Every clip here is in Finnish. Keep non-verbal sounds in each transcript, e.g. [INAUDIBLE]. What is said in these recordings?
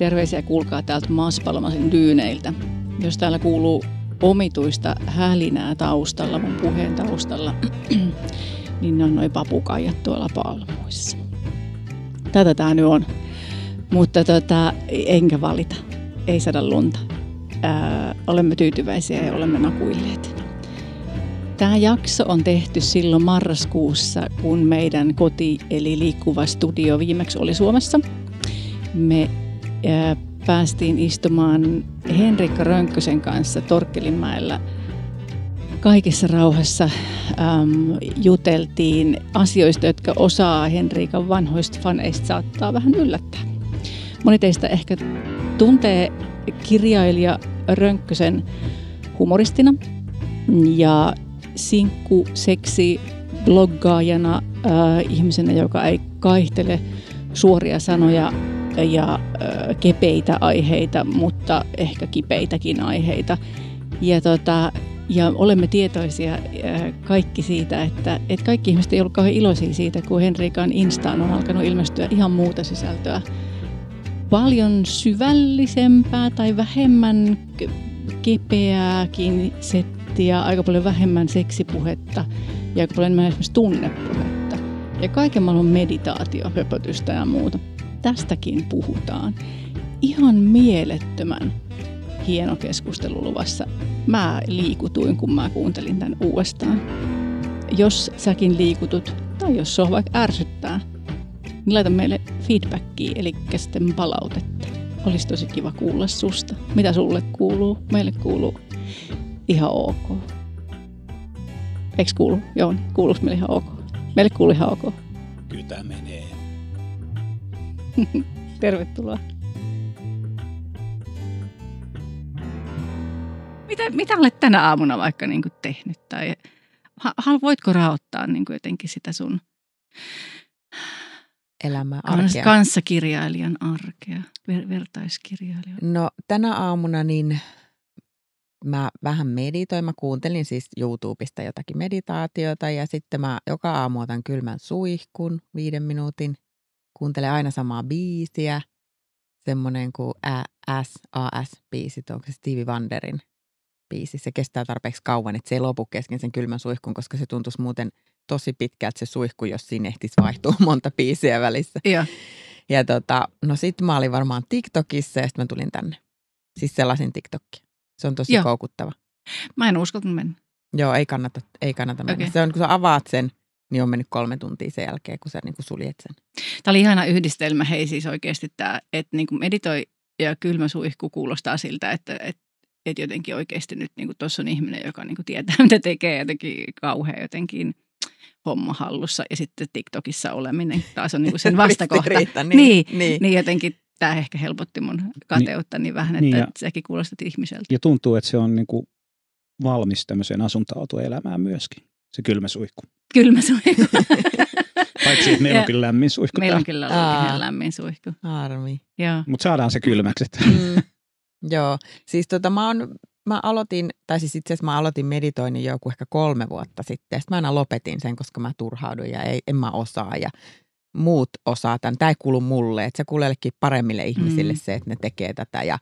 Terveisiä kuulkaa täältä Maspalomasin dyyneiltä. Jos täällä kuuluu omituista hälinää taustalla, mun puheen taustalla, [CLEARS THROAT] niin ne on noin papukaijat tuolla palmuissa. Tätä tää nyt on. Mutta tota, enkä valita. Ei saada lunta. Ää, olemme tyytyväisiä ja olemme nakuilleet. Tämä jakso on tehty silloin marraskuussa, kun meidän koti eli liikkuva studio viimeksi oli Suomessa. Me ää, päästiin istumaan Henrikka Rönkkösen kanssa Torkkelinmäellä kaikessa rauhassa äm, juteltiin asioista, jotka osaa Henrikan vanhoista faneista saattaa vähän yllättää. Moni teistä ehkä tuntee kirjailija Rönkkösen humoristina ja sinkku, seksi, bloggaajana, äh, ihmisenä, joka ei kaihtele suoria sanoja ja kepeitä aiheita, mutta ehkä kipeitäkin aiheita. Ja, tota, ja olemme tietoisia kaikki siitä, että, että kaikki ihmiset ei ollut kauhean iloisia siitä, kun Henrikan Instaan on alkanut ilmestyä ihan muuta sisältöä. Paljon syvällisempää tai vähemmän kepeääkin settiä, aika paljon vähemmän seksipuhetta ja aika paljon enemmän esimerkiksi tunnepuhetta. Ja kaiken maailman meditaatio, höpötystä ja muuta. Tästäkin puhutaan. Ihan mielettömän hieno keskustelu luvassa. Mä liikutuin, kun mä kuuntelin tämän uudestaan. Jos säkin liikutut, tai jos sua vaikka ärsyttää, niin laita meille feedbackia, eli sitten palautetta. Olisi tosi kiva kuulla susta. Mitä sulle kuuluu? Meille kuuluu ihan ok. Eikö kuulu? Joo, kuuluuko meille ihan ok? Meille kuuluu ihan ok. Kyllä menee. [LAUGHS] Tervetuloa. Mitä, mitä olet tänä aamuna vaikka niin kuin tehnyt? Tai voitko raottaa niin kuin jotenkin sitä sun elämää, arkea. Kanssakirjailijan arkea, ver- vertaiskirjailijan. No tänä aamuna niin mä vähän meditoin. Mä kuuntelin siis YouTubesta jotakin meditaatiota ja sitten mä joka aamu otan kylmän suihkun viiden minuutin. Kuuntelen aina samaa biisiä. Semmoinen kuin AS-biisi, onko se Stevie Wonderin biisi. Se kestää tarpeeksi kauan, että se ei lopu kesken sen kylmän suihkun, koska se tuntuisi muuten tosi pitkältä se suihku, jos siinä ehtisi vaihtua [LAUGHS] monta biisiä välissä. Ja, Ja tota, no sit mä olin varmaan TikTokissa ja sitten mä tulin tänne. Siis sellaisin TikTokki. Se on tosi Joo. koukuttava. Mä en uskaltanut mennä. Joo, ei kannata, ei kannata mennä. Okei. Se on, kun sä avaat sen, niin on mennyt kolme tuntia sen jälkeen, kun sä niin kuin suljet sen. Tämä oli ihana yhdistelmä. Hei siis oikeasti tämä, että niin kuin meditoi ja kylmä suihku kuulostaa siltä, että, että, että jotenkin oikeasti nyt niin tuossa on ihminen, joka niin kuin tietää, mitä tekee jotenkin kauhean jotenkin homma hallussa. Ja sitten TikTokissa oleminen taas on niin kuin sen [LAUGHS] vastakohta. Ristiriita, niin, niin, niin. niin. niin jotenkin tämä ehkä helpotti mun kateutta niin vähän, että Niin ja- niin sekin kuulostat ihmiseltä. Ja tuntuu, että se on niin kuin valmis tämmöiseen asuntautuelämään myöskin, se kylmä suihku. Kylmä suihku. [LAUGHS] Paitsi, että meillä Ja- on kyllä lämmin suihku Meillä on kyllä ollut Aa. ihan lämmin suihku. Harmi. Joo. Mutta saadaan se kylmäksi. Mm. [LAUGHS] Joo, siis tota mä, on, mä aloitin, tai siis itse asiassa mä aloitin meditoinnin joku ehkä kolme vuotta sitten. Sitten mä aina lopetin sen, koska mä turhauduin ja ei, en mä osaa ja muut osaa tämän. Tämä ei kuulu mulle, että se kuulee jollekin paremmille ihmisille Mm. se, että ne tekee tätä ja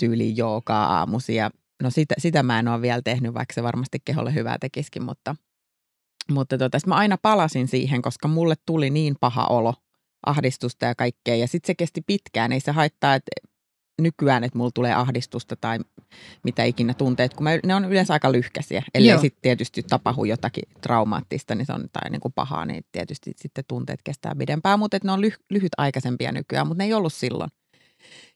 tyyli joogaa aamusia. No sitä, sitä mä en ole vielä tehnyt, vaikka se varmasti keholle hyvää tekisikin, mutta, mutta tota, mä aina palasin siihen, koska mulle tuli niin paha olo, ahdistusta ja kaikkea. Ja sitten se kesti pitkään, ei se haittaa, että nykyään, että mulla tulee ahdistusta tai mitä ikinä tunteet, kun mä, ne on yleensä aika lyhkäisiä. Joo. sitten tietysti tapahdu jotakin traumaattista niin se on, tai niin kuin pahaa, niin tietysti sitten tunteet kestää pidempään. Mutta ne on lyh, lyhytaikaisempia nykyään, mutta ne ei ollut silloin.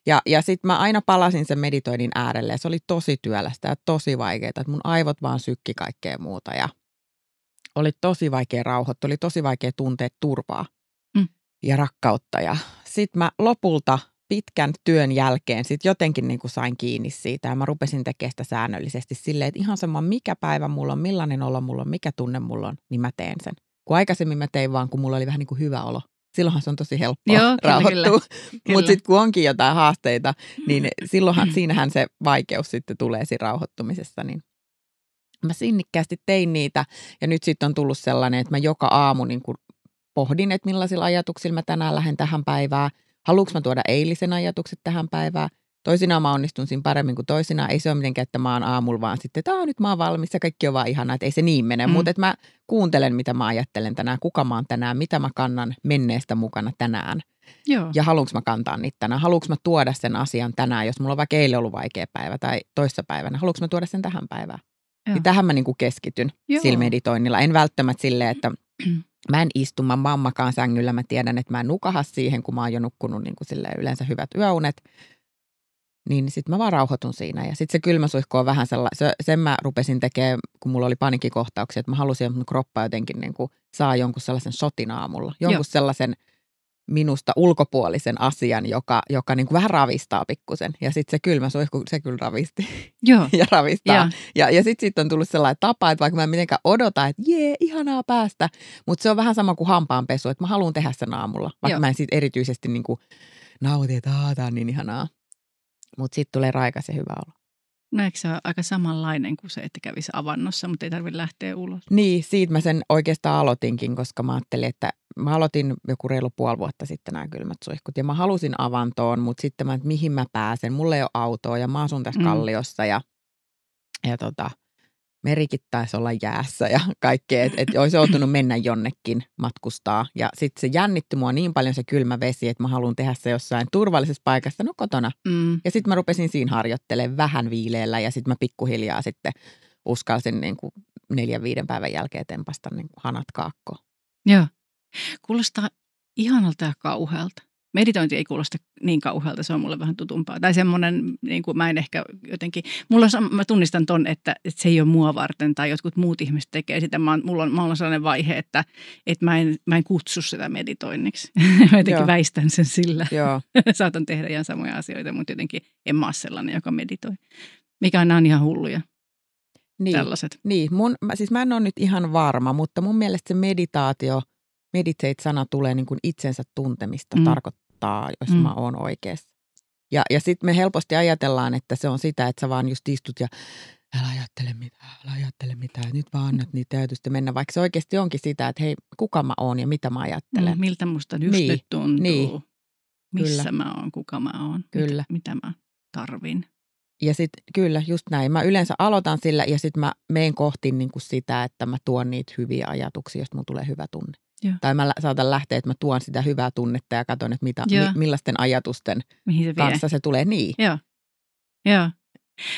Ja, ja sitten mä aina palasin sen meditoinnin äärelle ja se oli tosi työlästä ja tosi vaikeaa, että mun aivot vaan sykki kaikkea muuta ja oli tosi vaikea rauhoittua, oli tosi vaikea tuntea turvaa Mm. ja rakkautta. Ja sitten mä lopulta pitkän työn jälkeen sit jotenkin niin kuin sain kiinni siitä ja mä rupesin tekemään sitä säännöllisesti silleen, että ihan sama mikä päivä mulla on, millainen olo mulla on, mikä tunne mulla on, niin mä teen sen. Kun aikaisemmin mä tein vaan, kun mulla oli vähän niin kuin hyvä olo. Silloinhan se on tosi helppoa Joo, rauhoittua. [LAUGHS] Mutta sitten kun onkin jotain haasteita, niin [LAUGHS] silloinhan, siinähän se vaikeus sitten tulee siinä rauhoittumisessa. Niin mä sinnikkäästi tein niitä ja nyt sitten on tullut sellainen, että mä joka aamu niin kun pohdin, että millaisilla ajatuksilla mä tänään lähden tähän päivään. Haluanko mä tuoda eilisen ajatukset tähän päivään? Toisinaan mä onnistun siinä paremmin kuin toisinaan. Ei se ole mitenkään, että mä oon aamulla vaan sitten, että nyt mä oon valmis ja kaikki on vaan ihanaa, että ei se niin mene. Mm. Mutta että mä kuuntelen, mitä mä ajattelen tänään, kuka mä oon tänään, mitä mä kannan menneestä mukana tänään. Joo. Ja haluanko mä kantaa niitä tänään? Haluanko mä tuoda sen asian tänään, jos mulla on vaikka eilen ollut vaikea päivä tai toissa päivänä? Haluanko mä tuoda sen tähän päivään? Niin tähän mä niin kuin keskityn Joo. sillä meditoinnilla. En välttämättä silleen, että [CLEARS THROAT] mä en istu, mä mammakaan sängyllä. Mä tiedän, että mä en nukaha siihen, kun mä oon jo nukkunut niin kuin yleensä hyvät yöunet. Niin sitten mä vaan rauhoitun siinä. Ja sitten se kylmäsuihku on vähän sellainen, se, sen mä rupesin tekemään, kun mulla oli panikkikohtauksia, että mä halusin, että mun kroppa jotenkin niin kuin saa jonkun sellaisen sotin aamulla. Jonkun Joo. sellaisen minusta ulkopuolisen asian, joka, joka niin kuin vähän ravistaa pikkusen. Ja sitten se kylmä suihku, se kyllä ravisti. Joo. [LAUGHS] ja ravistaa. Ja, ja, ja sitten sit on tullut sellainen tapa, että vaikka mä en mitenkään odota, että jee, ihanaa päästä. Mutta se on vähän sama kuin hampaanpesu, että mä haluan tehdä sen aamulla. Vaikka Joo. mä en sitten erityisesti niin kuin nauti, että tämä on niin ihanaa. Mutta sitten tulee raikas ja hyvä olo. No eikö se ole aika samanlainen kuin se, että kävisi avannossa, mutta ei tarvitse lähteä ulos? Niin, siitä mä sen oikeastaan aloitinkin, koska mä ajattelin, että mä aloitin joku reilu puoli vuotta sitten nämä kylmät suihkut ja mä halusin avantoon, mutta sitten mä, että mihin mä pääsen, mulla ei ole autoa ja mä asun tässä mm. Kalliossa ja, ja tota, merikin taisi olla jäässä ja kaikkea, että et olisi joutunut mennä jonnekin matkustaa. Ja sitten se jännitti mua niin paljon se kylmä vesi, että mä haluan tehdä se jossain turvallisessa paikassa, no kotona. Mm. Ja sitten mä rupesin siinä harjoittelemaan vähän viileellä ja sitten mä pikkuhiljaa sitten uskalsin niin kuin neljän viiden päivän jälkeen tempasta niin kuin hanat kaakkoon. Joo. Kuulostaa ihanalta ja kauhealta meditointi ei kuulosta niin kauhealta, se on mulle vähän tutumpaa. Tai semmoinen, niin kuin mä en ehkä jotenkin, mulla on, mä tunnistan ton, että, että se ei ole mua varten tai jotkut muut ihmiset tekee sitä. Mä, mulla, on, mulla on sellainen vaihe, että, että mä, en, mä en kutsu sitä meditoinniksi. [LAUGHS] mä jotenkin Joo. väistän sen sillä. Joo. [LAUGHS] Saatan tehdä ihan samoja asioita, mutta jotenkin en mä ole sellainen, joka meditoi. Mikä on, nämä on ihan hulluja. Niin, tällaiset. Niin, mun, siis mä en ole nyt ihan varma, mutta mun mielestä se meditaatio, meditate-sana tulee niin kuin itsensä tuntemista, mm. tarkoittaa auttaa, jos mm. mä oon oikeassa. Ja, ja sitten me helposti ajatellaan, että se on sitä, että sä vaan just istut ja älä ajattele mitään, älä ajattele mitään, nyt vaan annat niitä ajatusta mennä. Vaikka se oikeasti onkin sitä, että hei, kuka mä oon ja mitä mä ajattelen. Mm, miltä musta just niin, nyt tuntuu. Niin. Missä kyllä. mä oon, kuka mä oon, kyllä. Mitä, mitä mä tarvin. Ja sitten kyllä, just näin. Mä yleensä aloitan sillä ja sitten mä menen kohti niin kuin sitä, että mä tuon niitä hyviä ajatuksia, josta mun tulee hyvä tunne. Joo. Tai mä saatan lähteä, että mä tuon sitä hyvää tunnetta ja katson, että mitä, mi, millaisten ajatusten Mihin se kanssa se tulee. Niin. Joo. Joo.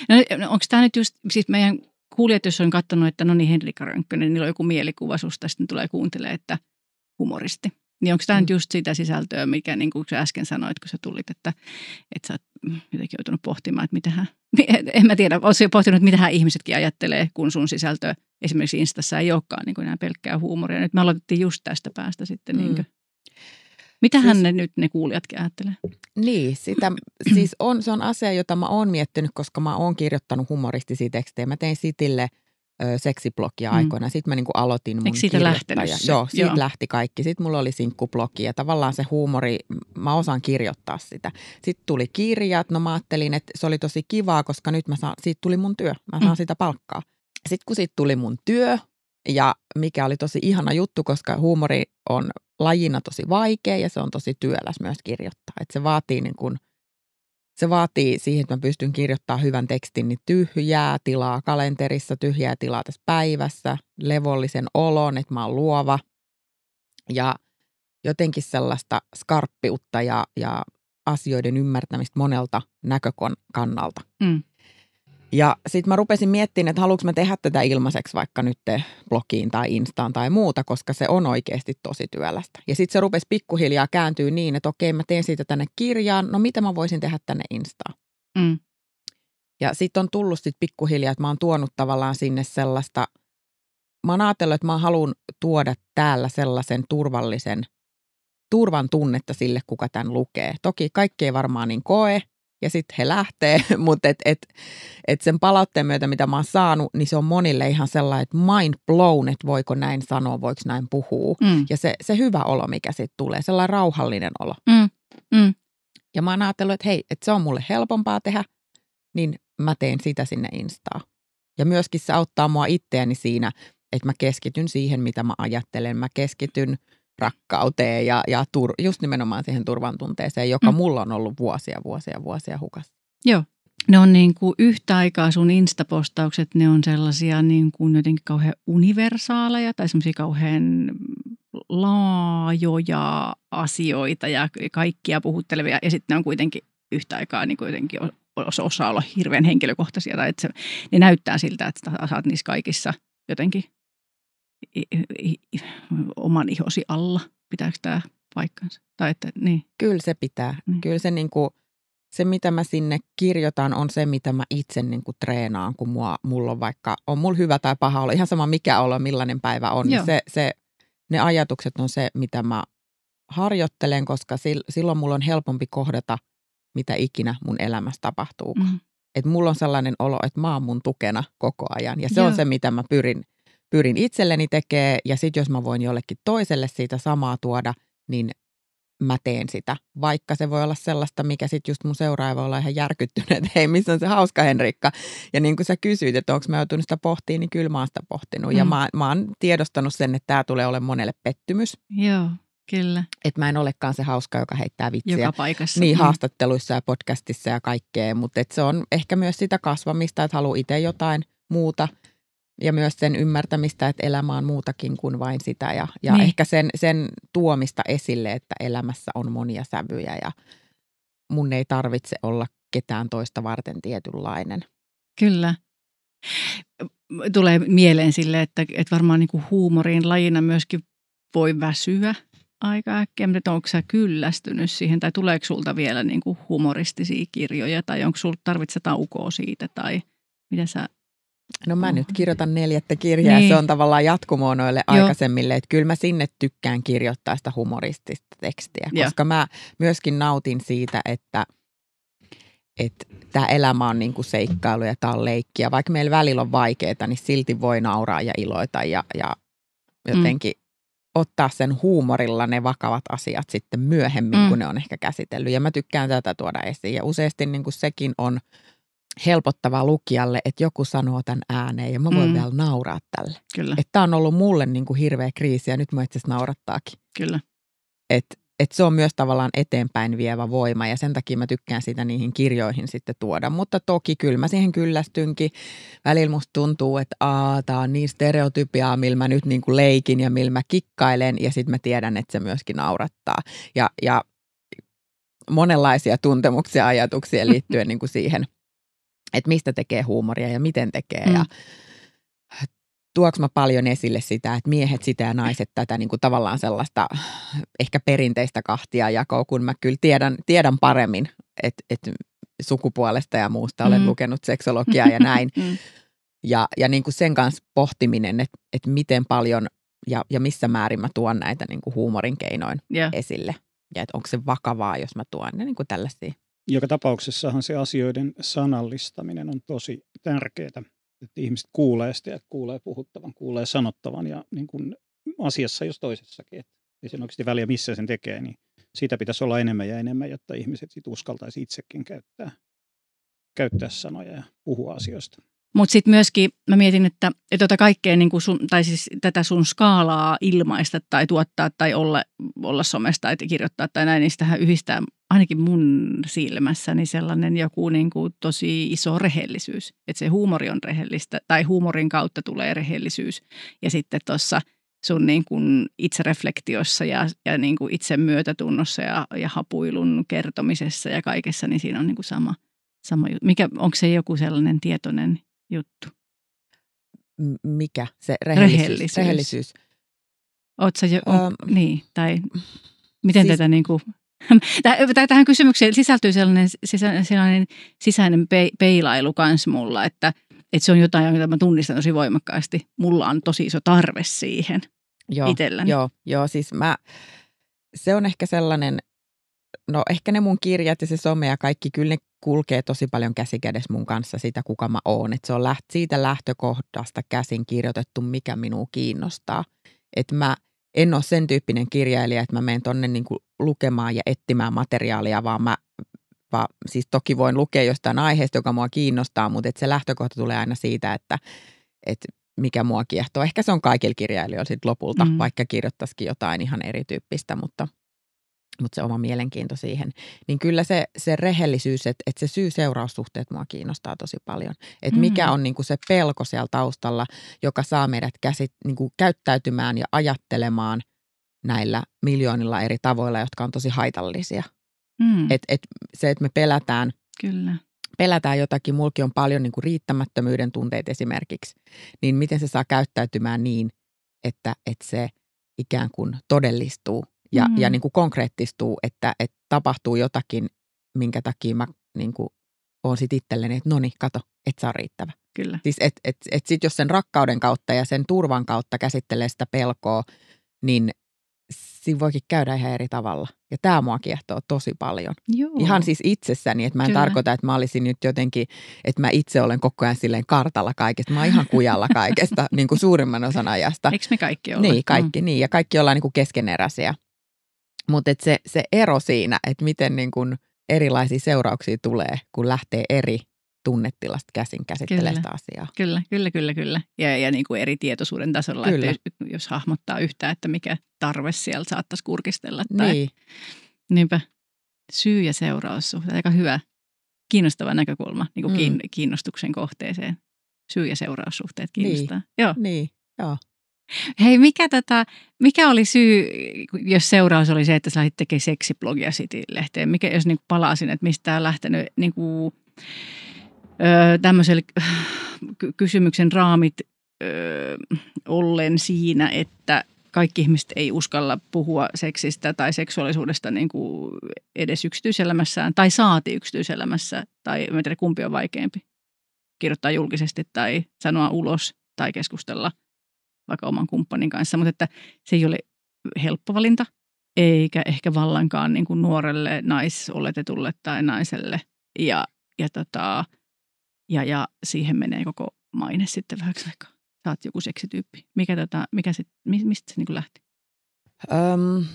No, no onko tämä nyt just, siis meidän kuulijat, jos on katsonut, että no niin Henrika Rönkkönen, niillä on joku mielikuva susta, sitten tulee kuuntelemaan, että humoristi. Niin onko tämä mm. nyt just sitä sisältöä, mikä niin kuin sä äsken sanoit, kun sä tulit, että, että sä oot jotenkin joutunut pohtimaan, että mitähän, en mä tiedä, oletko pohtinut, että mitähän ihmisetkin ajattelee, kun sun sisältö esimerkiksi Instassa ei olekaan niin kuin enää pelkkää huumoria. Nyt me aloitettiin just tästä päästä sitten. Mm. Niin kuin. Mitähän siis, ne nyt ne kuulijatkin ajattelee? Niin, sitä, [CLEARS THROAT] siis on, se on asia, jota mä oon miettinyt, koska mä oon kirjoittanut humoristisia tekstejä. Mä tein Sitille seksiblogia mm. aikoina. Sitten mä niin kuin aloitin mun Eikö siitä lähtenyt se? Joo, siitä Joo. lähti kaikki. Sitten mulla oli sinkkublogi ja tavallaan se huumori, mä osaan kirjoittaa sitä. Sitten tuli kirjat, no mä ajattelin, että se oli tosi kivaa, koska nyt mä saan, siitä tuli mun työ. Mä saan mm. sitä palkkaa. Sitten kun siitä tuli mun työ, ja mikä oli tosi ihana juttu, koska huumori on lajina tosi vaikea ja se on tosi työläs myös kirjoittaa. Että se vaatii niin kuin, se vaatii siihen, että mä pystyn kirjoittamaan hyvän tekstin, niin tyhjää tilaa kalenterissa, tyhjää tilaa tässä päivässä, levollisen olon, että mä oon luova ja jotenkin sellaista skarppiutta ja, ja asioiden ymmärtämistä monelta näkökannalta. Mm. Ja sitten mä rupesin miettimään, että haluanko mä tehdä tätä ilmaiseksi vaikka nyt blogiin tai instaan tai muuta, koska se on oikeasti tosi työlästä. Ja sitten se rupesi pikkuhiljaa kääntyä niin, että okei, mä teen siitä tänne kirjaan, no mitä mä voisin tehdä tänne instaan. Mm. Ja sitten on tullut sitten pikkuhiljaa, että mä oon tuonut tavallaan sinne sellaista, mä oon ajatellut, että mä haluan tuoda täällä sellaisen turvallisen, turvan tunnetta sille, kuka tämän lukee. Toki kaikki ei varmaan niin koe, ja sitten he lähtee, [LAUGHS] mutta et, et, et sen palautteen myötä, mitä mä oon saanut, niin se on monille ihan sellainen, että mind blown, että voiko näin sanoa, voiko näin puhua. Mm. Ja se, se hyvä olo, mikä sitten tulee, sellainen rauhallinen olo. Mm. Mm. Ja mä oon ajatellut, että hei, että se on mulle helpompaa tehdä, niin mä teen sitä sinne Instaa. Ja myöskin se auttaa mua itseäni siinä, että mä keskityn siihen, mitä mä ajattelen. Mä keskityn rakkauteen ja, ja tur, just nimenomaan siihen turvan tunteeseen, joka Mm. mulla on ollut vuosia, vuosia, vuosia hukassa. Joo. Ne on niin kuin yhtä aikaa sun instapostaukset, ne on sellaisia niin kuin jotenkin kauhean universaaleja tai semmoisia kauhean laajoja asioita ja kaikkia puhuttelevia. Ja sitten ne on kuitenkin yhtä aikaa niin kuin jotenkin osa, osa olla hirveän henkilökohtaisia. Tai että se, ne näyttää siltä, että sä oot niissä kaikissa jotenkin oman ihosi alla. Pitääkö tämä paikkansa? Tai että, niin. Kyllä se pitää. Mm. Kyllä se, niin kuin, se, mitä mä sinne kirjoitan, on se, mitä mä itse niin kuin treenaan, kun mua, mulla on vaikka, on mulla hyvä tai paha olo, ihan sama mikä olo, millainen päivä on. Niin se, se, ne ajatukset on se, mitä mä harjoittelen, koska sil- silloin mulla on helpompi kohdata, mitä ikinä mun elämässä tapahtuu. Mm. Että mulla on sellainen olo, että mä oon mun tukena koko ajan. Ja se Joo. on se, mitä mä pyrin, pyrin itselleni tekee. Ja sitten jos mä voin jollekin toiselle siitä samaa tuoda, niin mä teen sitä. Vaikka se voi olla sellaista, mikä sitten just mun seuraaja voi olla ihan järkyttynyt, että hei, missä on se hauska Henrikka. Ja niin kuin sä kysyit, että onko mä joutunut sitä pohtimaan, niin kyllä mä oon sitä pohtinut. Ja Mm. mä, mä oon tiedostanut sen, että tämä tulee olemaan monelle pettymys. Joo, kyllä. Että mä en olekaan se hauska, joka heittää vitsiä. Joka paikassa. Niin, Mm. haastatteluissa ja podcastissa ja kaikkea, mutta se on ehkä myös sitä kasvamista, että haluaa itse jotain muuta ja myös sen ymmärtämistä, että elämä on muutakin kuin vain sitä ja, ja Niin. ehkä sen, sen tuomista esille, että elämässä on monia sävyjä ja mun ei tarvitse olla ketään toista varten tietynlainen. Kyllä. Tulee mieleen sille, että, että varmaan niin kuin huumorin lajina myöskin voi väsyä aika äkkiä, mutta onko sä kyllästynyt siihen tai tuleeko sulta vielä niin kuin humoristisia kirjoja tai onko sulta tarvitse taukoa siitä tai mitä sä... No mä Oho. nyt kirjoitan neljättä kirjaa niin. Ja se on tavallaan jatkumoa noille Joo. aikaisemmille, että kyllä mä sinne tykkään kirjoittaa sitä humoristista tekstiä, Joo. koska mä myöskin nautin siitä, että että tämä elämä on niinku seikkailu ja tämä on leikkiä. Vaikka meillä välillä on vaikeaa, niin silti voi nauraa ja iloita ja, ja jotenkin mm. ottaa sen huumorilla ne vakavat asiat sitten myöhemmin, Mm. mm. kun ne on ehkä käsitellyt. Ja mä tykkään tätä tuoda esiin. Ja useasti niinku sekin on helpottavaa lukijalle, että joku sanoo tämän ääneen ja mä voin Mm. vielä nauraa tälle. Kyllä, Että tämä on ollut mulle niinku hirveä kriisi ja nyt mä itse asiassa naurattaakin. kyllä. Että et se on myös tavallaan eteenpäin vievä voima ja sen takia mä tykkään sitä niihin kirjoihin sitten tuoda. Mutta toki kyllä mä siihen kyllästynkin. Välillä musta tuntuu, että aa, tää on niin stereotypiaa, millä mä nyt niinku leikin ja millä mä kikkailen ja sitten mä tiedän, että se myöskin naurattaa. Ja, ja monenlaisia tuntemuksia ja ajatuksia liittyen [LAUGHS] niinku siihen, että mistä tekee huumoria ja miten tekee. Mm. Ja tuoks mä paljon esille sitä, että miehet sitä ja naiset tätä niin kuin tavallaan sellaista ehkä perinteistä kahtia jakoa, kun mä kyllä tiedän, tiedän paremmin, että, että sukupuolesta ja muusta olen Mm. lukenut seksologiaa ja näin. [LAUGHS] Mm. Ja, ja niin kuin sen kanssa pohtiminen, että, että miten paljon ja, ja missä määrin mä tuon näitä niin kuin huumorin keinoin Ja, esille. Ja että onko se vakavaa, jos mä tuon ne niin kuin tällaisia. Joka tapauksessahan se asioiden sanallistaminen on tosi tärkeää, että ihmiset kuulee sitä ja kuulee puhuttavan, kuulee sanottavan ja niin kuin asiassa jos toisessakin. Että ei sen oikeasti väliä, missä sen tekee, niin siitä pitäisi olla enemmän ja enemmän, jotta ihmiset sit uskaltaisi itsekin käyttää, käyttää sanoja ja puhua asioista. Mutta sitten myöskin mä mietin, että, että tota kaikkea niin kuin sun, tai siis tätä sun skaalaa ilmaista tai tuottaa tai olla, olla somesta tai kirjoittaa tai näin, niin sitähän yhdistää ainakin mun silmässäni sellainen joku niin kuin tosi iso rehellisyys. Että se huumori on rehellistä tai huumorin kautta tulee rehellisyys. Ja sitten tuossa sun niin kuin itsereflektiossa ja, ja niin kuin itse myötätunnossa ja, ja hapuilun kertomisessa ja kaikessa, niin siinä on niin kuin sama, sama. Mikä, onko se joku sellainen tietoinen juttu? M- mikä se rehellisyys? Rehellisyys. rehellisyys. Oletko jo, on, Öm, niin, tai miten siis- tätä [LAUGHS] niin kuin, Tä- tähän kysymykseen sisältyy sellainen, sellainen sisäinen pe, peilailu kans mulla, että, että se on jotain, mitä mä tunnistan tosi voimakkaasti. Mulla on tosi iso tarve siihen Joo, itselläni. Joo, joo, siis mä, se on ehkä sellainen, no ehkä ne mun kirjat ja se some ja kaikki, kyllä ne kulkee tosi paljon käsikädessä mun kanssa sitä, kuka mä oon. Että se on läht, siitä lähtökohdasta käsin kirjoitettu, mikä minua kiinnostaa. Että mä en ole sen tyyppinen kirjailija, että mä menen tonne niinku lukemaan ja etsimään materiaalia, vaan mä vaan, siis toki voin lukea jostain aiheesta, joka mua kiinnostaa, mutta et se lähtökohta tulee aina siitä, että et mikä mua kiehtoo. Ehkä se on kaikilla kirjailijoilla sit lopulta, mm. vaikka kirjoittaisikin jotain ihan erityyppistä, mutta, mutta se oma mielenkiinto siihen. Niin kyllä se, se rehellisyys, että, että se syy-seuraussuhteet mua kiinnostaa tosi paljon. Että mikä Mm. on niin kuin se pelko siellä taustalla, joka saa meidät käsit, niin kuin käyttäytymään ja ajattelemaan näillä miljoonilla eri tavoilla, jotka on tosi haitallisia. Mm, Et, et se, että me pelätään kyllä. pelätään jotakin, mulki on paljon niin kuin riittämättömyyden tunteita esimerkiksi, niin miten se saa käyttäytymään niin, että, että se ikään kuin todellistuu ja, Mm. ja niin kuin konkreettistuu, että, että tapahtuu jotakin, minkä takia mä niin kuin oon sit itselleni, että no niin, kato, et saa riittävä. Kyllä. Siis et, et, et sit jos sen rakkauden kautta ja sen turvan kautta käsittelee sitä pelkoa, niin siinä voikin käydä ihan eri tavalla. Ja tämä mua kiehtoo tosi paljon. Joo. Ihan siis itsessäni, että mä en Kyllä. tarkoita, että mä olisin nyt jotenkin, että mä itse olen koko ajan silleen kartalla kaikesta. Mä oon ihan kujalla kaikesta, [LAUGHS] niin kuin suurimman osan ajasta. Eikö me kaikki olla? Niin, kaikki niin. Ja kaikki ollaan niin kuin keskeneräisiä. Mutta se, se ero siinä, että miten niin kuin erilaisia seurauksia tulee, kun lähtee eri tunnetilasta käsin käsittelemään Kyllä. sitä asiaa. Kyllä, kyllä, kyllä, kyllä. Ja, ja niin kuin eri tietoisuuden tasolla, Kyllä. että jos, jos hahmottaa yhtään, että mikä tarve sieltä saattaisi kurkistella. Tai, Niin, Niinpä. Syy- ja seuraussuhde. Aika hyvä, kiinnostava näkökulma niin kuin Mm. kiin, kiinnostuksen kohteeseen. Syy- ja seuraussuhteet kiinnostaa. Joo. niin, joo. [LAUGHS] Hei, mikä, tota, mikä oli syy, jos seuraus oli se, että sä lähdit tekemään seksiblogia City-lehteen? Mikä, jos niin palaa että mistä on lähtenyt niin kuin, öö, tämmöiselle ky- kysymyksen raamit öö, ollen siinä, että kaikki ihmiset ei uskalla puhua seksistä tai seksuaalisuudesta niin kuin edes yksityiselämässään tai saati yksityiselämässä. Tai en tiedä, kumpi on vaikeampi. Kirjoittaa julkisesti tai sanoa ulos tai keskustella vaikka oman kumppanin kanssa. Mutta että se ei ole helppo valinta, eikä ehkä vallankaan niin kuin nuorelle naisoletetulle tai naiselle. Ja, ja, tota, ja, ja siihen menee koko maine sitten vähäksi aikaa. Sä oot joku seksityyppi. Mikä tota, mikä sit, mi- mistä se niin kuin lähti? Öm,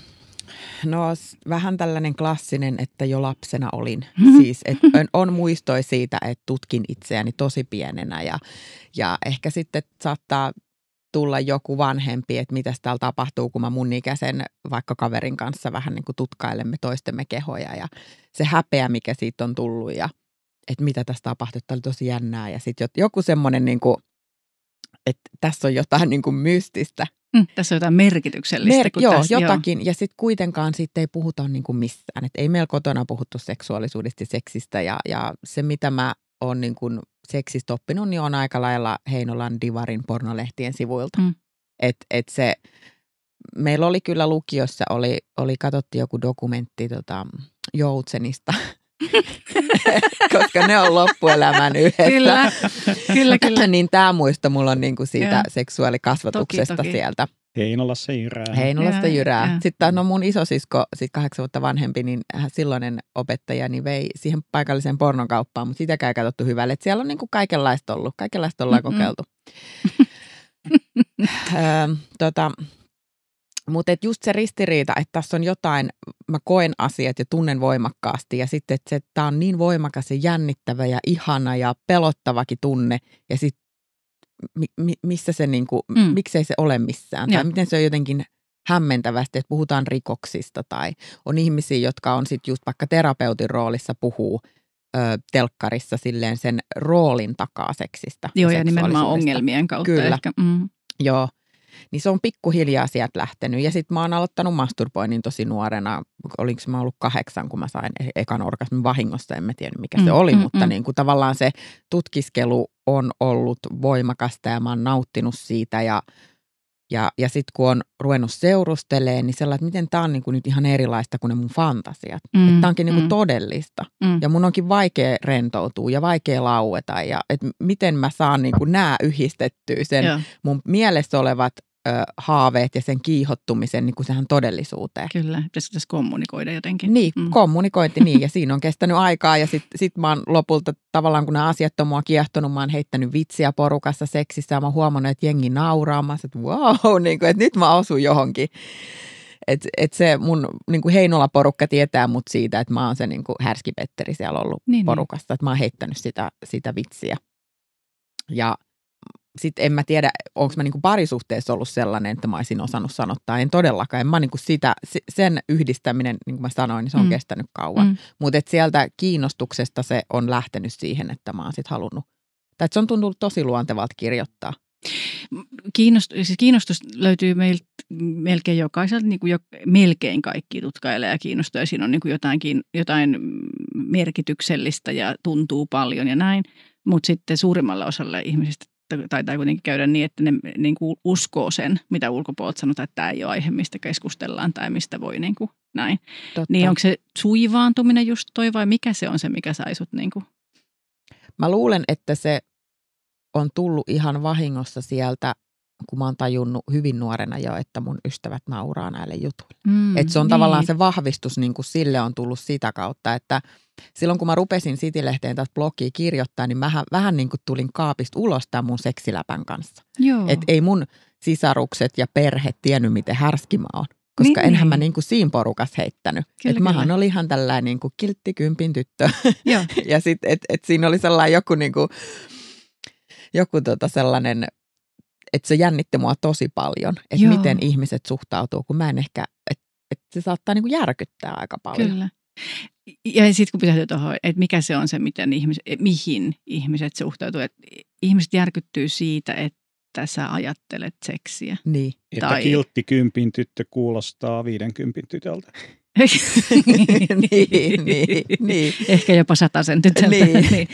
no vähän tällainen klassinen, että jo lapsena olin. [LAUGHS] Siis, että on, on muistoi siitä, että tutkin itseäni tosi pienenä ja, ja ehkä sitten saattaa tulla joku vanhempi, että mitä täällä tapahtuu, kun mä mun ikäisen vaikka kaverin kanssa vähän niin kuin tutkailemme toistemme kehoja ja se häpeä, mikä siitä on tullut ja että mitä tässä tapahtui, että oli tosi jännää ja sitten joku semmoinen niin kuin, että tässä on jotain niin kuin mystistä Mm, tässä on jotain merkityksellistä. Mer- joo, tässä, jotakin. Ja sitten kuitenkaan siitä ei puhuta niin kuin missään. Et ei meillä kotona puhuttu seksuaalisuudesta ja seksistä. Ja, ja se, mitä mä oon niin kuin seksistä oppinut, niin on aika lailla Heinolan Divarin pornolehtien sivuilta. Mm. Et, et se, meillä oli kyllä lukiossa, oli, oli katsottiin joku dokumentti tota, Joutsenista, [LAUGHS] koska ne on loppuelämän yhdessä. Kyllä, kyllä, kyllä. niin tämä muisto mulla on niin kuin siitä Joo. seksuaalikasvatuksesta Toki, toki. sieltä. Heinolassa jyrää. Heinolasta Joo, jyrää. joo. Sitten no mun isosisko, sit kahdeksan vuotta vanhempi, niin hän- silloinen opettaja, niin vei siihen paikalliseen pornokauppaan, mutta sitäkään ei katsottu hyvälle. Et siellä on niinku kaikenlaista ollut, kaikenlaista ollaan Mm-mm. kokeiltu. [LAUGHS] Öö, tota, mutta et just se ristiriita, että tässä on jotain, mä koen asiat ja tunnen voimakkaasti ja sitten, että tämä on niin voimakas ja jännittävä ja ihana ja pelottavakin tunne ja sitten mi, mi, missä se niinku, Mm. mm. miksei se ole missään tai Joo. miten se on jotenkin hämmentävästi, että puhutaan rikoksista tai on ihmisiä, jotka on sitten just vaikka terapeutin roolissa puhuu ö, telkkarissa silleen sen roolin takaa seksistä. Joo, ja nimenomaan ongelmien kautta Kyllä. ehkä. Mm. Joo. Niin se on pikkuhiljaa sieltä lähtenyt. Ja sitten mä oon aloittanut masturboinnin tosi nuorena. Olinko mä ollut kahdeksan, kun mä sain e- ekan orgasmin vahingossa. En mä tiedä, mikä se Mm, oli, mm, mutta mm. Niin kuin tavallaan se tutkiskelu on ollut voimakasta ja mä oon nauttinut siitä. Ja, ja, ja sitten kun on ruvennut seurusteleen, niin sellainen, että miten tämä on niin kuin nyt ihan erilaista kuin ne mun fantasiat. Mm, että tämä onkin niin kuin mm. todellista. Mm. Ja mun onkin vaikea rentoutua ja vaikea laueta. Ja että miten mä saan niin kuin nämä yhdistettyä sen Joo, mun mielessä olevat ö, haaveet ja sen kiihottumisen niin kuin sehän todellisuuteen. kyllä. Pitäisikö tässä kommunikoida jotenkin? Niin, Mm. mm. kommunikointi niin ja [LAUGHS] siinä on kestänyt aikaa ja sitten sit mä oon lopulta tavallaan kun nämä asiat on mua kiehtonut, mä oon heittänyt vitsiä porukassa seksissä ja mä oon huomannut, että jengi nauraa, mä että wow, [LAUGHS] niin kuin, että nyt mä osun johonkin. Että et se mun niin kuin Heinola-porukka tietää mut siitä, että mä oon se niin kuin härski Petteri siellä ollut Niin, niin. porukassa, että mä oon heittänyt sitä, sitä vitsiä. Ja sitten en mä tiedä, onko mä niinku parisuhteessa ollut sellainen, että mä olisin osannut sanottaa. En todellakaan. En mä niinku sitä, sen yhdistäminen, niin kuin mä sanoin, niin se on mm. kestänyt kauan. Mm. Mutta sieltä kiinnostuksesta se on lähtenyt siihen, että mä oon sitten halunnut. Tai se on tuntunut tosi luontevalta kirjoittaa. Kiinnostus, siis kiinnostus löytyy meiltä melkein jokaiselta, niin kuin jo, melkein kaikki tutkailee ja kiinnostuu ja siinä on niin kuin jotain, jotain merkityksellistä ja tuntuu paljon ja näin. Mutta sitten suurimmalla osalla ihmisistä taitaa kuitenkin käydä niin, että ne niin kuin uskoo sen, mitä ulkopuolelta sanotaan, että tämä ei ole aihe, mistä keskustellaan tai mistä voi niin kuin näin. Totta. Niin onko se suivaantuminen just toi vai mikä se on se, mikä sai sut niin kuin? Mä luulen, että se on tullut ihan vahingossa sieltä, kun mä oon tajunnut hyvin nuorena jo, että mun ystävät nauraa näille jutuille. Mm, että se on niin. tavallaan se vahvistus niin kuin sille on tullut sitä kautta, että silloin kun mä rupesin City-lehteen tästä blogia kirjoittaa, niin mä vähän niin kuin tulin kaapista ulos tämän mun seksiläpän kanssa. Että ei mun sisarukset ja perhe tiennyt, miten härski mä oon. Koska niin, enhän niin. mä niin kuin siinä porukas heittänyt. Kyllä, et mähän oli ihan tällainen niin kuin kilttikympin tyttö. [LAUGHS] ja sitten, että et siinä oli sellainen joku niin kuin, joku tota sellainen, että se jännitti mua tosi paljon, että miten ihmiset suhtautuu, kun mä en ehkä, että et se saattaa niinku järkyttää aika paljon. Kyllä. Ja sitten kun pitäisi tuohon, että mikä se on se, miten ihmis, mihin ihmiset suhtautuu. Että ihmiset järkyttyy siitä, että sä ajattelet seksiä. Niin. Että tai... kiltti kympin tyttö kuulostaa viidenkympin tytöltä. [LAUGHS] niin, niin, niin. Ehkä jopa sen tytöltä. Niin. niin.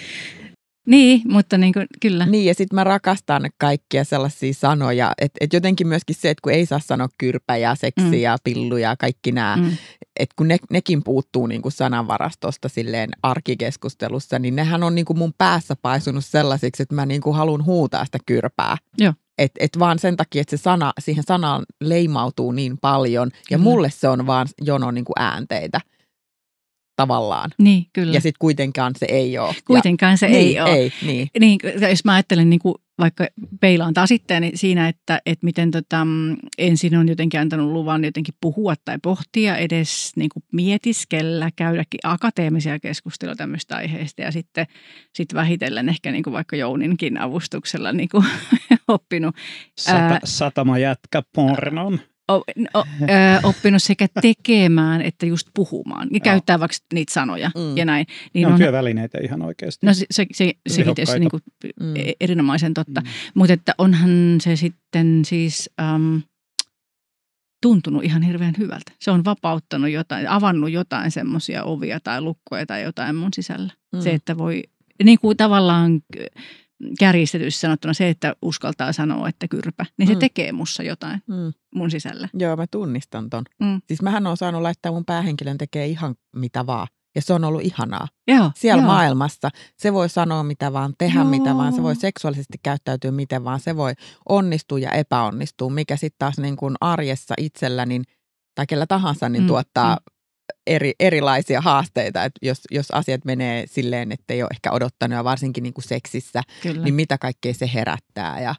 Niin, mutta niin kuin, kyllä. Niin, ja sitten mä rakastan kaikkia sellaisia sanoja, että et jotenkin myöskin se, että kun ei saa sanoa kyrpä ja seksi mm. ja pillu ja kaikki nämä, mm. että kun ne, nekin puuttuu niin kuin sananvarastosta silleen arkikeskustelussa, niin nehän on niin kuin mun päässä paisunut sellaisiksi, että mä niin kuin haluan huutaa sitä kyrpää. Joo. Et, et vaan sen takia, että se sana, siihen sanaan leimautuu niin paljon, ja mm. mulle se on vaan jono niin kuin äänteitä tavallaan. Niin, kyllä. Ja sitten kuitenkaan se ei ole. Kuitenkaan ja, se niin, ei ole. Ei, niin. niin. Jos mä ajattelen niin kuin vaikka peilaan taas sitten niin siinä, että, että miten tota, ensin on jotenkin antanut luvan jotenkin puhua tai pohtia, edes niin kuin mietiskellä, käydäkin akateemisia keskusteluja tämmöistä aiheista ja sitten sit vähitellen ehkä niin kuin vaikka Jouninkin avustuksella niin kuin [LAUGHS] oppinut. Sata, satama jätkä pornon oppinut sekä tekemään että just puhumaan. Ja käyttää vaikka niitä sanoja mm. ja näin. Niin ne on, on työvälineitä ihan oikeasti. No se, se, se, sekin tietysti niin kuin mm. E, erinomaisen totta. Mm. Mutta että onhan se sitten siis... Um, tuntunut ihan hirveän hyvältä. Se on vapauttanut jotain, avannut jotain semmoisia ovia tai lukkoja tai jotain mun sisällä. Mm. Se, että voi niin kuin tavallaan kärjistetysti sanottuna se, että uskaltaa sanoa, että kyrpä, niin se mm. tekee mussa jotain mm. mun sisällä. Joo, mä tunnistan ton. Mm. Siis mähän on saanut laittaa mun päähenkilön tekee ihan mitä vaan. Ja se on ollut ihanaa. Joo, Siellä joo. maailmassa se voi sanoa mitä vaan, tehdä joo. mitä vaan, se voi seksuaalisesti käyttäytyä miten vaan, se voi onnistua ja epäonnistua, mikä sitten taas niin kuin arjessa itsellä niin, tai kellä tahansa niin mm, tuottaa mm eri, erilaisia haasteita, että jos, jos asiat menee silleen, että ei ole ehkä odottanut ja varsinkin niin kuin seksissä, kyllä. niin mitä kaikkea se herättää ja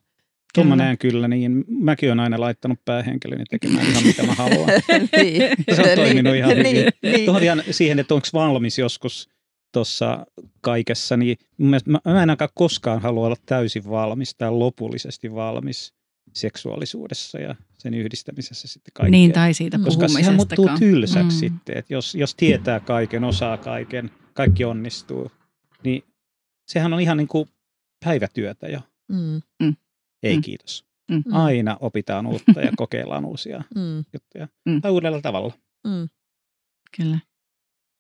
Tuon mä näen kyllä niin. Mäkin olen aina laittanut päähenkilöni tekemään ihan mitä mä haluan. [LAUGHS] niin. Se on [LAUGHS] toiminut ihan hyvin. Niin, niin. Tuohon ihan siihen, että onko valmis joskus tuossa kaikessa, niin mä, mä en ainakaan koskaan halua olla täysin valmis tai lopullisesti valmis seksuaalisuudessa ja sen yhdistämisessä sitten kaikkea. Niin, tai siitä Koska sehän muuttuu tylsäksi mm. sitten, että jos, jos tietää kaiken, osaa kaiken, kaikki onnistuu, niin sehän on ihan niin kuin päivätyötä jo. Mm. mm. Ei mm. kiitos. Mm. Aina opitaan uutta ja kokeillaan uusia [LAUGHS] mm. juttuja. Mm. Tai uudella tavalla. Mm. Kyllä,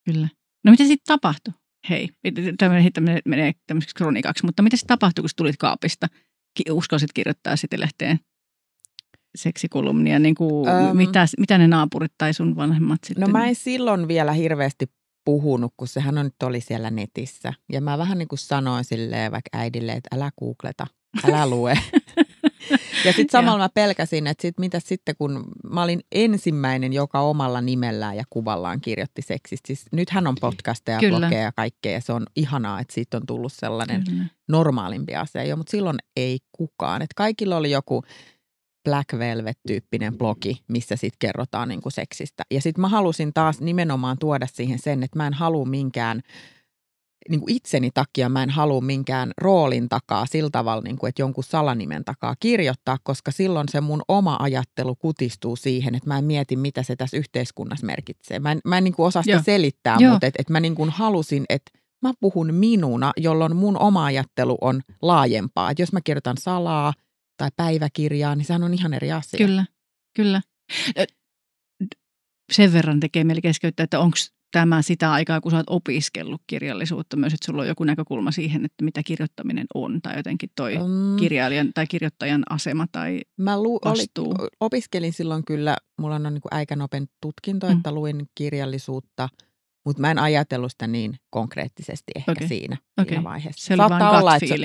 kyllä. No mitä sitten tapahtui? Hei, tämä menee tämmöiseksi kronikaksi, mutta mitä sitten tapahtui, kun tulit kaapista? Uskalsit kirjoittaa sitten lehteen seksikolumnia, niin kuin, um, mitä, mitä ne naapurit tai sun vanhemmat sitten? No mä en silloin vielä hirveästi puhunut, kun sehän on nyt oli siellä netissä. Ja mä vähän niin kuin sanoin silleen vaikka äidille, että älä googleta, älä lue. [LAUGHS] [LAUGHS] ja sitten samalla mä pelkäsin, että sit, mitä sitten kun mä olin ensimmäinen, joka omalla nimellään ja kuvallaan kirjoitti seksistä. Siis nythän on podcasteja, Kyllä. blogeja ja kaikkea ja se on ihanaa, että siitä on tullut sellainen Kyllä. normaalimpi asia jo, mutta silloin ei kukaan. Että kaikilla oli joku Black Velvet-tyyppinen blogi, missä sitten kerrotaan niin kuin seksistä. Ja sitten mä halusin taas nimenomaan tuoda siihen sen, että mä en halua minkään – niin kuin itseni takia mä en halua minkään roolin takaa sillä tavalla, niin kuin, että jonkun salanimen takaa kirjoittaa, koska silloin se mun oma ajattelu kutistuu siihen, että mä en mieti, mitä se tässä yhteiskunnassa merkitsee. Mä en, mä en niin kuin osaa sitä Joo. selittää, Joo. mutta että et mä niin kuin halusin, että mä puhun minuna, jolloin mun oma ajattelu on laajempaa. Et jos mä kirjoitan salaa tai päiväkirjaa, niin sehän on ihan eri asia. Kyllä, kyllä. Sen verran tekee mieli keskeyttää, että onko tämä sitä aikaa, kun sä oot opiskellut kirjallisuutta myös, että sulla on joku näkökulma siihen, että mitä kirjoittaminen on tai jotenkin toi Mm. kirjailijan tai kirjoittajan asema tai Mä lu- oli, vastuu. opiskelin silloin kyllä, mulla on niin äikänopen tutkinto, Mm. että luin kirjallisuutta, mutta mä en ajatellut sitä niin konkreettisesti ehkä Okei. siinä, Okei. siinä vaiheessa. se oli vain olla, että se,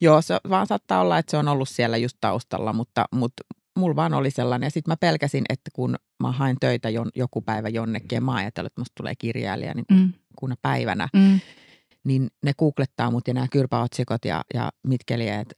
joo, se vaan saattaa olla, että se on ollut siellä just taustalla, mutta, mutta mulla vaan oli sellainen. Ja sitten mä pelkäsin, että kun mä hain töitä jon, joku päivä jonnekin ja mä ajattelin, että musta tulee kirjailija niin Mm, kuna päivänä, mm, niin ne googlettaa mut ja nämä kyrpäotsikot ja, ja mitkeliäät,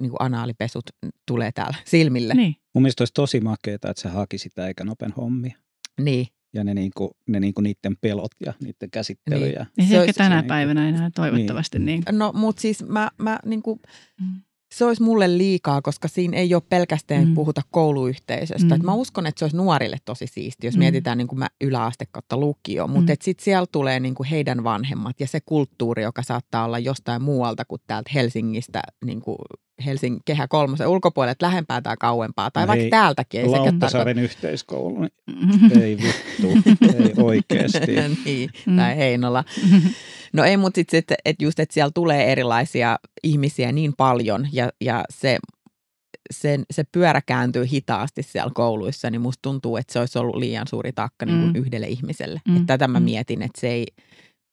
niin kuin anaalipesut tulee täällä [LAUGHS] silmille. niin. Mun mielestä olisi tosi makeeta, että se haki sitä eikä nopen hommia. Niin. Ja ne, niinku, ne niinku niiden pelot ja niiden käsittely. Niin. Ja, Ei se Se ehkä tänä se niinku- päivänä enää toivottavasti niin. No, mutta siis mä, mä niin kuin, Mm. Se olisi mulle liikaa, koska siinä ei ole pelkästään Mm. mm. puhuta kouluyhteisöstä. Mm. Mm. mä uskon, että se olisi nuorille tosi siisti, jos Mm. mm. mietitään niin kuin mä yläaste kautta lukio. Mutta Mm. mm. sitten siellä tulee niin kuin heidän vanhemmat ja se kulttuuri, joka saattaa olla jostain muualta kuin täältä Helsingistä, niin kuin Helsingin kehä kolmosen ulkopuolelle, että lähempää tai kauempaa. Tai No vaikka hei, täältäkin. Ei Lauttasaaren yhteiskoulu, niin Mm. ei vittu, ei [LAUGHS] oikeasti. niin, Mm. tai Heinola. [LAUGHS] No ei, mutta sitten että et just, että siellä tulee erilaisia ihmisiä niin paljon ja, ja se, sen, se pyörä kääntyy hitaasti siellä kouluissa, niin musta tuntuu, että se olisi ollut liian suuri taakka niin kuin Mm. yhdelle ihmiselle. Mm. Että tätä mä Mm. mietin, että se ei,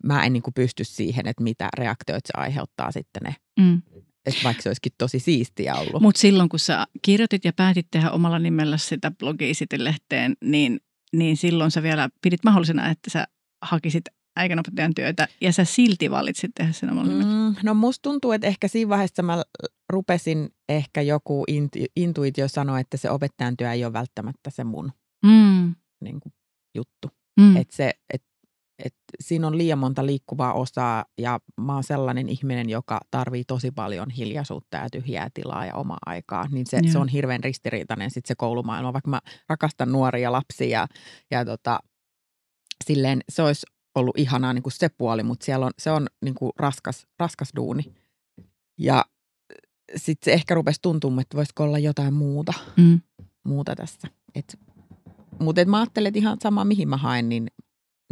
mä en niin kuin pysty siihen, että mitä reaktioita se aiheuttaa sitten ne. Mm. Että vaikka se olisikin tosi siistiä ollut. Mutta silloin, kun sä kirjoitit ja päätit tehdä omalla nimellä sitä sitten lehteen, niin, niin silloin sä vielä pidit mahdollisena, että sä hakisit äikänopettajan työtä ja sä silti valitsit tehdä sen omalla nimellä. Mm, no musta tuntuu, että ehkä siinä vaiheessa mä rupesin ehkä joku intu, intuitio sanoa, että se opettajan työ ei ole välttämättä se mun Mm. niin kuin, juttu. Mm. Että se, et, et siinä on liian monta liikkuvaa osaa ja mä oon sellainen ihminen, joka tarvii tosi paljon hiljaisuutta ja tyhjää tilaa ja omaa aikaa. Niin se, se on hirveän ristiriitainen sitten se koulumaailma, vaikka mä rakastan nuoria lapsia ja, ja tota, silleen se olisi ollut ihanaa niin kuin se puoli, mutta siellä on, se on niin kuin raskas, raskas duuni. Ja sitten se ehkä rupesi tuntumaan, että voisiko olla jotain muuta Mm. muuta tässä. Et, mutta et mä ajattelen, että ihan sama mihin mä haen, niin,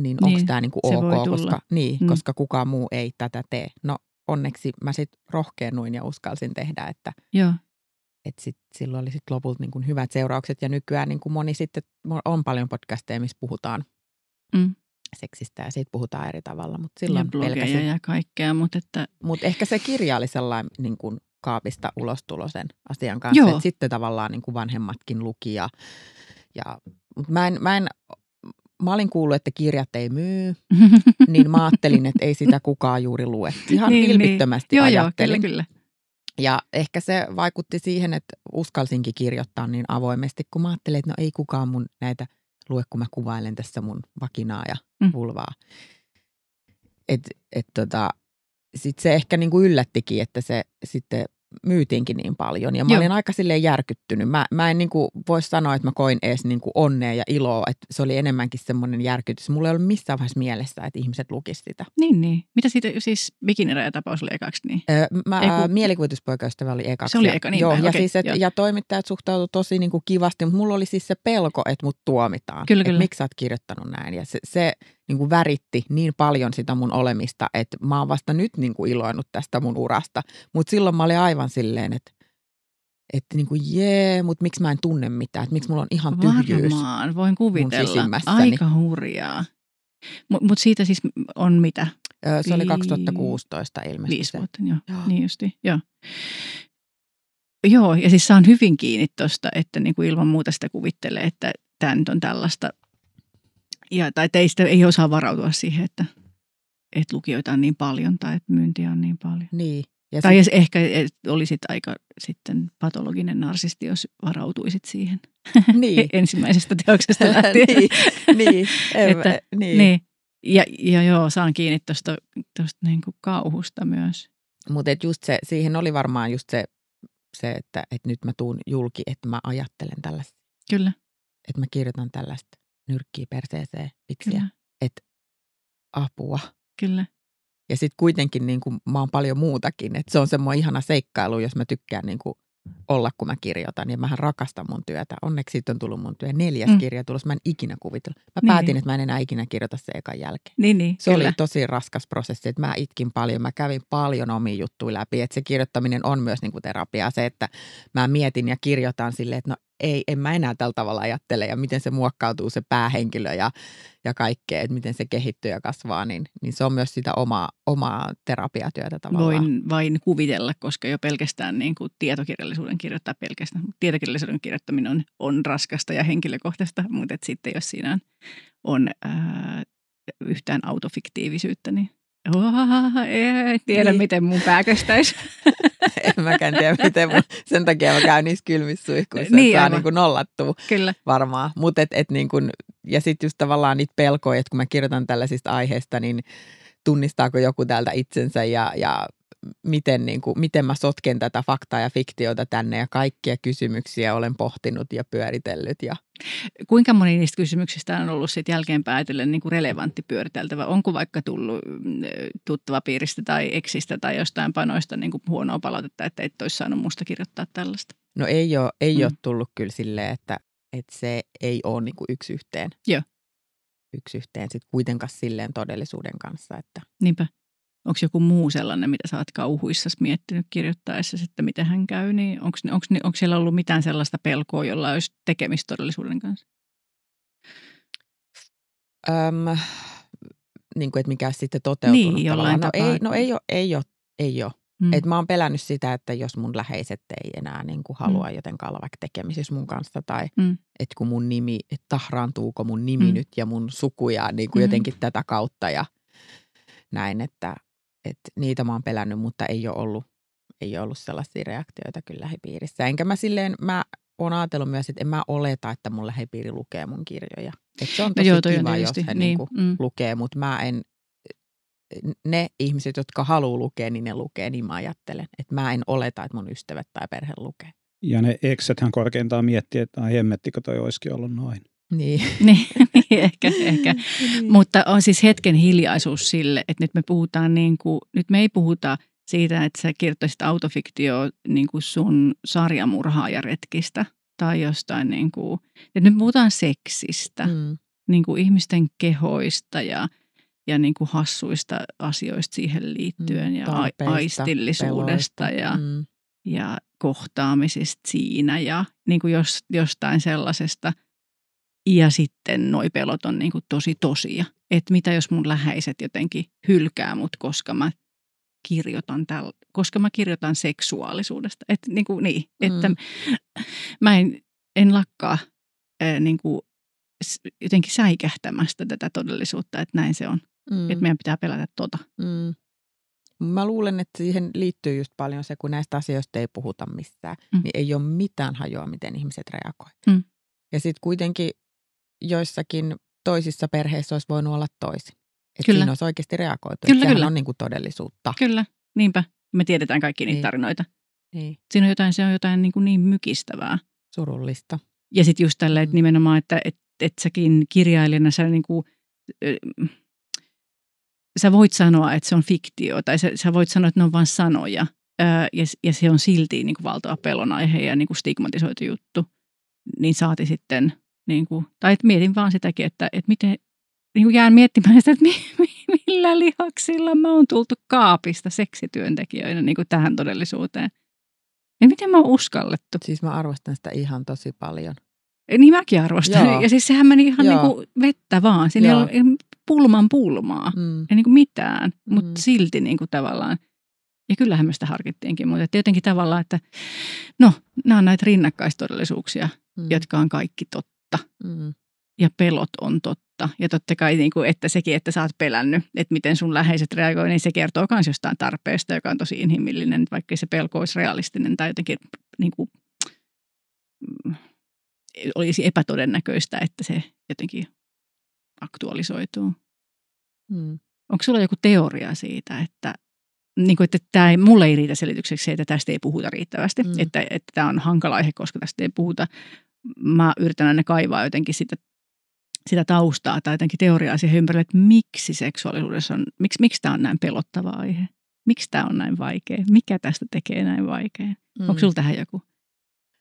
niin onko Niin, tämä niinku ok, koska, niin, Mm. koska kukaan muu ei tätä tee. No onneksi mä sitten rohkeennuin ja uskalsin tehdä, että Joo. et sit, silloin oli sitten lopulta niinku hyvät seuraukset. Ja nykyään niinku moni sitten, on paljon podcasteja, missä puhutaan Mm. seksistä ja siitä puhutaan eri tavalla. Mutta Ja silloin blogeja pelkäsin. ja kaikkea, mutta että Mutta ehkä se kirja oli sellainen niin kuin kaapista ulostulo sen asian kanssa. Joo. Et sitten tavallaan niin kuin vanhemmatkin luki. Ja, ja, mut mä, en, mä, en, mä olin kuullut, että kirjat ei myy, [LAUGHS] niin mä ajattelin, että ei sitä kukaan juuri lue. Ihan Niin, niin, niin. vilpittömästi joo, joo, kyllä, ajattelin. kyllä. Ja ehkä se vaikutti siihen, että uskalsinkin kirjoittaa niin avoimesti, kun mä ajattelin, että no ei kukaan mun näitä lue, kun mä kuvailen tässä mun vakinaa ja Mm. vulvaa. Et, et tota, sitten se ehkä niinku yllättikin, että se sitten myytiinkin niin paljon. Ja mä Joo. olin aika silleen järkyttynyt. Mä, mä en niinku voi sanoa, että mä koin edes niinku onnea ja iloa. Että se oli enemmänkin semmoinen järkytys. Mulla ei ollut missään vaiheessa mielessä, että ihmiset lukisivat sitä. Niin, niin. Mitä siitä, siis bikiniräjätapaus oli ekaksi, niin Öö, mä, Ei kun- ää, mielikuvituspoikaystävä oli ekaksi. Se oli ja- eka, niin joo, ja, okei, siis, et, joo. ja toimittajat suhtautuivat tosi niin kuin kivasti, mutta mulla oli siis se pelko, että mut tuomitaan. Kyllä, kyllä. miksi sä oot kirjoittanut näin. Ja se, se niin kuin väritti niin paljon sitä mun olemista, että mä oon vasta nyt niin kuin iloinut tästä mun urasta. Mutta silloin mä olin aivan silleen, että että niin kuin jee, mutta miksi mä en tunne mitään, että miksi mulla on ihan tyhjyys. varmaan, voin kuvitella. Aika hurjaa. Mutta mut siitä siis on mitä? Öö, Se oli Vi- 2016 ilmeisesti. Viisi vuotta, joo. Joo. Niin justi, joo. Joo, ja siis saan hyvin kiinni tuosta, että niinku ilman muuta sitä kuvittelee, että tämä nyt on tällaista. Ja, tai teistä ei osaa varautua siihen, että, että lukijoita on niin paljon tai että myyntiä on niin paljon. Niin. Ja Tai sit- ehkä et olisit aika sitten patologinen narsisti, jos varautuisit siihen [LAUGHS] niin. ensimmäisestä teoksesta [LAUGHS] lähtien. niin, niin, en, Että- niin. niin. Ja, ja joo, saan kiinni tuosta niin kauhusta myös. Mutta just se, siihen oli varmaan just se, se että, että nyt mä tuun julki, että mä ajattelen tällaista. Kyllä. Että mä kirjoitan tällaista nyrkkiä perseeseen viksiä. Että apua. Kyllä. Ja sitten kuitenkin niin kuin, mä oon paljon muutakin. Että se on semmoinen ihana seikkailu, jos mä tykkään niin kuin, olla, kun mä kirjoitan. Ja mähän rakastan mun työtä. Onneksi siitä on tullut mun työ. Neljäs mm. kirja tulos. Mä en ikinä kuvitellut. Mä niin, päätin, niin. että mä en enää ikinä kirjoita se ekan jälkeen. Niin, niin, se kyllä. oli tosi raskas prosessi. Että mä itkin paljon. Mä kävin paljon omia juttuja läpi. Että se kirjoittaminen on myös niin kuin terapiaa. Se, että mä mietin ja kirjoitan silleen, että no ei, en mä enää tällä tavalla ajattele ja miten se muokkautuu se päähenkilö ja, ja kaikkea, että miten se kehittyy ja kasvaa, niin, niin se on myös sitä omaa, omaa terapiatyötä tavallaan. Voin vain kuvitella, koska jo pelkästään niin kuin tietokirjallisuuden kirjoittaa pelkästään. Tietokirjallisuuden kirjoittaminen on, on raskasta ja henkilökohtaista, mutta sitten jos siinä on, on ää, yhtään autofiktiivisyyttä, niin Oh, ei tiedä, niin. miten mun pää kestäisi. [LAUGHS] en mäkään tiedä, miten mun, sen takia mä käyn niissä kylmissä suihkuissa, niin, että saa niin kuin nollattua Kyllä. varmaan. Mut et, et niin kuin, ja sitten just tavallaan niitä pelkoja, että kun mä kirjoitan tällaisista aiheista, niin tunnistaako joku täältä itsensä ja, ja miten, niin kuin, miten mä sotken tätä faktaa ja fiktiota tänne ja kaikkia kysymyksiä olen pohtinut ja pyöritellyt. Ja... Kuinka moni niistä kysymyksistä on ollut sitten jälkeen päätellen niin kuin relevantti pyöriteltävä? Onko vaikka tullut mm, tuttava piiristä tai eksistä tai jostain panoista niin kuin huonoa palautetta, että et olisi saanut musta kirjoittaa tällaista? No ei ole, ei mm. ole tullut kyllä silleen, että, että se ei ole niin kuin yksi yhteen. Joo. Yksi yhteen sitten kuitenkaan silleen todellisuuden kanssa. Että... Niinpä onko joku muu sellainen, mitä sä oot kauhuissa miettinyt kirjoittaessa, että miten hän käy, niin onko, onko, onko siellä ollut mitään sellaista pelkoa, jolla olisi tekemistä todellisuuden kanssa? Öm, niin kuin, että mikä sitten toteutunut niin, jollain no, ei, no ei ole, ei ole, ei ole. Mm. Et mä oon pelännyt sitä, että jos mun läheiset ei enää niin kuin halua mm. jotenkaan olla vaikka tekemisissä mun kanssa tai mm. että kun mun nimi, että tahraantuuko mun nimi mm. nyt ja mun sukuja niin kuin mm. jotenkin tätä kautta ja näin, että et niitä mä oon pelännyt, mutta ei ole ollut, ei ole ollut sellaisia reaktioita kyllä lähipiirissä. Enkä mä silleen, mä oon ajatellut myös, että en mä oleta, että mun lähipiiri lukee mun kirjoja. Et se on tosi no joo, kiva, on jos he niin. niinku mm. lukee, mutta mä en, ne ihmiset, jotka haluaa lukea, niin ne lukee, niin mä ajattelen. Että mä en oleta, että mun ystävät tai perhe lukee. Ja ne eksethän korkeintaan miettii, että hemmettikö toi olisikin ollut noin. Niin. [LAUGHS] niin, niin ehkä, ehkä. niin. Mutta on siis hetken hiljaisuus sille, että nyt me puhutaan niin kuin, nyt me ei puhuta siitä, että sä kirjoittaisit autofiktio niin kuin sun sarjamurhaajaretkistä tai jostain niin kuin, että nyt puhutaan seksistä, mm. niin kuin ihmisten kehoista ja, ja niin kuin hassuista asioista siihen liittyen mm, ja aistillisuudesta peloista. ja, mm. ja kohtaamisista siinä ja niin kuin jos, jostain sellaisesta – ja sitten noi pelot on niin kuin tosi tosia. Että mitä jos mun läheiset jotenkin hylkää mut, koska mä kirjoitan täl, koska mä kirjoitan seksuaalisuudesta. Että niin, kuin, niin mm. että mä en, en lakkaa ää, niin kuin, jotenkin säikähtämästä tätä todellisuutta, että näin se on. Mm. Että meidän pitää pelätä tota. Mm. Mä luulen, että siihen liittyy just paljon se, kun näistä asioista ei puhuta missään, mm. niin ei ole mitään hajoa, miten ihmiset reagoivat. Mm. Ja sitten kuitenkin joissakin toisissa perheissä olisi voinut olla toisin. Että kyllä. siinä olisi oikeasti reagoitu. Kyllä, kyllä. on niin kuin todellisuutta. Kyllä, niinpä. Me tiedetään kaikki niitä niin. tarinoita. Niin. Siinä on jotain, se on jotain niin, kuin niin mykistävää. Surullista. Ja sitten just tällä, että mm. nimenomaan, että et, et säkin kirjailijana sä niin kuin, sä voit sanoa, että se on fiktio, tai sä, sä voit sanoa, että ne on vain sanoja, ää, ja, ja se on silti niin kuin valtava pelon aihe ja niin kuin stigmatisoitu juttu, niin saati sitten niin kuin, tai että mietin vaan sitäkin, että, että miten, niin kuin jään miettimään sitä, että mi, [LAUGHS] mi, millä lihaksilla mä oon tultu kaapista seksityöntekijöinä niin kuin tähän todellisuuteen. Ja miten mä oon uskallettu? Siis mä arvostan sitä ihan tosi paljon. Niin mäkin arvostan. Joo. Ja siis sehän meni ihan niin kuin vettä vaan. Siinä Joo. ei ollut pulman pulmaa. Mm. Ei niin kuin mitään, mm. mutta silti niin kuin tavallaan. Ja kyllähän me sitä harkittiinkin, mutta jotenkin tavallaan, että no, nämä on näitä rinnakkaistodellisuuksia, mm. jotka on kaikki totta totta. Mm. Ja pelot on totta. Ja totta kai, niin kuin, että sekin, että sä oot pelännyt, että miten sun läheiset reagoivat, niin se kertoo myös jostain tarpeesta, joka on tosi inhimillinen, vaikka se pelko olisi realistinen tai jotenkin niin kuin, mm, olisi epätodennäköistä, että se jotenkin aktualisoituu. Mm. Onko sulla joku teoria siitä, että, niin kuin, että tämä ei, mulle ei riitä selitykseksi se, että tästä ei puhuta riittävästi, Mm. mm. että, että tämä on hankala aihe, koska tästä ei puhuta. Mä yritän aina kaivaa jotenkin sitä, sitä taustaa tai jotenkin teoriaa siihen ympärille, että miksi seksuaalisuudessa on, miksi, miksi tämä on näin pelottava aihe? Miksi tämä on näin vaikea? Mikä tästä tekee näin vaikean? Mm. Onko sulla tähän joku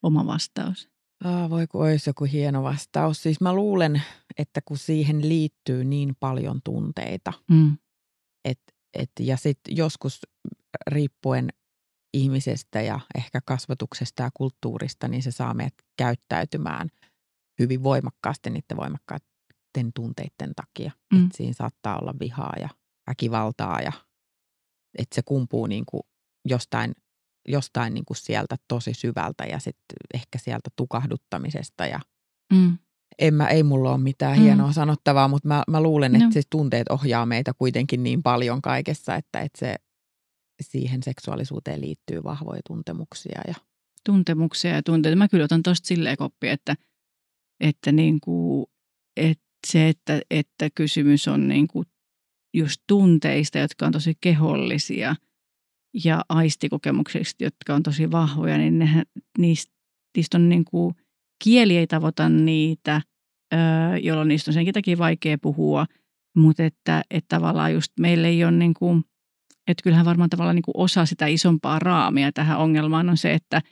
oma vastaus? Ah, voi kun olisi joku hieno vastaus. Siis mä luulen, että kun siihen liittyy niin paljon tunteita, Mm. et, et, ja sitten joskus riippuen ihmisestä ja ehkä kasvatuksesta ja kulttuurista, niin se saa meidät käyttäytymään hyvin voimakkaasti niiden voimakkaiden tunteiden takia. Mm. Et siinä saattaa olla vihaa ja väkivaltaa ja että se kumpuu niin kuin jostain, jostain niin kuin sieltä tosi syvältä ja sitten ehkä sieltä tukahduttamisesta ja Mm. en mä, ei mulla ole mitään Mm. hienoa sanottavaa, mutta mä, mä luulen, että No. siis tunteet ohjaa meitä kuitenkin niin paljon kaikessa, että, että se siihen seksuaalisuuteen liittyy vahvoja tuntemuksia. Ja, tuntemuksia ja tunteita. Mä kyllä otan tuosta silleen koppia, että, että, niin kuin, että se, että, että kysymys on niin kuin just tunteista, jotka on tosi kehollisia ja aistikokemuksista, jotka on tosi vahvoja, niin nehän, niistä, niistä on niin kuin, kieli ei tavoita niitä, jolloin niistä on senkin takia vaikea puhua, mutta että, että tavallaan just meillä ei ole niin kuin, että kyllähän varmaan tavallaan niin kuin osa sitä isompaa raamia tähän ongelmaan on se, että,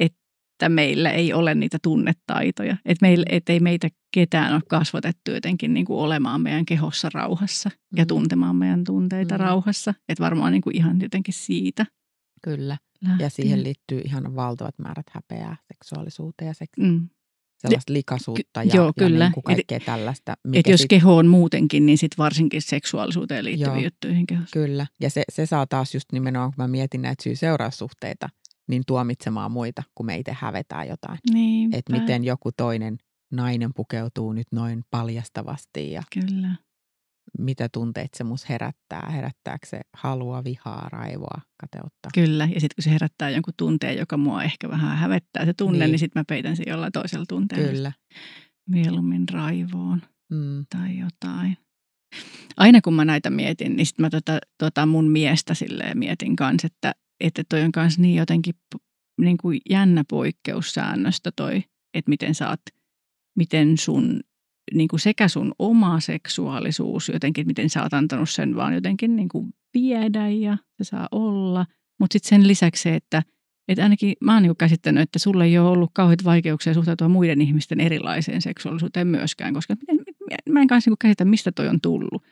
että meillä ei ole niitä tunnetaitoja. Että meillä, et ei meitä ketään ole kasvatettu jotenkin niin kuin olemaan meidän kehossa rauhassa ja Mm. tuntemaan meidän tunteita Mm. rauhassa. Että varmaan niin kuin ihan jotenkin siitä kyllä. lähtien. Ja siihen liittyy ihan valtavat määrät häpeää seksuaalisuuteen ja seks- Mm. Sellaista likaisuutta ja, joo, ja kyllä. Niin kuin kaikkea tällaista. Että jos keho on muutenkin, niin sitten varsinkin seksuaalisuuteen liittyviin Joo. juttuihin kehossa. Kyllä. Ja se, se saa taas just nimenomaan, kun mä mietin näitä syy-seuraussuhteita, niin tuomitsemaan muita, kun me itse hävetään jotain. Että miten joku toinen nainen pukeutuu nyt noin paljastavasti ja Kyllä. Mitä tunteita se mus herättää. Herättääkö se halua, vihaa, raivoa, kateutta? Kyllä, ja sitten kun se herättää jonkun tunteen, joka mua ehkä vähän hävettää se tunne, Niin. niin, sitten mä peitän sen jollain toisella tunteella. Kyllä. Mieluummin raivoon Mm. tai jotain. Aina kun mä näitä mietin, niin sitten mä tota, tota mun miestä silleen mietin kanssa, että, että toi on kanssa niin jotenkin niin kuin jännä poikkeussäännöstä toi, että miten oot, miten sun niin kuin sekä sun oma seksuaalisuus jotenkin, miten sä oot antanut sen vaan jotenkin niin kuin viedä ja se saa olla. Mutta sitten sen lisäksi se, että, että ainakin mä oon niin käsittänyt, että sulle ei ole ollut kauheita vaikeuksia suhtautua muiden ihmisten erilaiseen seksuaalisuuteen myöskään, koska mä en kanssa niin käsitä, mistä toi on tullut.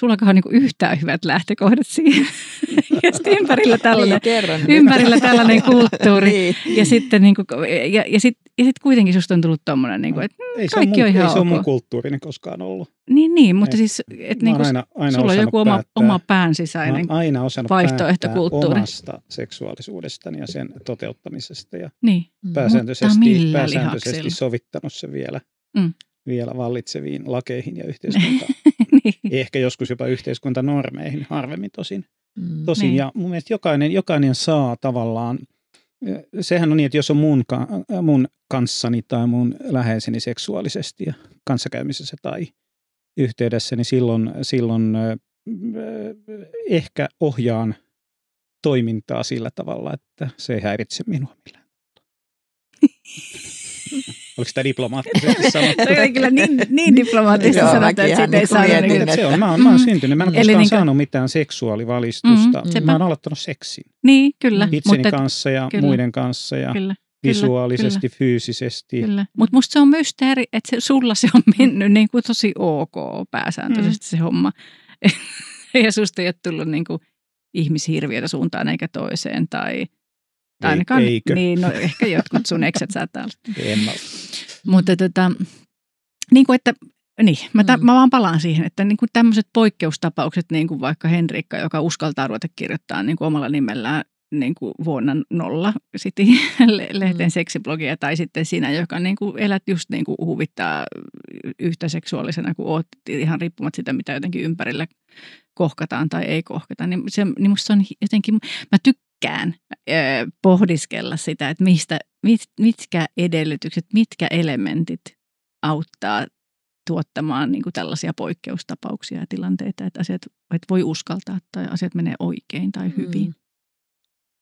Sulla on niin yhtään hyvät lähtökohdat siihen. [LAUGHS] ja sitten ympärillä tällainen, Niin, nyt. ympärillä tällainen kulttuuri. niin. Ja sitten niin kuin, ja, ja sit, ja sit kuitenkin susta on tullut tommonen, niin kuin, että Ei Kaikki on on mun, ihan ei se ole mun ok. kulttuurinen koskaan ollut. niin, niin mutta Et- siis, että niin kuin, aina, aina sulla on joku oma, päättää, oma pään sisäinen. aina osannut vaihtoehtokulttuuri. omasta seksuaalisuudestani ja sen toteuttamisesta ja Niin, Mm. pääsääntöisesti, pääsääntöisesti lihaksilla? sovittanut se vielä, Mm. vielä vallitseviin lakeihin ja yhteiskuntaan. [LAUGHS] niin. Ehkä joskus jopa yhteiskuntanormeihin, harvemmin tosin. Mm. tosin. Niin. Ja mun mielestä jokainen, jokainen saa tavallaan, sehän on niin, että jos on mun, mun kanssani tai mun läheiseni seksuaalisesti ja kanssakäymisessä tai yhteydessä, niin silloin, silloin ehkä ohjaan toimintaa sillä tavalla, että se ei häiritse minua millään. [LAUGHS] Oliko tämä diplomaattisesti sanottu? [LAUGHS] Se oli kyllä niin, niin diplomaattisesti Joo, sanottu, että siitä ei niin saada mietin, niin, että- se on, mä, oon, mä oon Mm. syntynyt, mä en koskaan niinku- saanut mitään seksuaalivalistusta. Mm, mä oon aloittanut seksin niin, kyllä. Mm. itseni Mutta, kanssa ja kyllä. muiden kanssa ja kyllä, visuaalisesti, fyysisesti. kyllä. Mutta musta se on mysteeri, että se, sulla se on mennyt niin kuin tosi ok pääsääntöisesti se homma. [LAUGHS] ja susta ei ole tullut niin kuin ihmishirviötä suuntaan eikä toiseen. Tai, tai ainakaan, eikö? niin, no ehkä jotkut sun ekset saattaa olla. En mä, Mutta tota, niin kuin että, niin, mä, tä, Mm. mä vaan palaan siihen, että niin kuin tämmöiset poikkeustapaukset, niin kuin vaikka Henrikka, joka uskaltaa ruveta kirjoittaa niin kuin omalla nimellään niin kuin vuonna nolla City [LAUGHS] lehteen Mm. seksiblogia, tai sitten sinä, joka niin kuin elät just niin kuin huvittaa yhtä seksuaalisena kuin oot, ihan riippumatta sitä, mitä jotenkin ympärillä kohkataan tai ei kohkata, niin, se, niin musta se on jotenkin, mä tykkään ö, pohdiskella sitä, että mistä, mit, mitkä edellytykset, mitkä elementit auttaa tuottamaan niin kuin tällaisia poikkeustapauksia ja tilanteita, että asiat että voi uskaltaa tai asiat menee oikein tai hyvin. Mm.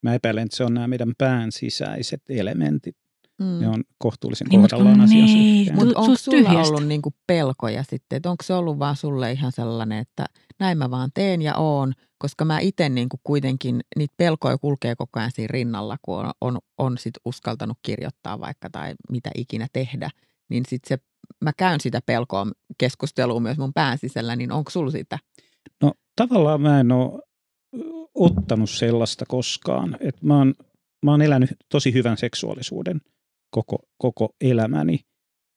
Mä epäilen, että se on nämä meidän pään sisäiset elementit. Mm. Ne on kohtuullisen Niin, kohdallaan kun asian ne- suhteen. mut- Mutta onko sulla tyhjästä. ollut niinku pelkoja sitten, että onko se ollut vaan sulle ihan sellainen, että näin mä vaan teen ja oon, koska mä itse niinku kuitenkin, niitä pelkoja kulkee koko ajan siinä rinnalla, kun on, on, on sit uskaltanut kirjoittaa vaikka tai mitä ikinä tehdä, niin sit se, mä käyn sitä pelkoa keskustelua myös mun pään sisällä, niin onko sulla sitä? No tavallaan mä en ole ottanut sellaista koskaan. Et mä, oon, mä oon elänyt tosi hyvän seksuaalisuuden koko, koko elämäni.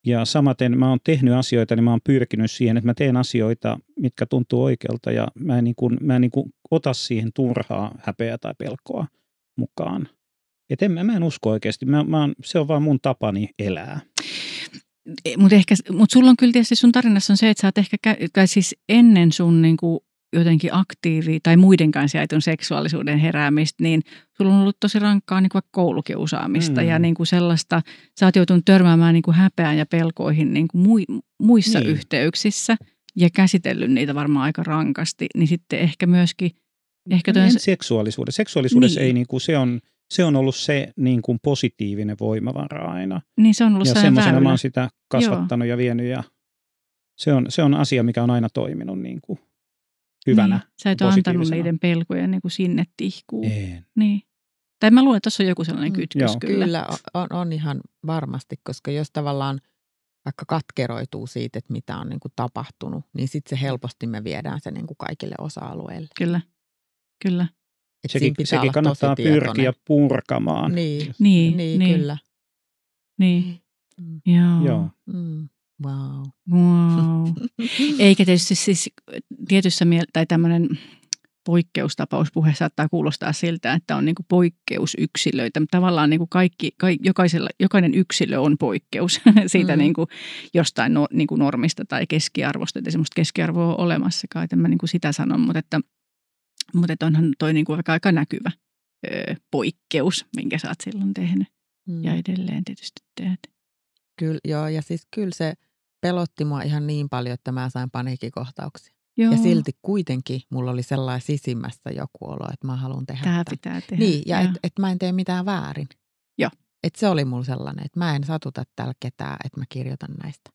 Ja samaten mä oon tehnyt asioita, niin mä oon pyrkinyt siihen, että mä teen asioita, mitkä tuntuu oikealta ja mä en, niin kuin, mä en niin kuin ota siihen turhaa häpeää tai pelkoa mukaan. Et en, mä en usko oikeasti. Mä, mä oon, se on vaan mun tapani elää. Mutta mut sulla on kyllä tietysti sun tarinassa on se, että sä oot ehkä, kä- tai siis ennen sun niin kuin jotenkin aktiivi tai muiden kanssa jaetun seksuaalisuuden heräämistä, niin sulla on ollut tosi rankkaa niin kuin vaikka koulukiusaamista Mm. ja niin kuin sellaista, sä oot joutunut törmäämään niin kuin häpeään ja pelkoihin niin kuin mui, muissa Niin. yhteyksissä ja käsitellyt niitä varmaan aika rankasti, niin sitten ehkä myöskin, ehkä toi, en seksuaalisuudessa. Seksuaalisuudessa Niin. ei, niin kuin, se, on, se on ollut se niin kuin positiivinen voimavara aina. niin se on ollut Ja semmoisena mä oon sitä kasvattanut ja vienyt ja se on, se on asia, mikä on aina toiminut niin kuin hyvänä. Niin, sä et ole antanut niiden pelkojen niin kuin sinne tihkuun. En. Niin. Tai mä luulen, että tuossa on joku sellainen Mm, kytkös joo. kyllä. Kyllä, on, on ihan varmasti, koska jos tavallaan vaikka katkeroituu siitä, että mitä on niin kuin tapahtunut, niin sitten se helposti me viedään se niin kuin kaikille osa-alueille. Kyllä, kyllä. Et Sekin, sekin kannattaa pyrkiä purkamaan. Niin, Niin, niin, niin, kyllä. Niin, Mm. joo. Joo. Mm. Wow. Wow. [LAUGHS] Eikä tietysti siis tietyssä mielessä, tai tämmöinen poikkeustapauspune saattaa kuulostaa siltä, että on niinku poikkeusyksilöitä. Tavallaan niinku kaikki, kaikki, jokaisella, jokainen yksilö on poikkeus [LAUGHS] siitä Mm. niinku jostain no, niinku normista tai keskiarvosta. Että semmoista keskiarvoa on olemassakaan, että mä niinku sitä sanon, mutta, että, mutta että onhan toi niinku aika, aika näkyvä ö, poikkeus, minkä sä oot silloin tehnyt Mm. ja edelleen tietysti teet. Kyllä, joo, ja siis kyllä se pelotti mua ihan niin paljon, että mä sain paniikkikohtauksia. Joo, Ja silti kuitenkin mulla oli sellainen sisimmässä joku olo, että mä haluan tehdä tämä tämän. pitää tehdä. Niin, ja että et mä en tee mitään väärin. Joo. Et se oli mulla sellainen, että mä en satuta täällä ketään, että mä kirjoitan näistä.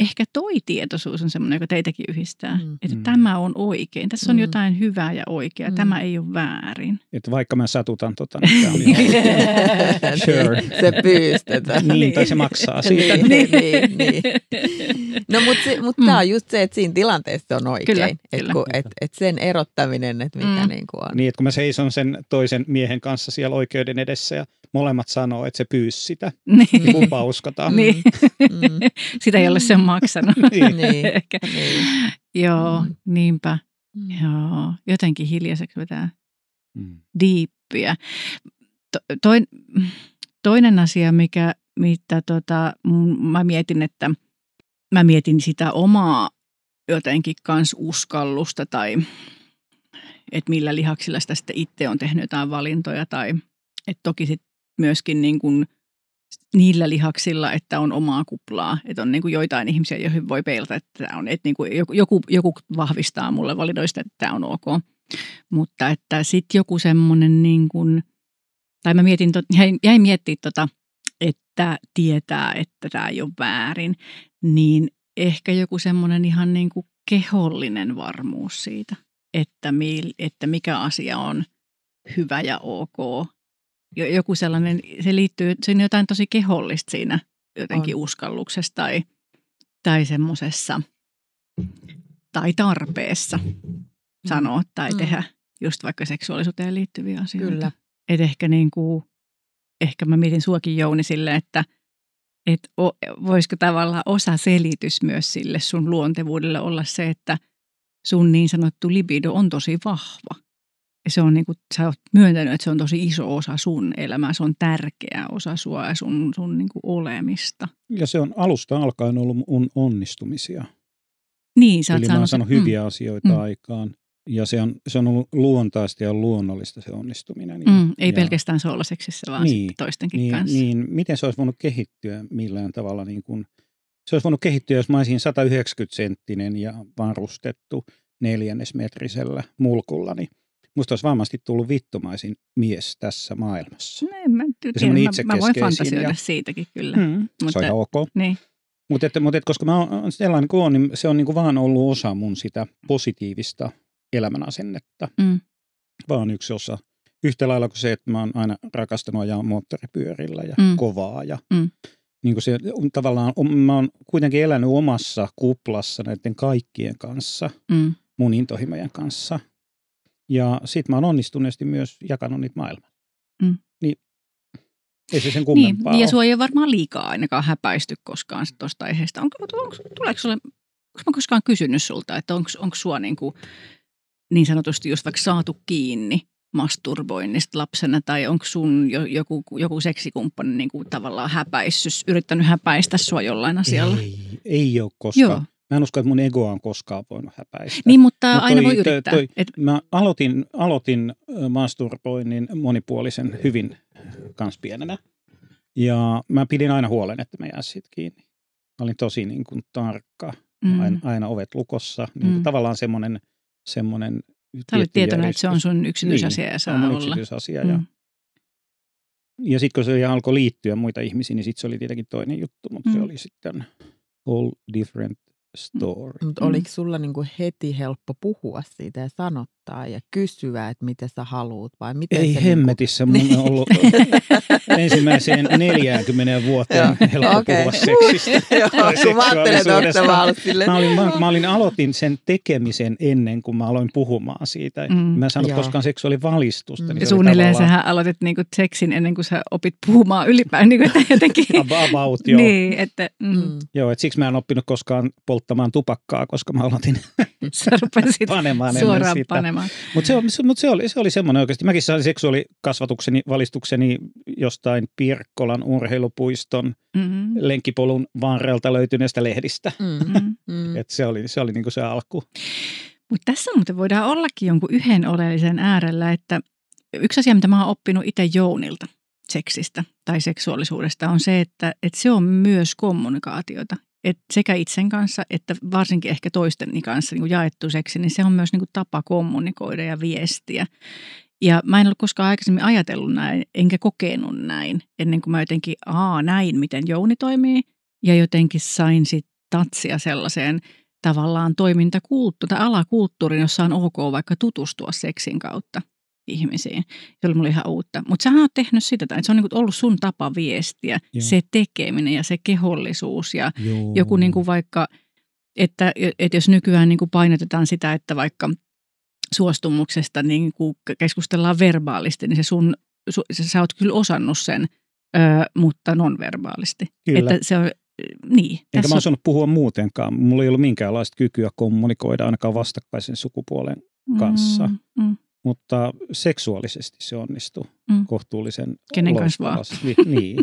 Ehkä toi tietoisuus on semmoinen, joka teitäkin yhdistää. Mm. Että Mm. tämä on oikein. Tässä on Mm. jotain hyvää ja oikeaa. Mm. Tämä ei ole väärin. Että vaikka mä satutan tota, niin tämä on ihan. [LAUGHS] Sure. se pyystetään. Niin, tai se maksaa siitä. niin, niin, niin. No mutta mut Mm. tämä on just se, että siinä tilanteessa on oikein. Kyllä, että kyllä. kun, et, et sen erottaminen, että mikä Mm. niin kuin on. Niin, että kun mä seison sen toisen miehen kanssa siellä oikeuden edessä ja molemmat sanoo, että se pyysi sitä, [LAUGHS] niin niin. kumpa uskotaan. Niin. Mm. [LAUGHS] Sitä ei ole sen maksanut. [LAUGHS] Niin. Niin. Ehkä. Niin. Joo, Mm. niinpä. Mm. Joo, jotenkin hiljaiseksi vetää Mm. diippiä. To, toin, toinen asia, mikä, mitä tota, mun- mä mietin, että mä mietin sitä omaa jotenkin kans uskallusta tai että millä lihaksilla sitä sitten itse on tehnyt jotain valintoja tai että toki sit myöskin niin kuin niillä lihaksilla, että on omaa kuplaa. Että on niin kuin joitain ihmisiä, joihin voi peilata, että on, että niin kuin joku, joku, vahvistaa mulle validoista, että tämä on ok. Mutta että sitten joku semmoinen niin kuin, tai mä mietin, jäin, jäin miettimään tota, että tietää, että tämä ei ole väärin, niin ehkä joku semmoinen ihan niin kuin kehollinen varmuus siitä, että, mil, että mikä asia on hyvä ja ok. Jo- Joku sellainen, se liittyy, se on jotain tosi kehollista siinä jotenkin On. uskalluksessa tai, tai semmoisessa tai tarpeessa sanoa tai Mm. tehdä just vaikka seksuaalisuuteen liittyviä asioita. Kyllä. Et ehkä, niin kuin, ehkä mä mietin suokin Jouni sille, että et o, voisiko tavallaan osa selitys myös sille sun luontevuudelle olla se, että sun niin sanottu libido on tosi vahva. Ja se on niin kuin, sä oot myöntänyt, että se on tosi iso osa sun elämää, se on tärkeä osa sua ja sun, sun niin kuin olemista. Ja se on alusta alkaen ollut mun onnistumisia. Niin, sä oot Eli mä oon saanut se- hyviä asioita Mm. aikaan. Ja se on, se on ollut luontaista ja luonnollista se onnistuminen. Mm, mm, ei ja, pelkästään sooloseksissä, vaan Niin, toistenkin niin, kanssa. niin, miten se olisi voinut kehittyä millään tavalla niin kuin se olisi voinut kehittyä, jos mä olisin 190 senttinen ja varustettu neljännesmetrisellä mulkulla, niin musta olisi varmasti tullut vittumaisin mies tässä maailmassa. No, en mä, tiedä, mä, mä voin fantasioida ja... siitäkin kyllä. Mm, mutta, se on ihan ok. Niin. Mutta, että, mutta että, koska mä oon sellainen kuin on, niin se on niin kuin vaan ollut osa mun sitä positiivista elämänasennetta. Mm. Vaan yksi osa. Yhtä lailla kuin se, että mä oon aina rakastanut ajaa moottoripyörillä ja Mm. kovaa. Ja Mm. niin kuin se, tavallaan, on- mä oon kuitenkin elänyt omassa kuplassa näiden kaikkien kanssa, Mm. mun intohimojen kanssa. Ja sit mä oon onnistuneesti myös jakanut niitä maailmaa. Mm. Niin ei se sen Niin, kummempaa ja ole. sua ei ole varmaan liikaa ainakaan häpäisty koskaan tuosta aiheesta. Onko, onko, tuleeko sulle, onko mä koskaan kysynyt sulta, että onko, onko sua niin, kuin, niin sanotusti just vaikka saatu kiinni masturboinnista lapsena, tai onko sun jo, joku, joku seksikumppani niin kuin tavallaan häpäissyt, yrittänyt häpäistä sua jollain asialla? Ei, ei ole koskaan. Joo, Mä en usko, että mun egoa on koskaan voinut häpäistä. niin mutta Mut aina toi- voi toi- yrittää. toi- Et, Mä aloitin, aloitin masturboinnin monipuolisen hyvin kans pienenä. Ja mä pidin aina huolen, että mä jää siitä kiinni. Mä olin tosi niin kuin tarkka, mm. aina, aina ovet lukossa. Niin Mm. Tavallaan semmoinen, semmoinen Sä olet tietoinen, että se on järjestys. sun yksityisasia niin, ja se on saa mun olla. yksityisasia. Ja, Mm. ja sitten kun se alkoi liittyä muita ihmisiä, niin sitten se oli tietenkin toinen juttu. Mutta se Mm. oli sitten all different story. Mutta Mm. oliko sulla niinku heti helppo puhua siitä ja sanottaa ja kysyä, että mitä sä haluut vai miten Ei se hemmetissä, mun Niin. on [LAUGHS] ollut ensimmäiseen 40 vuoteen helppo okei. puhua seksistä. [LAUGHS] Joo, kun mä ajattelin, että ollut silleen, Mä, olin, mä, mä, olin, aloitin sen tekemisen ennen kuin mä aloin puhumaan siitä. Mm. Mä en saanut Joo. koskaan seksuaalivalistusta. Mm. Niin suunnilleen tavallaan sähän aloitit niinku seksin ennen kuin sä opit puhumaan ylipäätään. Niinku, että jotenkin, ab- About, joo. niin, että mm, mm. joo et siksi mä en oppinut koskaan polttamaan tupakkaa, koska mä aloitin [LAUGHS] sä rupesit panemaan suoraan sitä. Mutta se, mut se, oli, se oli semmoinen oikeasti. Mäkin sain seksuaalikasvatukseni, valistukseni jostain Pirkkolan urheilupuiston Mm-hmm. lenkkipolun varrelta löytyneestä lehdistä. Mm. Mm. Mm. Et se oli, se oli niinku se alku. Mutta tässä muuten voidaan ollakin jonkun yhden oleellisen äärellä, että yksi asia, mitä mä oon oppinut itse Jounilta seksistä tai seksuaalisuudesta on se, että, että se on myös kommunikaatiota. Et sekä itsen kanssa että varsinkin ehkä toisten kanssa niin kuin jaettu seksi, niin se on myös niin kuin tapa kommunikoida ja viestiä. Ja mä en ole koskaan aikaisemmin ajatellut näin, enkä kokenut näin, ennen kuin mä jotenkin, aa näin, miten Jouni toimii. Ja jotenkin sain sitten tatsia sellaiseen tavallaan toimintakulttuuri tai alakulttuuriin, jossa on ok vaikka tutustua seksin kautta ihmisiin. Se oli mulle ihan uutta. Mutta sähän oot tehnyt sitä, että se on niinku ollut sun tapa viestiä, Joo. se tekeminen ja se kehollisuus ja Joo. joku niinku vaikka, että, että jos nykyään niinku painotetaan sitä, että vaikka suostumuksesta niinku keskustellaan verbaalisti, niin se sun, su, sä oot kyllä osannut sen, ö, mutta non-verbaalisti. Kyllä. Että se on, niin. Enkä tässä mä on- osannut puhua muutenkaan. Mulla ei ollut minkäänlaista kykyä kommunikoida ainakaan vastakkaisen sukupuolen, kanssa. Mm, mm. Mutta seksuaalisesti se onnistui Mm. kohtuullisen Kenen kanssa vaan. Niin.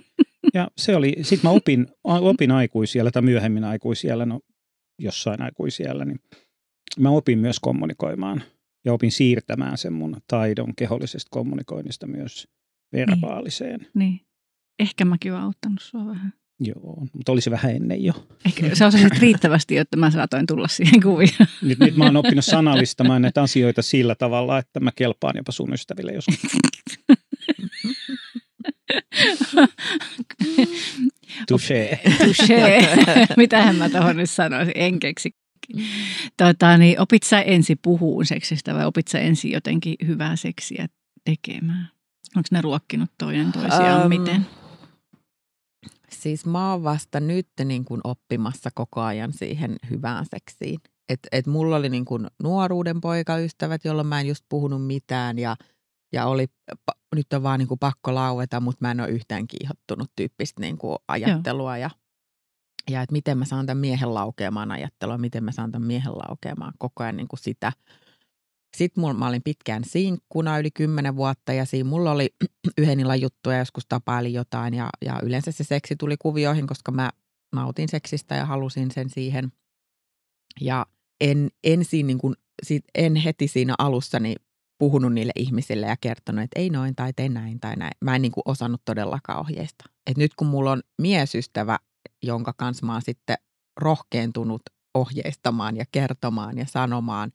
Ja se oli, sit mä opin, opin aikuisiellä tai myöhemmin aikuisiellä, no jossain aikuisiellä, niin mä opin myös kommunikoimaan ja opin siirtämään sen mun taidon kehollisesta kommunikoinnista myös verbaaliseen. Niin. Ehkä mäkin olen auttanut sua vähän. Joo, mutta oli se vähän ennen jo. Ehkä sä osasit riittävästi, jotta mä saatoin tulla siihen kuvioon. Nyt, nyt mä oon oppinut sanallistamaan näitä asioita sillä tavalla, että mä kelpaan jopa sun ystäville joskus. Touché. Touché. Mitähän mä tuohon nyt sanoisin, en keksi. Tota, niin, opit sä ensin puhuun seksistä vai opit sä ensin jotenkin hyvää seksiä tekemään? Onko ne ruokkinut toinen toisiaan? Öm, Miten? Siis mä oon vasta nyt niin kuin oppimassa koko ajan siihen hyvään seksiin. Et, et mulla oli niin kuin nuoruuden poikaystävät, jolloin mä en just puhunut mitään ja, ja oli, nyt on vaan niin kuin pakko laueta, mutta mä en ole yhtään kiihottunut tyyppistä niin kuin ajattelua. Ja, ja että miten mä saan tämän miehen laukeamaan ajattelua, miten mä saan tämän miehen laukeamaan koko ajan niin kuin sitä. Sitten mulla, mä olin pitkään sinkkuna yli kymmenen vuotta ja siinä mulla oli [CLEARS THROAT] yhden illan juttuja, joskus tapaili jotain ja, ja yleensä se seksi tuli kuvioihin, koska mä nautin seksistä ja halusin sen siihen. Ja en, en, siinä niin kuin, sit, en heti siinä alussa niin puhunut niille ihmisille ja kertonut, että ei noin tai tee näin tai näin. Mä en niin kuin osannut todellakaan ohjeista. Et nyt kun mulla on miesystävä, jonka kanssa mä oon sitten rohkeentunut ohjeistamaan ja kertomaan ja sanomaan.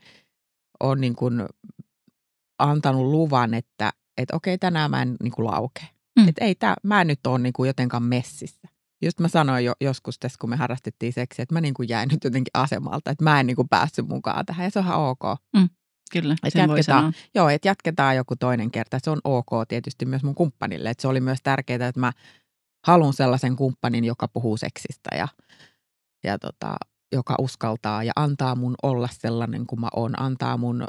On niin kuin antanut luvan, että, että okei, tänään mä en niin kuin lauke. Mm. Että ei tää, mä en nyt ole niin kuin jotenkaan messissä. Just mä sanoin jo joskus tässä, kun me harrastettiin seksiä, että mä niin kuin jäin nyt jotenkin asemalta, että mä en niin kuin päässyt mukaan tähän ja se on ihan ok. Mm. Kyllä, et sen voi sanoa. Joo, että jatketaan joku toinen kerta. Se on ok tietysti myös mun kumppanille. Että se oli myös tärkeää, että mä haluan sellaisen kumppanin, joka puhuu seksistä ja, ja tota, joka uskaltaa ja antaa mun olla sellainen kuin mä oon. Antaa mun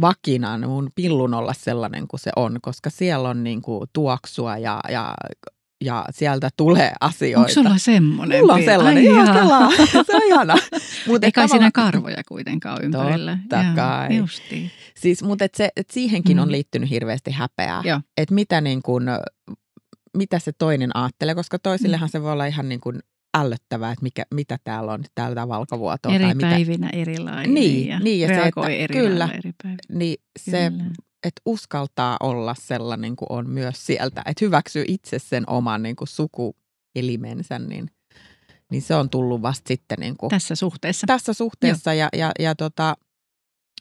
vakinan, mun pillun olla sellainen kuin se on, koska siellä on niin kuin tuoksua ja, ja ja sieltä tulee asioita. Onko sulla semmoinen? Mulla on sellainen, Ai joo, [LAUGHS] se on ihana. Mut Eikä siinä karvoja kuitenkaan ympärillä. Totta kai. Justiin. Siis, mutta et se, et siihenkin mm. on liittynyt hirveästi häpeää. Että mitä, niin kun, mitä se toinen ajattelee, koska toisillehan mm. se voi olla ihan niin kun ällöttävää, että mikä, mitä täällä on, täällä valkavuoto. Eri tai päivinä mitä. erilainen niin, ja niin, ja reagoi se, että, eri kyllä, eri päivinä. Niin se, kyllä että uskaltaa olla sellainen kuin on myös sieltä, että hyväksyy itse sen oman niin kuin sukuelimensä, niin, niin se on tullut vasta sitten niin kuin, tässä suhteessa. Tässä suhteessa ja, ja, ja tota,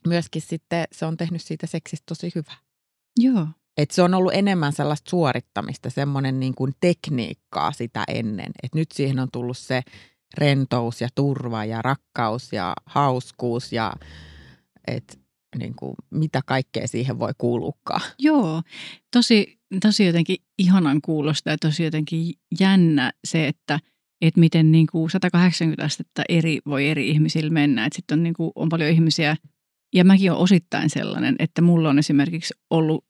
myöskin sitten se on tehnyt siitä seksistä tosi hyvä. Joo. Et se on ollut enemmän sellaista suorittamista, semmoinen niin kuin tekniikkaa sitä ennen. Et nyt siihen on tullut se rentous ja turva ja rakkaus ja hauskuus ja et niin kuin, mitä kaikkea siihen voi kuuluukaan. Joo, tosi, tosi jotenkin ihanan kuulosta ja tosi jotenkin jännä se, että että miten niin kuin 180 astetta eri voi eri ihmisillä mennä. Sitten on, niin kuin, on paljon ihmisiä, ja mäkin olen osittain sellainen, että mulla on esimerkiksi ollut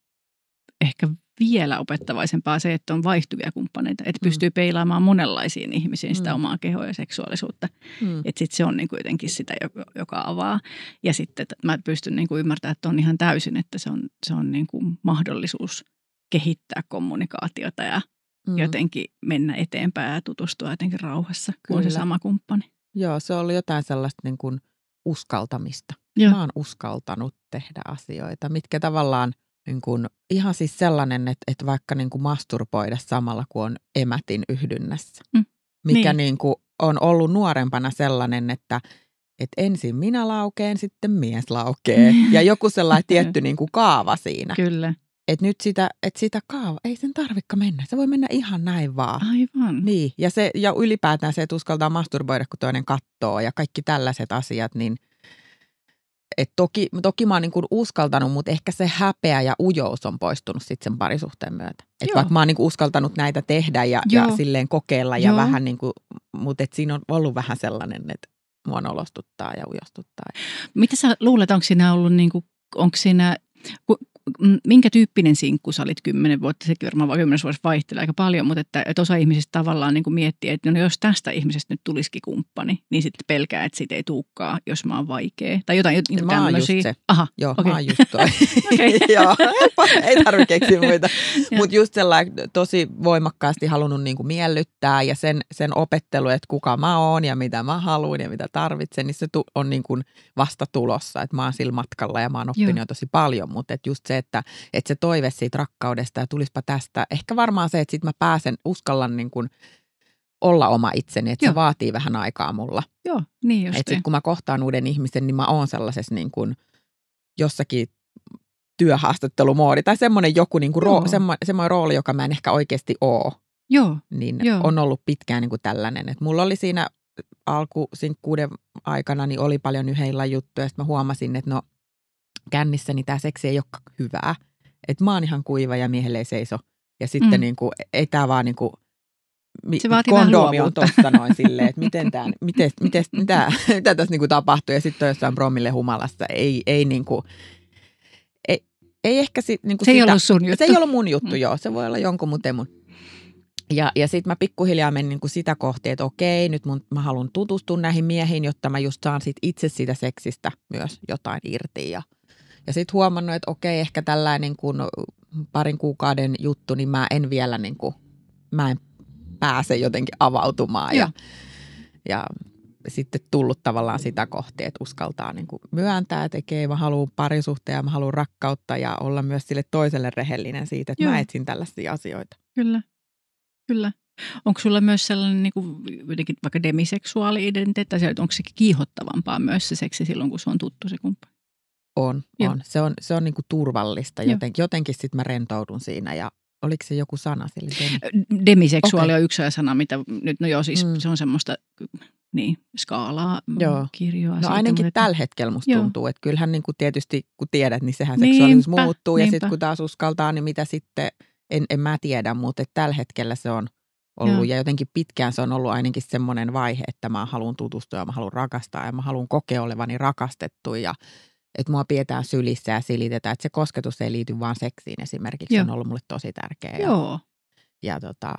ehkä vielä opettavaisempaa se, että on vaihtuvia kumppaneita, että mm. pystyy peilaamaan monenlaisiin ihmisiin sitä mm. omaa kehoa ja seksuaalisuutta. Mm. Että sitten se on niin kuin jotenkin sitä, joka avaa. Ja sitten että mä pystyn niin kuin ymmärtämään, että on ihan täysin, että se on, se on niin kuin mahdollisuus kehittää kommunikaatiota ja mm. jotenkin mennä eteenpäin ja tutustua jotenkin rauhassa, kun on se sama kumppani. Joo, se oli jotain sellaista niin kuin uskaltamista. Joo. Mä oon uskaltanut tehdä asioita, mitkä tavallaan niin kuin, ihan siis sellainen, että, että vaikka niin kuin masturboida samalla kuin on emätin yhdynnässä. Mm. Mikä niin. Niin kuin on ollut nuorempana sellainen, että, että ensin minä laukeen, sitten mies laukee. ja joku sellainen [LAUGHS] tietty niin kuin kaava siinä. Kyllä. Että nyt sitä, että sitä kaava, ei sen tarvikka mennä. Se voi mennä ihan näin vaan. Aivan. Niin, ja, se, ja ylipäätään se, että uskaltaa masturboida, kun toinen kattoo ja kaikki tällaiset asiat, niin – et toki, toki mä oon niin uskaltanut, mutta ehkä se häpeä ja ujous on poistunut sitten sen parisuhteen myötä. Et vaikka mä oon niin uskaltanut näitä tehdä ja, ja silleen kokeilla ja Joo. vähän niin kuin, mutta et siinä on ollut vähän sellainen, että mua nolostuttaa ja ujostuttaa. Mitä sä luulet, onko siinä ollut, niin kuin, onko siinä, minkä tyyppinen sinkku sä olit kymmenen vuotta, sekin varmaan kymmenes vuodessa vaihtelee aika paljon, mutta että, että osa ihmisistä tavallaan niin kuin miettii, että no jos tästä ihmisestä nyt tulisikin kumppani, niin sitten pelkää, että siitä ei tuukkaa, jos mä oon vaikea. Tai jotain niin mä oon just se. Aha, Joo, okay. mä oon just toi. [LAUGHS] [LAUGHS] Joo, [LAUGHS] ei tarvitse keksiä muita. Mutta just sellainen tosi voimakkaasti halunnut niin kuin miellyttää ja sen, sen opettelu, että kuka mä oon ja mitä mä haluan ja mitä tarvitsen, niin se on niin kuin vasta tulossa. Että mä oon sillä matkalla ja mä oon oppinut jo tosi paljon, mutta et just se, että, että se toive siitä rakkaudesta ja tulispa tästä. Ehkä varmaan se, että sitten mä pääsen, uskallan niin kuin olla oma itseni, että Joo. se vaatii vähän aikaa mulla. Joo, niin just. Että sitten kun mä kohtaan uuden ihmisen, niin mä oon sellaisessa niin kuin jossakin työhaastattelumoodi tai semmoinen joku niin kuin roo, semmo, semmoinen rooli, joka mä en ehkä oikeasti oo. Joo. Niin Joo. on ollut pitkään niin kuin tällainen. Että mulla oli siinä alkusinkkuuden aikana niin oli paljon yheillä juttuja. Sitten mä huomasin, että no kännissä, niin tämä seksi ei ole hyvää. Että mä oon ihan kuiva ja miehelle ei seiso. Ja sitten mm. niin kuin, ei tämä vaan niin kuin, mi, se vaatii kondomi on tuossa noin [LAUGHS] silleen, että miten tämä, miten, miten, mitä, [LAUGHS] mitä tässä niin kuin tapahtuu. Ja sitten on jossain promille humalassa. Ei, ei niin kuin, ei, ei ehkä sit, niin kuin se sitä, ei ollut sun juttu. Se ei ollut mun juttu, mm. joo. Se voi olla jonkun, mutta ei mun. Ja, ja sitten mä pikkuhiljaa menin niin kuin sitä kohti, että okei, nyt mun, mä haluan tutustua näihin miehiin, jotta mä just saan sit itse siitä seksistä myös jotain irti. Ja, ja sitten huomannut, että okei, ehkä tällainen niin kuin parin kuukauden juttu, niin mä en vielä niin kuin, mä en pääse jotenkin avautumaan. Ja, ja sitten tullut tavallaan sitä kohti, että uskaltaa niin kuin myöntää, että tekee, mä haluan parisuhteen mä haluan rakkautta ja olla myös sille toiselle rehellinen siitä, että Joo. mä etsin tällaisia asioita. Kyllä, kyllä. Onko sulla myös sellainen niin kuin, vaikka demiseksuaali-identiteetti, tai onko se kiihottavampaa myös se seksi silloin, kun se on tuttu se kumppani? On, Joo. on. Se on, se on niinku turvallista. Joo. Joten, jotenkin sitten mä rentoudun siinä ja oliko se joku sana sille? Demi? Demiseksuaali Okei. on yksi sana, mitä nyt, no joo siis Mm. se on semmoista niin, skaalaa, mm, Joo. kirjoa. No siitä, ainakin mutta- tällä hetkellä musta Joo. tuntuu, että kyllähän niin kuin tietysti kun tiedät, niin sehän Niinpä, seksuaalisuus muuttuu ja niinpä. sitten kun taas uskaltaa, niin mitä sitten, en, en mä tiedä, mutta että tällä hetkellä se on ollut Joo. ja jotenkin pitkään se on ollut ainakin semmoinen vaihe, että mä haluan tutustua ja mä haluan rakastaa ja mä haluan kokea olevani rakastettu ja että mua pidetään sylissä ja silitetään, että se kosketus ei liity vaan seksiin esimerkiksi, Joo. se on ollut mulle tosi tärkeä. Ja, Joo. ja, tota,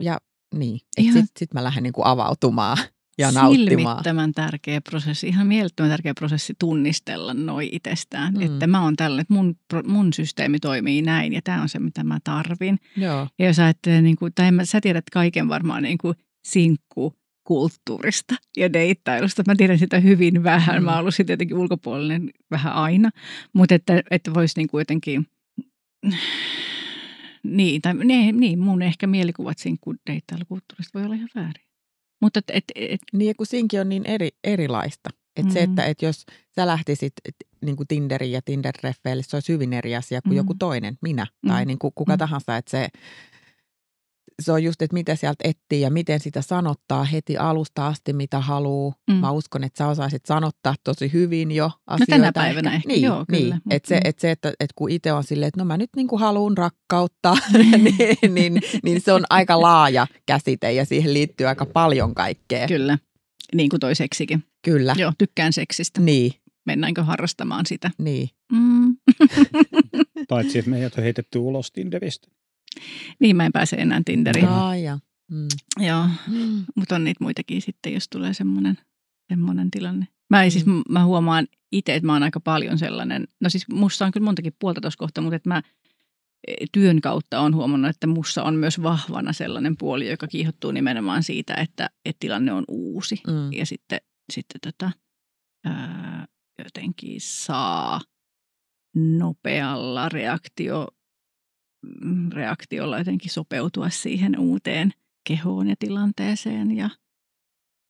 ja niin, sitten sit mä lähden niin kuin avautumaan [LAUGHS] ja nauttimaan. Silmittömän tärkeä prosessi, ihan mielettömän tärkeä prosessi tunnistella noi itsestään. Mm. Että mä oon tällainen, että mun, mun systeemi toimii näin ja tämä on se, mitä mä tarvin. Joo. Ja jos ajattelee, niin kuin, tai en mä, sä tiedät kaiken varmaan niin kuin sinkku kulttuurista ja deittailusta. Mä tiedän sitä hyvin vähän. Mm. Mä oon ollut siitä jotenkin ulkopuolinen vähän aina. Mutta että, että voisi niin jotenkin... Niin, tai ne, niin, mun ehkä mielikuvat sinkkudeittailukulttuurista voi olla ihan väärin. Mutta et, et, et, Niin ja kun siinkin on niin eri, erilaista. Että mm. se, että et jos sä lähtisit niin kuin Tinderiin ja Tinder-treffeille, se olisi hyvin eri asia kuin mm. Joku toinen, minä tai Mm. niin kuin kuka Mm. tahansa. Että se, se on just, että mitä sieltä etsii ja miten sitä sanottaa heti alusta asti, mitä haluaa. Mm. Mä uskon, että sä osaisit sanottaa tosi hyvin jo tänä asioita. päivänä ehkä, Niin, joo, niin. kyllä. Että se, Mm. et se että, että kun itse on silleen, että no mä nyt niin kuin haluan rakkautta, [LAUGHS] [LAUGHS] niin, niin, niin se on aika laaja käsite ja siihen liittyy aika paljon kaikkea. Kyllä, niin kuin toi seksikin. Kyllä. Joo, tykkään seksistä. Niin, Mennäänkö harrastamaan sitä? niin. Mm. [LAUGHS] Paitsi, että meidät on heitetty ulos Tinderistä. Niin, mä en pääse enää Tinderiin. Joo. Ai ja. Mm. Joo, Mm. mutta on niitä muitakin sitten, jos tulee semmoinen, semmoinen tilanne. Mä, ei, siis, Mm. mä huomaan itse, että mä oon aika paljon sellainen, no siis musta on kyllä montakin puolta tuossa kohtaa, mutta että mä eh, työn kautta on huomannut, että mussa on myös vahvana sellainen puoli, joka kiihottuu nimenomaan siitä, että, että tilanne on uusi. Mm. Ja sitten, sitten tota, ää, jotenkin saa nopealla reaktio, reaktiolla jotenkin sopeutua siihen uuteen kehoon ja tilanteeseen ja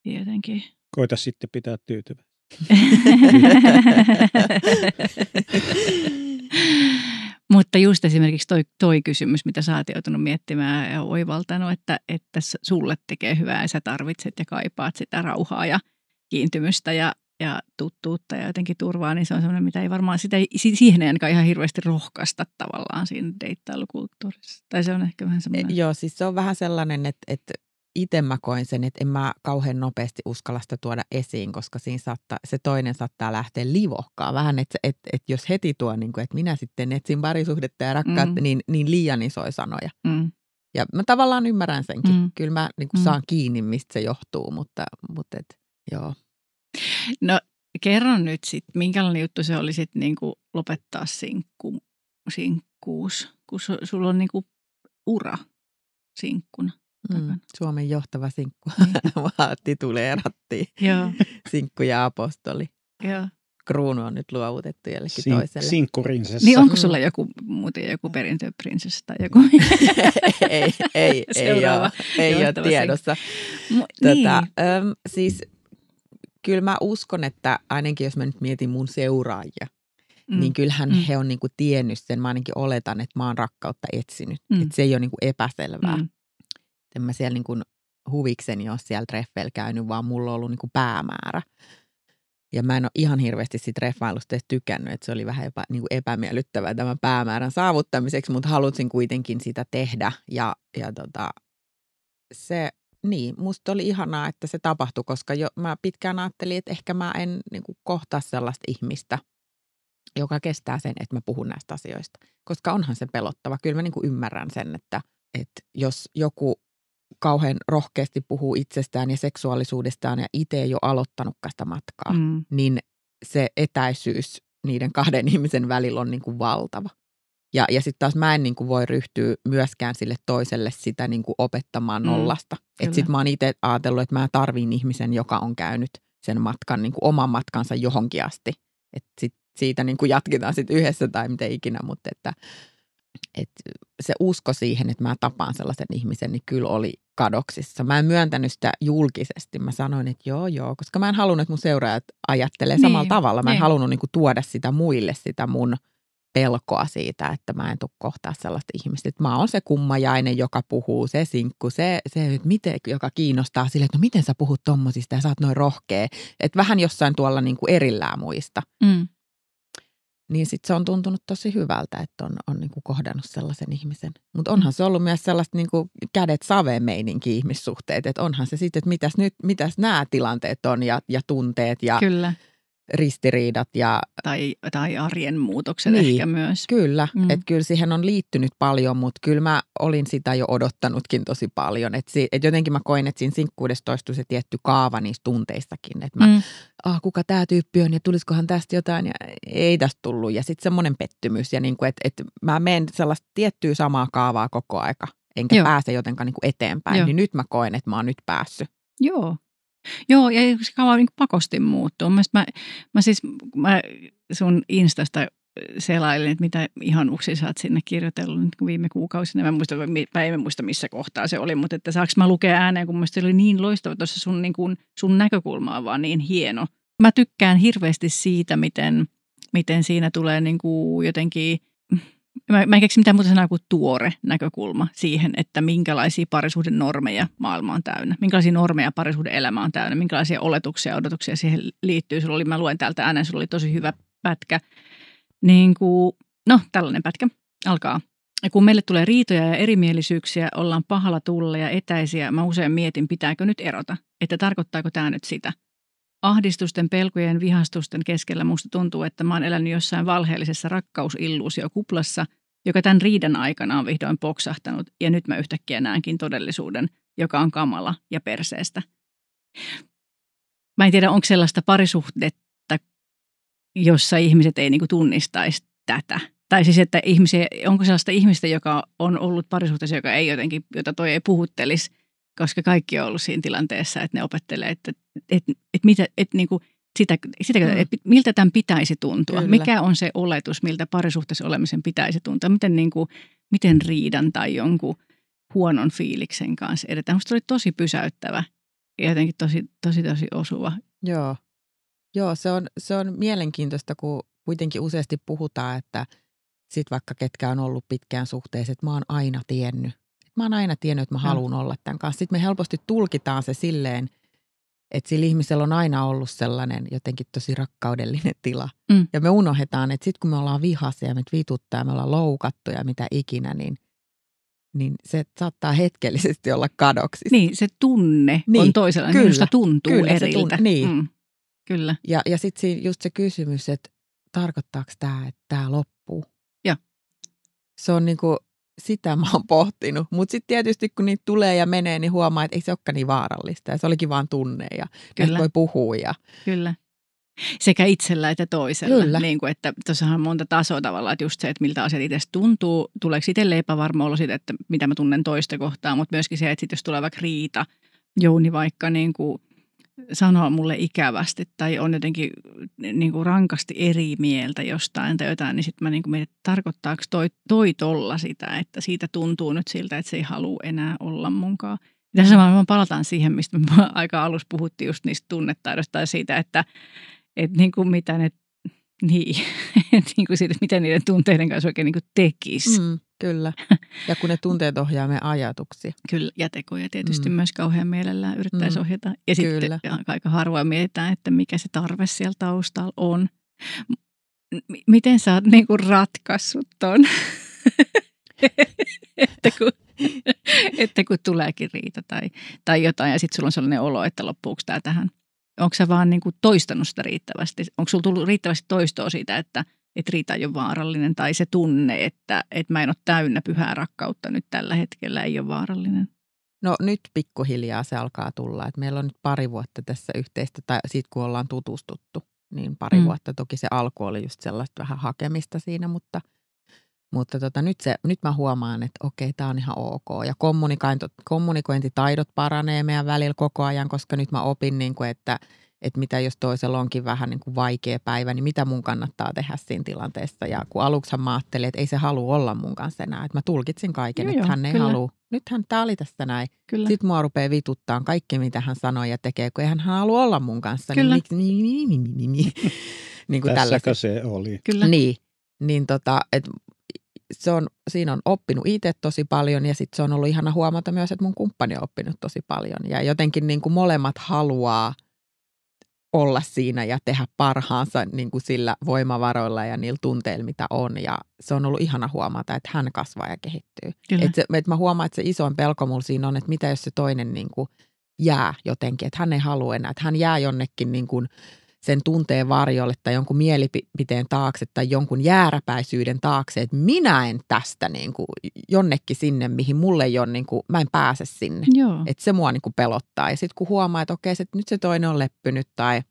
jotenkin. Koita sitten pitää tyytyvä. [LAUGHS] Mutta just esimerkiksi toi, toi kysymys, mitä sä oot joutunut miettimään ja oivaltanut, että, että sulle tekee hyvää ja sä tarvitset ja kaipaat sitä rauhaa ja kiintymystä ja, ja tuttuutta ja jotenkin turvaa, niin se on semmoinen, mitä ei varmaan, sitä ei, si- siihen ei ainakaan ihan hirveästi rohkaista tavallaan siinä deittailukulttuurissa. Tai se on ehkä vähän E, semmoinen. Joo, siis se on vähän sellainen, että, että itse mä koen sen, että en mä kauhean nopeasti uskalla sitä tuoda esiin, koska siinä saattaa, se toinen saattaa lähteä livohkaa vähän, että, että, että jos heti tuo, niin kuin, että minä sitten etsin parisuhdetta ja rakkautta, Mm. niin, niin liian isoja sanoja. Mm, Ja mä tavallaan ymmärrän senkin. Mm. Kyllä mä niin kuin Mm. saan kiinni, mistä se johtuu, mutta, mutta et, joo. No kerro nyt sitten, minkälainen juttu se oli sitten niinku lopettaa sinkku, sinkkuus, kun su, sulla on niinku ura sinkkuna. Mm. Suomen johtava sinkku. Niin. [LAUGHS] Tituleerattiin Joo, sinkku ja apostoli. joo. Kruunu on nyt luovutettu jollekin Sin- toiselle. Sinkkurinsessa. Niin onko sulla joku muuten joku perintöprinsessa tai joku? [LAUGHS] ei, ei, ei Seuraava ole, ei ole tiedossa. Mu- Tota, niin. äm, siis kyllä mä uskon, että ainakin jos mä nyt mietin mun seuraajia, mm. niin kyllähän mm. He on niinku tiennyt sen. Mä ainakin oletan, että mä oon rakkautta etsinyt. Mm. Että se ei ole niinku epäselvää. Mm. En mä siellä niinku huvikseni ole siellä treffeillä käynyt, vaan mulla on ollut niinku päämäärä. Ja mä en ole ihan hirveästi siitä treffailusta tykännyt, että se oli vähän epä, niin kuin epämiellyttävää tämän päämäärän saavuttamiseksi, mutta halusin kuitenkin sitä tehdä. Ja, ja tota, se, niin, musta oli ihanaa, että se tapahtui, koska jo, mä pitkään ajattelin, että ehkä mä en niin kuin, kohtaa sellaista ihmistä, joka kestää sen, että mä puhun näistä asioista. Koska onhan se pelottava. Kyllä mä niin kuin ymmärrän sen, että, että jos joku kauhean rohkeasti puhuu itsestään ja seksuaalisuudestaan ja itse ei ole aloittanutkaan sitä matkaa. Mm. niin se etäisyys niiden kahden [LAUGHS] ihmisen välillä on niin kuin valtava. Ja, ja sitten taas mä en niin kuin voi ryhtyä myöskään sille toiselle sitä niin kuin opettamaan Mm, nollasta. Että kyllä. sitten mä oon itse ajatellut, että mä tarviin ihmisen, joka on käynyt sen matkan, niin kuin oman matkansa johonkin asti. Että sit siitä niin kuin jatketaan sitten yhdessä tai miten ikinä, mutta että et se usko siihen, että mä tapaan sellaisen ihmisen, niin kyllä oli kadoksissa. Mä en myöntänyt sitä julkisesti. Mä sanoin, että joo, joo, koska mä en halunnut, että mun seuraajat ajattelee niin, samalla tavalla. Mä en niin. halunnut niin kuin, tuoda sitä muille, sitä mun pelkoa siitä, että mä en tule kohtaa sellaista ihmistä. Että mä oon se kummajainen, joka puhuu, se sinkku, se, se että miten, joka kiinnostaa sille, että no miten sä puhut tommosista ja sä oot noin rohkea. Että vähän jossain tuolla niin kuin erillään muista. Mm niin sitten se on tuntunut tosi hyvältä, että on, on niin kuin kohdannut sellaisen ihmisen. Mutta onhan se ollut myös sellaista niin kuin kädet saveen meininki ihmissuhteet, että onhan se sitten, että mitäs nyt, mitäs nämä tilanteet on ja, ja tunteet ja Kyllä ristiriidat. Ja, tai, tai arjen muutokset niin, ehkä myös. Kyllä, mm. että kyllä siihen on liittynyt paljon, mutta kyllä mä olin sitä jo odottanutkin tosi paljon. Että et jotenkin mä koin, että siinä sinkkuudessa toistui se tietty kaava niistä tunteistakin. Että mä, mm. ah, kuka tämä tyyppi on ja tulisikohan tästä jotain ja ei tästä tullut. Ja sitten semmoinen pettymys ja niin kuin, että, että mä menen sellaista tiettyä samaa kaavaa koko aika enkä Joo. pääse jotenkaan niin kuin eteenpäin. Joo. Niin nyt mä koen, että mä oon nyt päässyt. Joo, Joo, ja se kaava niin pakosti muuttuu. Mä, mä, mä siis mä sun Instasta selailin, että mitä ihan uksi sä oot sinne kirjoitellut nyt viime kuukausina. Mä, muista, mä en muista missä kohtaa se oli, mutta että saaks mä lukea ääneen, kun se oli niin loistava tuossa sun, niin kun, sun näkökulma on vaan niin hieno. Mä tykkään hirveästi siitä, miten, miten siinä tulee niin kuin jotenkin – mä, mä en keksi mitään muuta sanaa kuin tuore näkökulma siihen, että minkälaisia parisuuden normeja maailma on täynnä. Minkälaisia normeja parisuuden elämä on täynnä, minkälaisia oletuksia ja odotuksia siihen liittyy. Sulla oli, mä luen täältä ääneen, sulla oli tosi hyvä pätkä. Niin kuin, no, tällainen pätkä alkaa. Ja kun meille tulee riitoja ja erimielisyyksiä, ollaan pahalla tulla ja etäisiä, mä usein mietin, pitääkö nyt erota, että tarkoittaako tämä nyt sitä. Ahdistusten, pelkojen, vihastusten keskellä musta tuntuu, että mä oon elänyt jossain valheellisessa rakkausilluusiokuplassa, joka tämän riidan aikana on vihdoin poksahtanut, ja nyt mä yhtäkkiä näenkin todellisuuden, joka on kamala ja perseestä. Mä en tiedä, onko sellaista parisuhdetta, jossa ihmiset ei niinku tunnistaisi tätä. Tai siis, että ihmisiä, onko sellaista ihmistä, joka on ollut parisuhteessa, joka ei jotenkin, jota toi ei puhuttelisi – koska kaikki on ollut siinä tilanteessa, että ne opettelee, että, että, että, mitä, että niin kuin sitä, sitä mm. että miltä tämän pitäisi tuntua. Kyllä. Mikä on se oletus, miltä parisuhteessa olemisen pitäisi tuntua. Miten, niin kuin, miten riidan tai jonkun huonon fiiliksen kanssa edetään. Minusta oli tosi pysäyttävä ja jotenkin tosi, tosi, tosi osuva. Joo, Joo se, on, se on mielenkiintoista, kun kuitenkin useasti puhutaan, että sit vaikka ketkä on ollut pitkään suhteessa, että mä oon aina tiennyt, mä oon aina tiennyt, että mä haluan olla tämän kanssa. Sitten me helposti tulkitaan se silleen, että sillä ihmisellä on aina ollut sellainen jotenkin tosi rakkaudellinen tila. Mm. Ja me unohdetaan, että sitten kun me ollaan vihaisia ja me vituttaa ja me ollaan loukattu ja mitä ikinä, niin, niin se saattaa hetkellisesti olla kadoksi. Niin, se tunne niin, on toisella, kyllä, minusta tuntuu kyllä, eriltä. Tunne, niin. Mm, kyllä. Ja, ja sitten just se kysymys, että tarkoittaako tämä, että tämä loppuu? Ja. Se on niin kuin, sitä mä oon pohtinut. Mutta sitten tietysti kun niitä tulee ja menee, niin huomaa, että ei se olekaan niin vaarallista. Ja se olikin vaan tunne ja Kyllä. voi puhua. Ja... Kyllä. Sekä itsellä että toisella. Kyllä. Niin kuin, että tuossahan on monta tasoa tavallaan, että just se, että miltä asiat itse tuntuu. Tuleeko itselle epävarma olo siitä, että mitä mä tunnen toista kohtaa, mutta myöskin se, että sit jos tulee vaikka riita, Jouni vaikka niin kuin – sanoo mulle ikävästi tai on jotenkin niin kuin rankasti eri mieltä jostain tai jotain, niin sitten mä niin kuin mietin, että tarkoittaako toi, toi tolla sitä, että siitä tuntuu nyt siltä, että se ei halua enää olla munkaan. Tässä vaan palataan siihen, mistä me [LAUGHS] aika alussa puhuttiin just niistä tunnetaidoista tai siitä, että, että niin kuin mitä ne niin, [LAUGHS] niin kuin siitä, miten niiden tunteiden kanssa oikein niin tekisi. Mm, kyllä. [LAUGHS] Ja kun ne tunteet ohjaa me ajatuksia. Kyllä, ja tekoja tietysti mm. myös kauhean mielellään yrittäisi mm. ohjata. Ja sitten kyllä. aika harvoin mietitään, että mikä se tarve siellä taustalla on. M- miten sä oot niin kuin ratkaissut ton? [LAUGHS] että, kun, [LAUGHS] että kun tuleekin riita tai, tai jotain ja sitten sulla on sellainen olo, että loppuuko tämä tähän – Onko sä vaan niin kuin toistanut sitä riittävästi? Onko sulla tullut riittävästi toistoa siitä, että, että riita ei ole vaarallinen tai se tunne, että, että mä en ole täynnä pyhää rakkautta nyt tällä hetkellä ei ole vaarallinen? No nyt pikkuhiljaa se alkaa tulla. että meillä on nyt pari vuotta tässä yhteistä, tai siitä kun ollaan tutustuttu, niin pari mm. vuotta. Toki se alku oli just sellaista vähän hakemista siinä, mutta – mutta tota, nyt, se, nyt mä huomaan, että okei, tämä on ihan ok. Ja kommunikointitaidot paranee meidän välillä koko ajan, koska nyt mä opin, niin kuin, että, että mitä jos toisella onkin vähän niin kuin vaikea päivä, niin mitä mun kannattaa tehdä siinä tilanteessa. Ja kun aluksi mä ajattelin, että ei se halua olla mun kanssa enää, että mä tulkitsin kaiken, Joo, että joo, hän ei kyllä. halua. Nythän tämä oli tässä näin. Kyllä. Sitten mua rupeaa vituttaa kaikki, mitä hän sanoo ja tekee, kun eihän hän halua olla mun kanssa. Kyllä. Niin, miksi, niin, niin, niin, niin, niin, niin. [LAUGHS] niin kuin. Tässäkö se oli? Kyllä. Niin, niin tota, et se on, siinä on oppinut itse tosi paljon ja sitten se on ollut ihana huomata myös, että mun kumppani on oppinut tosi paljon. Ja jotenkin niin kuin molemmat haluaa olla siinä ja tehdä parhaansa niin kuin sillä voimavaroilla ja niillä tunteilla, mitä on. Ja se on ollut ihana huomata, että hän kasvaa ja kehittyy. Kyllä. Et se, et mä huomaan, että se isoin pelko mulla siinä on, että mitä jos se toinen niin kuin jää jotenkin, että hän ei halua enää, että hän jää jonnekin niin kuin sen tunteen varjolle tai jonkun mielipiteen taakse tai jonkun jääräpäisyyden taakse, että minä en tästä niin kuin jonnekin sinne, mihin mulle ei ole, niin kuin, mä en pääse sinne. Joo. Että se mua niin kuin pelottaa. Ja sitten kun huomaa, että okei, se, nyt se toinen on leppynyt tai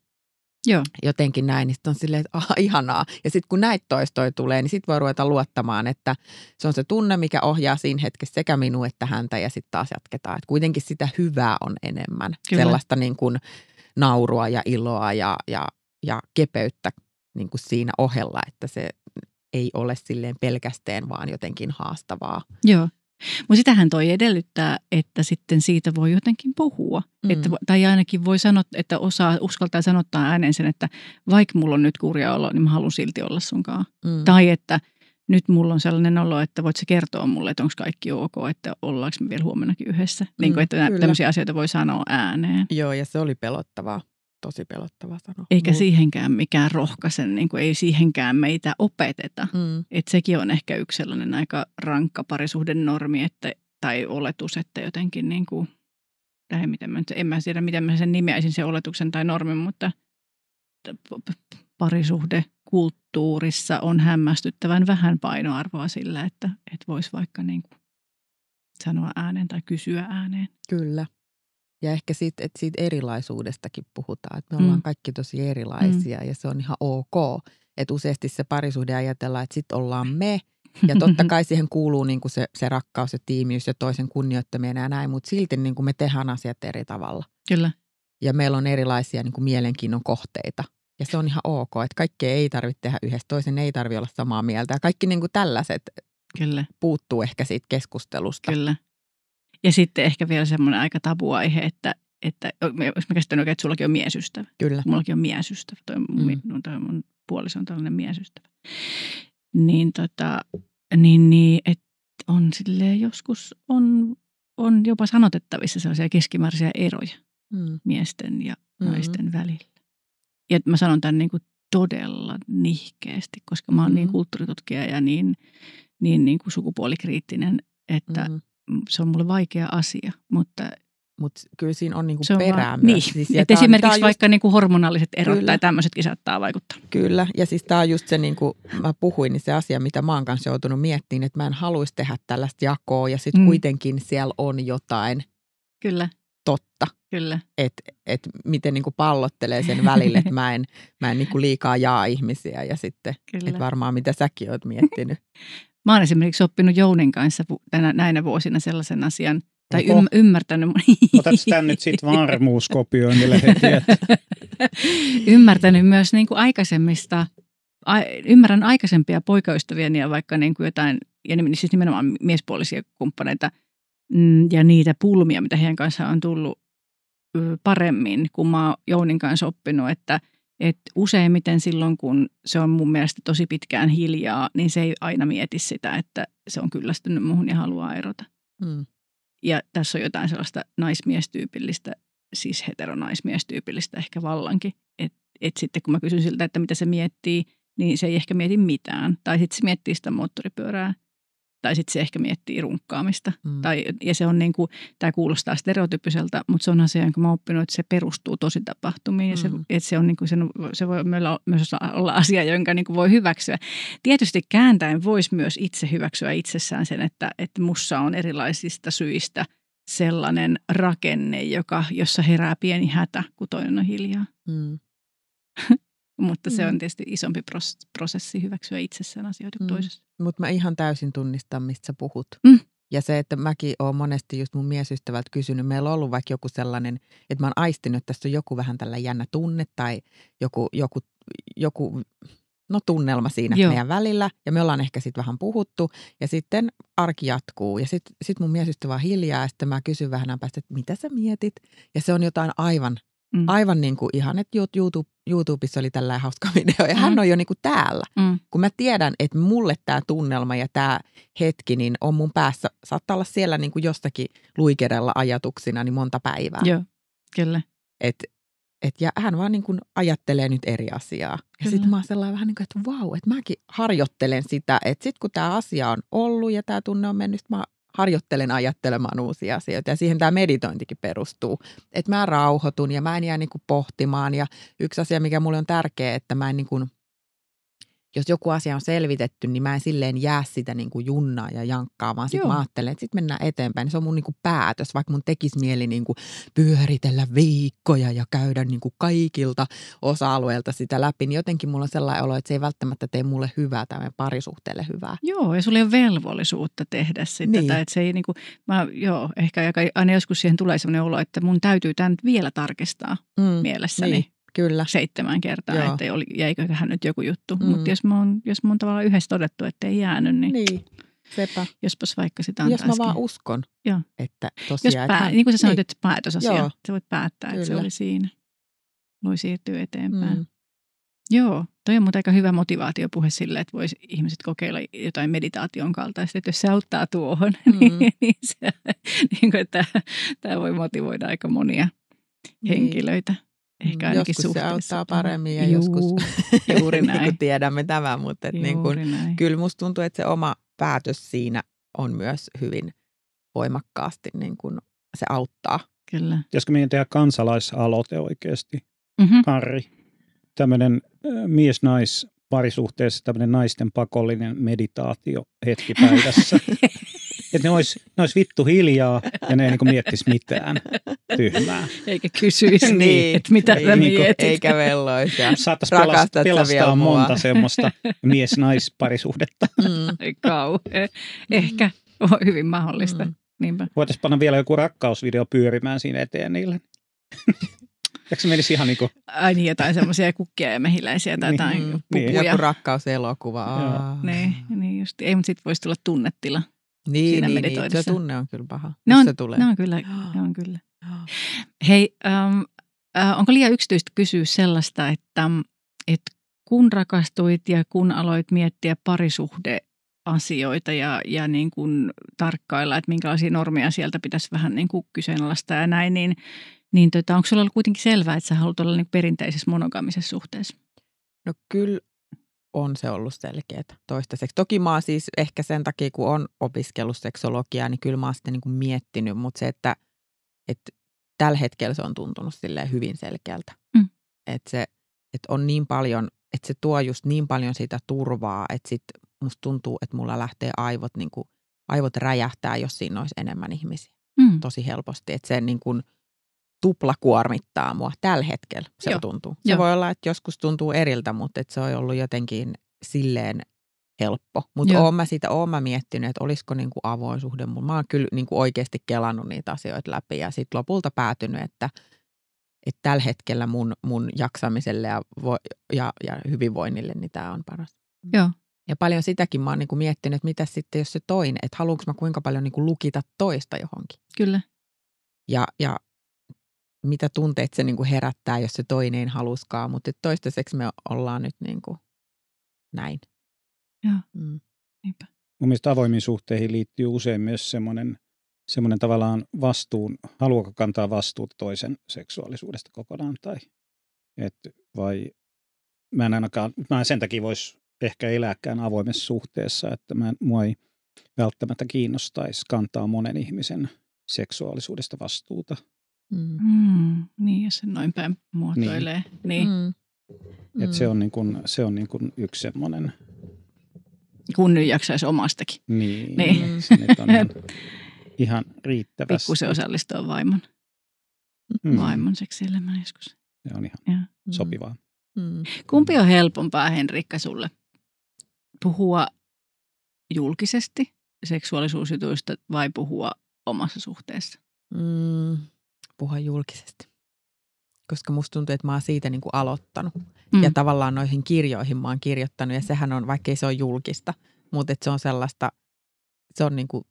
Joo. jotenkin näin, niin sitten on silleen, että aha, ihanaa. Ja sitten kun näitä toistoja tulee, niin sitten voi ruveta luottamaan, että se on se tunne, mikä ohjaa siinä hetkessä sekä minua että häntä ja sitten taas jatketaan. Että kuitenkin sitä hyvää on enemmän. Kyllä. Sellaista niin kuin naurua ja iloa ja, ja, ja kepeyttä niin kuin siinä ohella, että se ei ole silleen pelkästään vaan jotenkin haastavaa. Joo. Mutta sitähän toi edellyttää, että sitten siitä voi jotenkin puhua. Mm. Että, tai ainakin voi sanoa, että osaa, uskaltaa sanottaa ääneen sen, että vaikka mulla on nyt kurja olo, niin mä haluan silti olla sunkaan. Mm. Tai että nyt mulla on sellainen olo, että voit sä kertoa mulle, että onko kaikki ok, että ollaanko me vielä huomennakin yhdessä. niin Mm, kuin, että nä- kyllä. tämmöisiä asioita voi sanoa ääneen. Joo, ja se oli pelottavaa. Tosi pelottavaa sanoa. Eikä Mul- siihenkään mikään rohkaisen, niin kuin ei siihenkään meitä opeteta. Mm. Et sekin on ehkä yksi sellainen aika rankka parisuhden normi että, tai oletus, että jotenkin niin kuin, tai miten mä, nyt- en mä tiedä, miten mä sen nimeäisin, sen oletuksen tai normin, mutta parisuhde kulttuurissa on hämmästyttävän vähän painoarvoa sillä, että, että voisi vaikka niin kuin sanoa ääneen tai kysyä ääneen. Kyllä. Ja ehkä siitä, että siitä erilaisuudestakin puhutaan, että me ollaan Mm. kaikki tosi erilaisia mm. ja se on ihan ok. Että useasti se parisuhde ajatellaan, että sitten ollaan me [LAUGHS] ja totta kai siihen kuuluu niin kuin se, se rakkaus ja tiimiys ja toisen kunnioittaminen ja näin, mutta silti niin kuin me tehdään asiat eri tavalla. Kyllä, Ja meillä on erilaisia niin kuin mielenkiinnon kohteita. Ja se on ihan ok, että kaikkea ei tarvitse tehdä yhdessä, toisen ei tarvitse olla samaa mieltä. Ja kaikki niin kuin tällaiset kyllä, puuttuu ehkä siitä keskustelusta. kyllä. Ja sitten ehkä vielä semmoinen aika tabuaihe, että, että jos mä käsitän oikein, että sullakin on miesystävä. Kyllä. Mullakin on miesystävä. Toi, mun, Mm. mm. toi mun puoliso on tällainen miesystävä. Niin, tota, niin, niin et on silleen joskus on, on jopa sanotettavissa sellaisia keskimääräisiä eroja Mm. miesten ja Mhm. naisten välillä. Ja mä sanon tämän niin kuin todella nihkeästi, koska mä oon niin Mhm. kulttuuritutkija ja niin, niin, niin kuin sukupuolikriittinen, että Mm. se on mulle vaikea asia. Mutta Mutta kyllä siinä on niinku se on perää vaan, myös. niin, Siis, tää on- esimerkiksi tää just- vaikka niin kuin hormonaaliset erot Kyllä. tai tämmöisetkin saattaa vaikuttaa. Kyllä, ja siis tämä on just se, niin kuin mä puhuin, niin se asia, mitä mä oon kanssa joutunut miettimään, että mä en haluaisi tehdä tällaista jakoa, ja sitten Mm. mm. kuitenkin siellä on jotain Kyllä, totta, kyllä. että et miten niin kuin pallottelee sen välille, että mä en, mä en niin kuin liikaa jaa ihmisiä, ja sitten, kyllä. että varmaan mitä säkin oot miettinyt. [LAUGHS] Mä oon esimerkiksi oppinut Jounin kanssa tänä, näinä vuosina sellaisen asian, tai Oho. ym, ymmärtänyt, [LAUGHS] Otat tämän nyt sitten varmuuskopioinnille heti, että [LAUGHS] ymmärtänyt myös niin kuin aikaisemmista, a, ymmärrän aikaisempia poikaystäviäni ja vaikka niin kuin jotain, ja siis nimenomaan miespuolisia kumppaneita ja niitä pulmia, mitä heidän kanssaan on tullut paremmin, kun mä oon Jounin kanssa oppinut, että et useimmiten silloin, kun se on mun mielestä tosi pitkään hiljaa, niin se ei aina mieti sitä, että se on kyllästynyt muuhun ja haluaa erota. Mm. Ja tässä on jotain sellaista naismiestyypillistä, siis heteronaismiestyypillistä ehkä vallankin. Että et sitten kun mä kysyn siltä, että mitä se miettii, niin se ei ehkä mieti mitään. Tai sitten se miettii sitä moottoripyörää. Tai sitten se ehkä miettii runkkaamista. Mm. Tai, ja se on niin kuin, tämä kuulostaa stereotypiseltä, mutta se on asia, jonka mä oon oppinut, että se perustuu tosi tapahtumiin. Ja se, Mm. että se, on niin kuin, se, se voi myös olla asia, jonka niin kuin voi hyväksyä. Tietysti kääntäen voisi myös itse hyväksyä itsessään sen, että, että mussa on erilaisista syistä sellainen rakenne, joka, jossa herää pieni hätä, kun toinen on hiljaa. Mm. [LAUGHS] Mutta se Mm. on tietysti isompi pros- prosessi hyväksyä itsessään asioita kuin Mm. toisessa. Mutta mä ihan täysin tunnistan, mistä sä puhut. Mm. Ja se, että mäkin olen monesti just mun miesystävältä kysynyt, meillä on ollut vaikka joku sellainen, että mä oon aistinut, että tässä on joku vähän tällä jännä tunne tai joku, joku, joku no tunnelma siinä Joo. meidän välillä. Ja me ollaan ehkä sitten vähän puhuttu ja sitten arki jatkuu. Ja sitten sit mun miesystävä on hiljaa ja sitten mä kysyn vähän päästä, että mitä sä mietit? Ja se on jotain aivan Mm. Aivan niin kuin ihan, että YouTube, YouTubessa oli tällä hauska [LAUGHS] video ja mm. hän on jo niin kuin täällä. Mm. Kun mä tiedän, että mulle tämä tunnelma ja tämä hetki niin on mun päässä, saattaa olla siellä niin kuin jostakin luikerella ajatuksina niin monta päivää. Joo, kyllä. Et, et, ja hän vaan niin kuin ajattelee nyt eri asiaa. Ja sitten mä oon sellainen vähän niin kuin, että vau, että mäkin harjoittelen sitä, että sitten kun tämä asia on ollut ja tämä tunne on mennyt, mä harjoittelen ajattelemaan uusia asioita ja siihen tämä meditointikin perustuu. Että mä rauhoitun ja mä en jää niin kuin pohtimaan ja yksi asia, mikä mulle on tärkeä, että mä en niin kuin jos joku asia on selvitetty, niin mä en silleen jää sitä niin kuin junnaa ja jankkaa, vaan sitten mä ajattelen, että sitten mennään eteenpäin. Se on mun niin kuin päätös, vaikka mun tekisi mieli niin kuin pyöritellä viikkoja ja käydä niin kuin kaikilta osa-alueilta sitä läpi, niin jotenkin mulla on sellainen olo, että se ei välttämättä tee mulle hyvää tai parisuhteelle hyvää. Joo, ja sulla ei ole velvollisuutta tehdä sitä. Niin. Tai että se ei niin kuin, mä, joo, ehkä aina joskus siihen tulee sellainen olo, että mun täytyy tämän vielä tarkistaa mm, mielessäni. Niin. Kyllä. seitsemän kertaa, Joo. että oli, jäiköhän nyt joku juttu. Mm. Mutta jos, mä oon, jos mä oon tavallaan yhdessä todettu, että ei jäänyt, niin, niin. Sepä. jospas vaikka sitä antaisikin. Jos mä vaan uskon, Joo. että tosiaan. Jos pää, niin kuin sä sanoit, niin. että päätösasia, Joo. sä voit päättää, Kyllä. että se oli siinä. Voi siirtyä eteenpäin. Mm. Joo, toi on mutta aika hyvä motivaatiopuhe sille, että voisi ihmiset kokeilla jotain meditaation kaltaista, että jos se auttaa tuohon, [LAUGHS] mm. niin, niin, se, niin kuin, että tämä voi motivoida aika monia niin. henkilöitä. Ehkä ainakin joskus suhteessa. se auttaa paremmin ja Juu, joskus [LAUGHS] juuri [LAUGHS] näin. niin tiedämme tämän, mutta et niin kun, kyllä musta tuntuu, että se oma päätös siinä on myös hyvin voimakkaasti, niin kun se auttaa. Kyllä. Pitäisikö meidän tehdä kansalaisaloite oikeasti, mm-hmm. Harri? Tämmöinen mies-nais parisuhteessa tämmöinen naisten pakollinen meditaatio hetki päivässä. [LAUGHS] Että ne olisi, ne olisi vittu hiljaa ja ne ei niin miettis mitään tyhmää. Eikä kysyisi niin, niin, että mitä ei, sä niin mietit. Eikä velloisi ja Saattaisi pelastaa, pelastaa monta semmoista mies-naisparisuhdetta. Mm. Kauhe. Ehkä on hyvin mahdollista. Mm. Niinpä. Voitaisiin panna vielä joku rakkausvideo pyörimään siinä eteen niille. Eikö se menisi ihan niin kuin... Ai niin, jotain semmoisia kukkia ja mehiläisiä tai jotain niin, pupuja. Niin, joku rakkauselokuva. Niin, niin just. Ei, mutta sitten voisi tulla tunnetila. Niin, niin, niin, se tunne on kyllä paha, ne on, se tulee. Ne on kyllä, ne on kyllä. [GASPS] Hei, ähm, äh, onko liian yksityistä kysyä sellaista, että, että kun rakastuit ja kun aloit miettiä parisuhdeasioita ja, ja niin kuin tarkkailla, että minkälaisia normeja sieltä pitäisi vähän niin kuin kyseenalaistaa ja näin, niin, niin tota, onko sulla ollut kuitenkin selvää, että sä haluat olla niin perinteisessä monogamisessa suhteessa? No kyllä on se ollut selkeää toistaiseksi. Toki mä oon siis ehkä sen takia, kun on opiskellut seksologiaa, niin kyllä mä oon sitten niin kuin miettinyt, mutta se, että, että tällä hetkellä se on tuntunut silleen hyvin selkeältä. Mm. Että se että on niin paljon, että se tuo just niin paljon sitä turvaa, että sit musta tuntuu, että mulla lähtee aivot, niin kuin, aivot räjähtää, jos siinä olisi enemmän ihmisiä. Mm. Tosi helposti. Että se niin kuin, tupla kuormittaa mua tällä hetkellä, se Joo. tuntuu. Se Joo. voi olla, että joskus tuntuu eriltä, mutta että se on ollut jotenkin silleen helppo. Mutta oon mä siitä oon mä miettinyt, että olisiko niinku avoin suhde. Mä oon kyllä niinku oikeasti kelannut niitä asioita läpi ja sitten lopulta päätynyt, että, että tällä hetkellä mun, mun jaksamiselle ja, vo, ja, ja hyvinvoinnille niin tämä on paras. Joo. Ja paljon sitäkin mä oon niinku miettinyt, että mitä sitten jos se toinen, että haluanko mä kuinka paljon niinku lukita toista johonkin. Kyllä. Ja, ja mitä tunteet se niin kuin herättää, jos se toinen haluskaa, mutta toistaiseksi me ollaan nyt niin kuin näin. Joo, mm. niinpä. Mun mielestä avoimiin suhteihin liittyy usein myös semmoinen, semmoinen tavallaan vastuun, haluaako kantaa vastuuta toisen seksuaalisuudesta kokonaan tai et, vai mä en ainakaan, mä en sen takia voisi ehkä elääkään avoimessa suhteessa, että mä, mua ei välttämättä kiinnostaisi kantaa monen ihmisen seksuaalisuudesta vastuuta. Mm. Mm, niin, jos se noin päin muotoilee. Niin. niin. Mm. Et se on, niin kun, se on niin kun yksi semmoinen... Kun nyt jaksaisi omastakin. Niin, niin. se nyt on ihan, [LAUGHS] ihan riittävästi. Pikkusen osallistua vaimon, mm. vaimon seksielämään joskus. Se on ihan ja. sopivaa. Mm. Kumpi on helpompaa, Henrikka, sulle? Puhua julkisesti seksuaalisuusjutuista vai puhua omassa suhteessa? Mm, puhua julkisesti. Koska musta tuntuu, että mä oon siitä niin kuin aloittanut. Mm. Ja tavallaan noihin kirjoihin mä oon kirjoittanut. Ja sehän on, vaikkei se on julkista, mutta että se on sellaista, se on niin kuin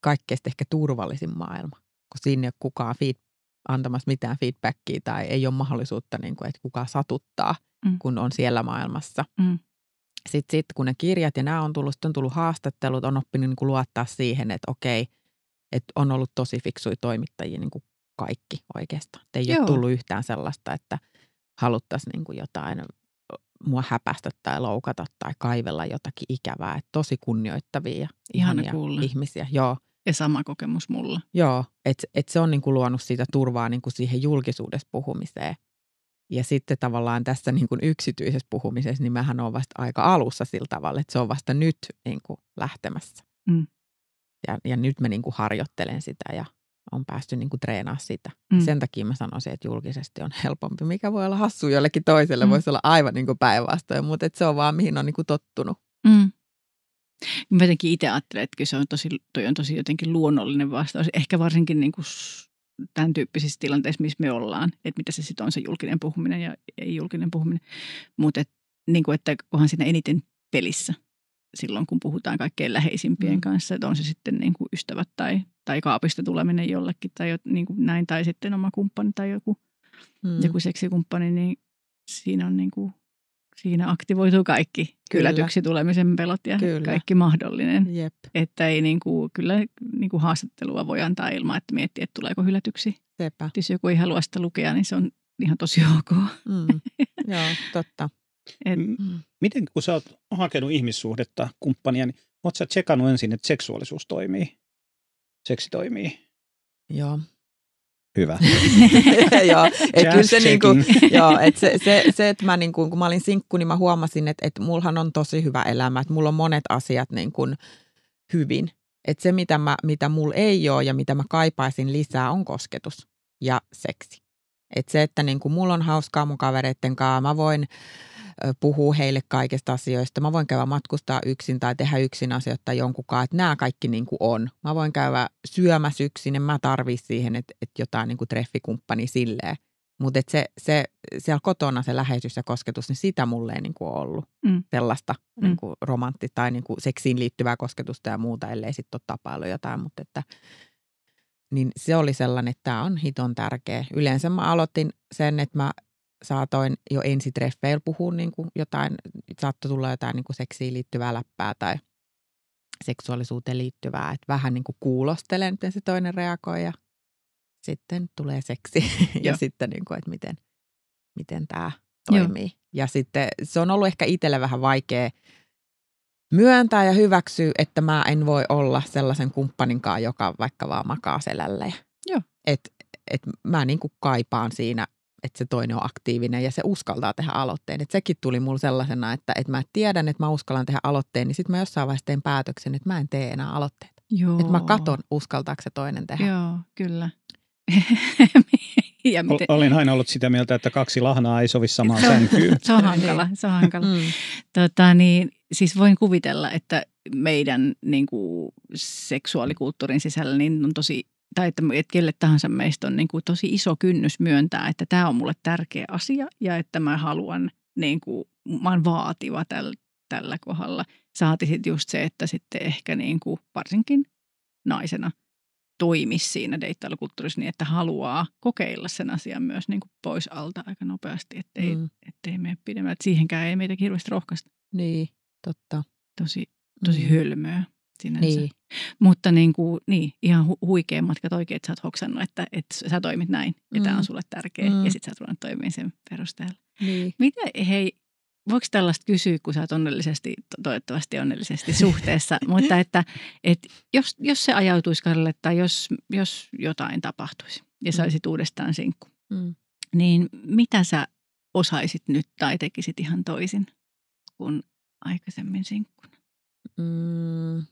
kaikkein ehkä turvallisin maailma. Kun siinä ei ole kukaan feed, antamassa mitään feedbackia tai ei ole mahdollisuutta, niin kuin, että kukaan satuttaa, Mm. kun on siellä maailmassa. Mm. Sitten sit, kun ne kirjat ja nämä on tullut, sitten on tullut haastattelut, on oppinut niin kuin luottaa siihen, että okei, että on ollut tosi fiksuja toimittajia niin kuin kaikki oikeastaan. Et ei Joo. ole tullut yhtään sellaista, että haluttaisiin niin kuin jotain mua häpästä tai loukata tai kaivella jotakin ikävää. Et tosi kunnioittavia ja ihania kuulla. ihmisiä. Joo, Ja sama kokemus mulla. joo. että et se on niin kuin luonut siitä turvaa niin kuin siihen julkisuudessa puhumiseen. Ja sitten tavallaan tässä niin kuin yksityisessä puhumisessa, niin mähän on vasta aika alussa sillä tavalla, että se on vasta nyt niin kuin lähtemässä. Mm. Ja, ja nyt mä niin kuin harjoittelen sitä ja on päästy niin kuin treenaamaan sitä. Mm. Sen takia mä sanoisin, että julkisesti on helpompi, mikä voi olla hassu jollekin toiselle, Mm. voisi olla aivan niin kuin päinvastoin, mutta et se on vaan mihin on niin kuin tottunut. Mm. Mä jotenkin itse ajattelen, että kyllä se on tosi, toi on tosi jotenkin luonnollinen vastaus. Ehkä varsinkin niin kuin tämän tyyppisissä tilanteissa, missä me ollaan. Että mitä se sitten on se julkinen puhuminen ja ei julkinen puhuminen. Mutta et, niin kuin, että onhan siinä eniten pelissä silloin, kun puhutaan kaikkein läheisimpien Mm. kanssa. Että on se sitten niin kuin ystävät tai, tai kaapista tuleminen jollekin tai jo- niin kuin näin. Tai sitten oma kumppani tai joku, Mm. joku seksikumppani, niin siinä on niin kuin, siinä aktivoituu kaikki Kyllä. hylätyksi tulemisen pelot ja Kyllä. kaikki mahdollinen. Jep, Että ei niin kuin, kyllä niin kuin haastattelua voi antaa ilman, että miettii, että tuleeko hylätyksi. sepä. Jos joku ei halua sitä lukea, niin se on ihan tosi ok. Mm. Joo, totta. Et, Mm. Miten kun sä oot hakenut ihmissuhdetta, kumppania, niin oot sä tsekannut ensin, että seksuaalisuus toimii? Seksi toimii. Joo. Hyvä. [LAUGHS] [LAUGHS] joo, et kyllä se niinku, joo, et se, se, se, että mä niinku, kun mä olin sinkku, niin mä huomasin, että, että mullahan on tosi hyvä elämä, että mulla on monet asiat niin kuin hyvin. Että se, mitä, mä, mitä mulla ei ole ja mitä mä kaipaisin lisää, on kosketus ja seksi. Että se, että niin kuin mulla on hauskaa mun kavereitten kanssa, mä voin ö, puhua heille kaikista asioista. Mä voin käydä matkustaa yksin tai tehdä yksin asioita jonkunkaan, että nämä kaikki niin kuin on. Mä voin käydä syömässä yksin, en mä tarvii siihen, että, että jotain niin kuin treffikumppani silleen. Mutta se, se, siellä kotona se läheisyys ja kosketus, niin sitä mulle ei niin kuin ollut Mm. sellaista Mm. niin kuin romantti tai niin kuin seksiin liittyvää kosketusta ja muuta, ellei sitten ole tapailu jotain. Mutta että, niin se oli sellainen, että tämä on hiton tärkeä. Yleensä mä aloitin sen, että mä saatoin jo ensitreffeillä puhua niin kuin jotain, saattoi tulla jotain niin kuin seksiin liittyvää läppää tai seksuaalisuuteen liittyvää, että vähän niin kuin kuulostelen, miten se toinen reagoi ja sitten tulee seksi [LAUGHS] Joo. ja sitten niin kuin, että miten, miten tämä Joo. toimii. Ja sitten se on ollut ehkä itselle vähän vaikea myöntää ja hyväksyä, että mä en voi olla sellaisen kumppaninkaan, joka vaikka vaan makaa selällä. Joo. Et, et mä niin kuin kaipaan siinä, että se toinen on aktiivinen ja se uskaltaa tehdä aloitteen. Et sekin tuli mulle sellaisena, että, että mä tiedän, että mä uskallan tehdä aloitteen, niin sitten mä jossain vaiheessa teen päätöksen, että mä en tee enää aloitteita. joo. Että mä katon, uskaltaako se toinen tehdä. Joo, kyllä. [LAUGHS] ja miten, Ol- Olin aina ollut sitä mieltä, että kaksi lahnaa ei sovi samaan Se on- sänkyyn. se on hankala, se on hankala. Mm. Tota, niin, siis voin kuvitella, että meidän niin kuin, seksuaalikulttuurin sisällä niin on tosi, tai että, että kelle tahansa meistä on niin kuin, tosi iso kynnys myöntää, että tämä on mulle tärkeä asia ja että mä haluan, niin kuin, mä oon vaativa tällä, tällä kohdalla. Saati sitten just se, että sitten ehkä niin kuin, varsinkin naisena toimisi siinä deittailukulttuurissa niin, että haluaa kokeilla sen asian myös niin kuin pois alta aika nopeasti, ettei, Mm. ettei mene pidemmän. Et siihenkään ei meitä hirveästi rohkaista. Niin, totta. Tosi, tosi Mm. hölmöä sinänsä. Niin, Mutta niin, kuin, niin ihan hu- huikea matka toikin, että sä oot hoksannut, että, että sä toimit näin ja mm. tämä on Mm. sulle tärkeä Mm. ja sit sä oot ruvennut toimimaan sen perusteella. niin. Mitä, hei, voiko tällaista kysyä, kun sä oot onnellisesti, to- toivottavasti onnellisesti [LAUGHS] suhteessa, mutta että, että jos, jos se ajautuisi Karille tai jos, jos jotain tapahtuisi ja Mm. olisit uudestaan sinkku, Mm. niin mitä sä osaisit nyt tai tekisit ihan toisin kuin aikaisemmin sinkkuna? Mm,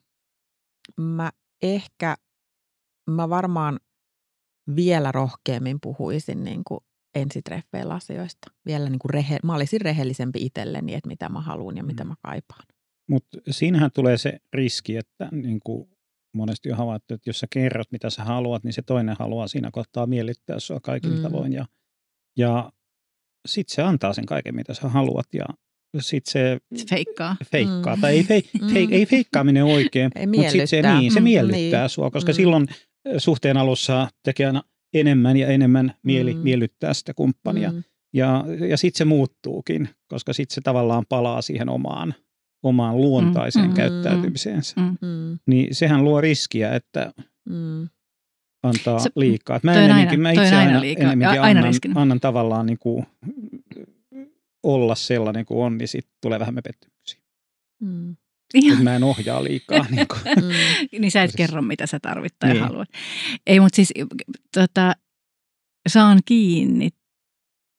mä ehkä, mä varmaan vielä rohkeammin puhuisin niin kuin ensitreffeillä asioista. Vielä niin kuin rehe, mä olisin rehellisempi itselleni, että mitä mä haluan ja mitä Mm. mä kaipaan. Mutta siinähän tulee se riski, että niin kuin monesti on havaittu, että jos sä kerrot, mitä sä haluat, niin se toinen haluaa siinä kohtaa miellyttää sua kaikilla Mm. tavoin. Ja, ja sitten se antaa sen kaiken, mitä sä haluat. Ja sitten se feikkaa. feikkaa. Mm. Tai ei, fei, Mm. fei, ei feikkaaminen oikein, Ei mutta sitten se, niin, se Mm, miellyttää niin. sua, koska Mm. silloin ö, suhteen alussa tekee aina enemmän ja enemmän mieli Mm. miellyttää sitä kumppania. Mm. Ja, ja sitten se muuttuukin, koska sitten se tavallaan palaa siihen omaan, omaan luontaiseen Mm, mm, käyttäytymiseensä. mm. Mm. Niin sehän luo riskiä, että Mm. antaa Se- liikaa. Et Mä, enemmänkin, aina- mä itse aina aina, liikaa. enemmänkin Ja aina annan, riskinä. annan tavallaan niin kuin olla sellainen kuin on, niin sitten tulee vähemmän pettymyksiä. Mm. Mä en ohjaa liikaa. [LAUGHS] niin kuin. Mm. niin sä et Siis- kerro, mitä sä tarvit tai Niin. haluat. Ei, mutta siis tota, saan kiinni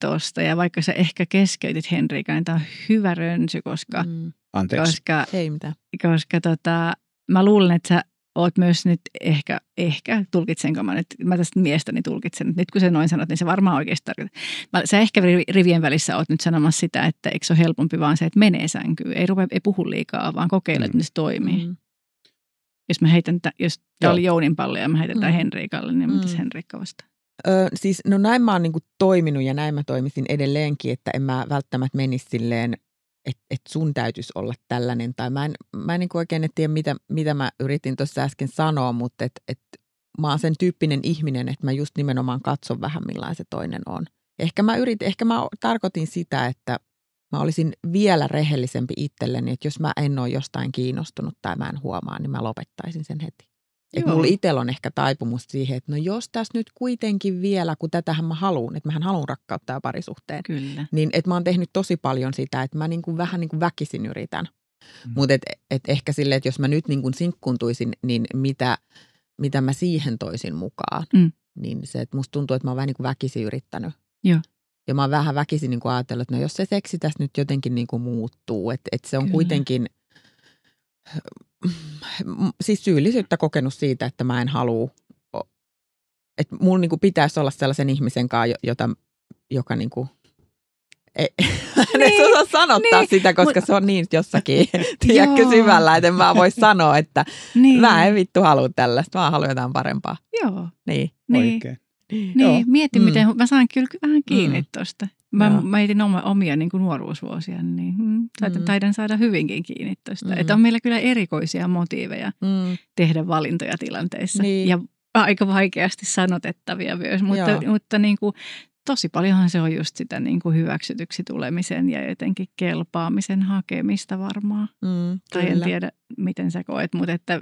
tosta ja vaikka sä ehkä keskeytit Henrika, niin tää on hyvä rönsy, koska, Mm. Anteeksi. koska, Ei mitään. koska tota, mä luulen, että sä oot myös nyt ehkä, ehkä tulkitsenko mä nyt, mä tästä miestäni tulkitsen, nyt kun sä noin sanot, niin se varmaan oikeasti tarkoittaa. Mä, sä ehkä ri- rivien välissä oot nyt sanomassa sitä, että eikö se ole helpompi vaan se, että menee sänkyyn, ei, rupea, ei puhu liikaa, vaan kokeile, että Mm. se toimii. Mm. Jos mä heitän, tä, jos tämä oli Jounin pallo ja mä heitän tämän Mm. Henrikalle, niin mitäs Mm. Henrikka vastaa? Ö, siis no näin mä oon niinku toiminut ja näin mä toimisin edelleenkin, että en mä välttämättä menisi silleen, että et sun täytyisi olla tällainen. Tai mä en, mä en niinku oikein tiedä, mitä, mitä mä yritin tuossa äsken sanoa, mutta et, et mä oon sen tyyppinen ihminen, että mä just nimenomaan katson vähän millainen se toinen on. Ehkä mä, yritin, ehkä mä tarkoitin sitä, että mä olisin vielä rehellisempi itselleni, että jos mä en ole jostain kiinnostunut tai mä en huomaa, niin mä lopettaisin sen heti. Että mulla itsellä on ehkä taipumus siihen, että no jos tässä nyt kuitenkin vielä, kun tätähän mä haluan, että mähän haluan rakkautta ja parisuhteen, Kyllä. niin että mä oon tehnyt tosi paljon sitä, että mä niinku vähän niinku väkisin yritän. Mm. Mutta et, et ehkä silleen, että jos mä nyt niinku sinkkuntuisin, niin mitä, mitä mä siihen toisin mukaan, Mm. niin se, että musta tuntuu, että mä oon vähän niinku väkisin yrittänyt. Joo. Ja mä oon vähän väkisin niinku ajatellut, että no jos se seksi tässä nyt jotenkin niinku muuttuu, että et se on Kyllä. kuitenkin siis syyllisyyttä kokenut siitä, että mä en halua, että mulla niinku pitäisi olla sellaisen ihmisen kanssa, jota, joka niinku, ei, [LAUGHS] en edes Niin, osaa sanottaa niin, sitä, koska mut- se on niin jossakin, [LAUGHS] tiedätkö, Joo. syvällä, että en mä voi sanoa, että Niin. mä en vittu halua tällaista, mä haluan jotain parempaa. Joo. Niin. Niin. Oikein. Niin, Joo. mieti, Mm. miten mä saan kyllä vähän kiinni Mm. tuosta. Mä Joo. mietin oma, omia niin kuin nuoruusvuosia, niin mm, taidan, Mm. taidan saada hyvinkin kiinni tuosta. Mm. Että on meillä kyllä erikoisia motiiveja Mm, tehdä valintoja tilanteissa. Niin. Ja aika vaikeasti sanotettavia myös, mutta, Joo. mutta niin kuin, tosi paljonhan se on just sitä niin kuin hyväksytyksi tulemisen ja jotenkin kelpaamisen hakemista varmaan. mm, Tai en tiedä, miten sä koet, mutta että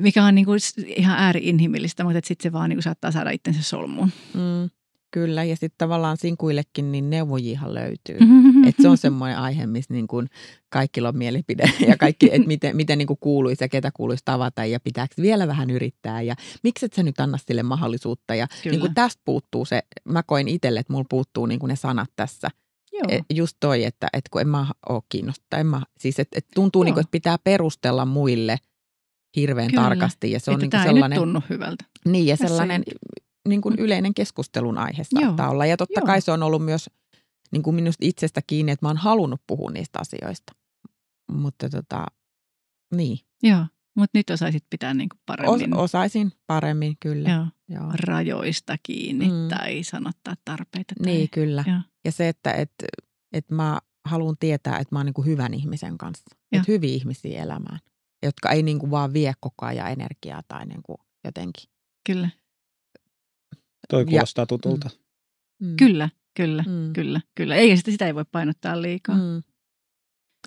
mikä on niin kuin ihan ääri-inhimillistä, mutta sitten se vaan niin kuin saattaa saada itsensä solmuun. Mm, kyllä, ja sitten tavallaan sinkuillekin niin neuvojihan löytyy. Mm-hmm. [LAUGHS] Et se on semmoinen aihe, missä niin kuin kaikilla on mielipide [LAUGHS] ja kaikki, että miten, miten niin kuuluisi ja ketä kuuluisi tavata ja pitääkö vielä vähän yrittää ja miksi et sä nyt anna sille mahdollisuutta. Ja Kyllä. niin kuin tästä puuttuu se, mä koin itselle, että mulla puuttuu niin ne sanat tässä. Joo. Et just toi, että, että kun en mä ole kiinnostunut, en mä, siis että, että tuntuu Joo. niin kuin, että pitää perustella muille hirveän Kyllä. tarkasti ja se on että niin tämä sellainen... ei nyt tunnu hyvältä. Niin, ja Tässä sellainen niin kuin yleinen keskustelun aihe saattaa Joo, olla. Ja totta joo. kai se on ollut myös niin kuin minusta itsestä kiinni, että mä oon halunnut puhua niistä asioista. Mutta tota, niin, Joo, mutta nyt osaisit pitää niin kuin Os, paremmin osaisin paremmin kyllä. joo, Joo. rajoista kiinni Mm. tai sanottaa tarpeita. Tai, Niin, kyllä. Joo. Ja se, että et, et mä haluan tietää, että mä oon niin kuin hyvän ihmisen kanssa. Että hyviä ihmisiä elämään, jotka ei niin kuin vaan vie koko ajan energiaa tai niin kuin jotenkin. Kyllä, Toi Ja- kuulostaa tutulta. Mm. kyllä, kyllä, Mm. kyllä, kyllä. Eikä sitä, sitä ei voi painottaa liikaa. Mm.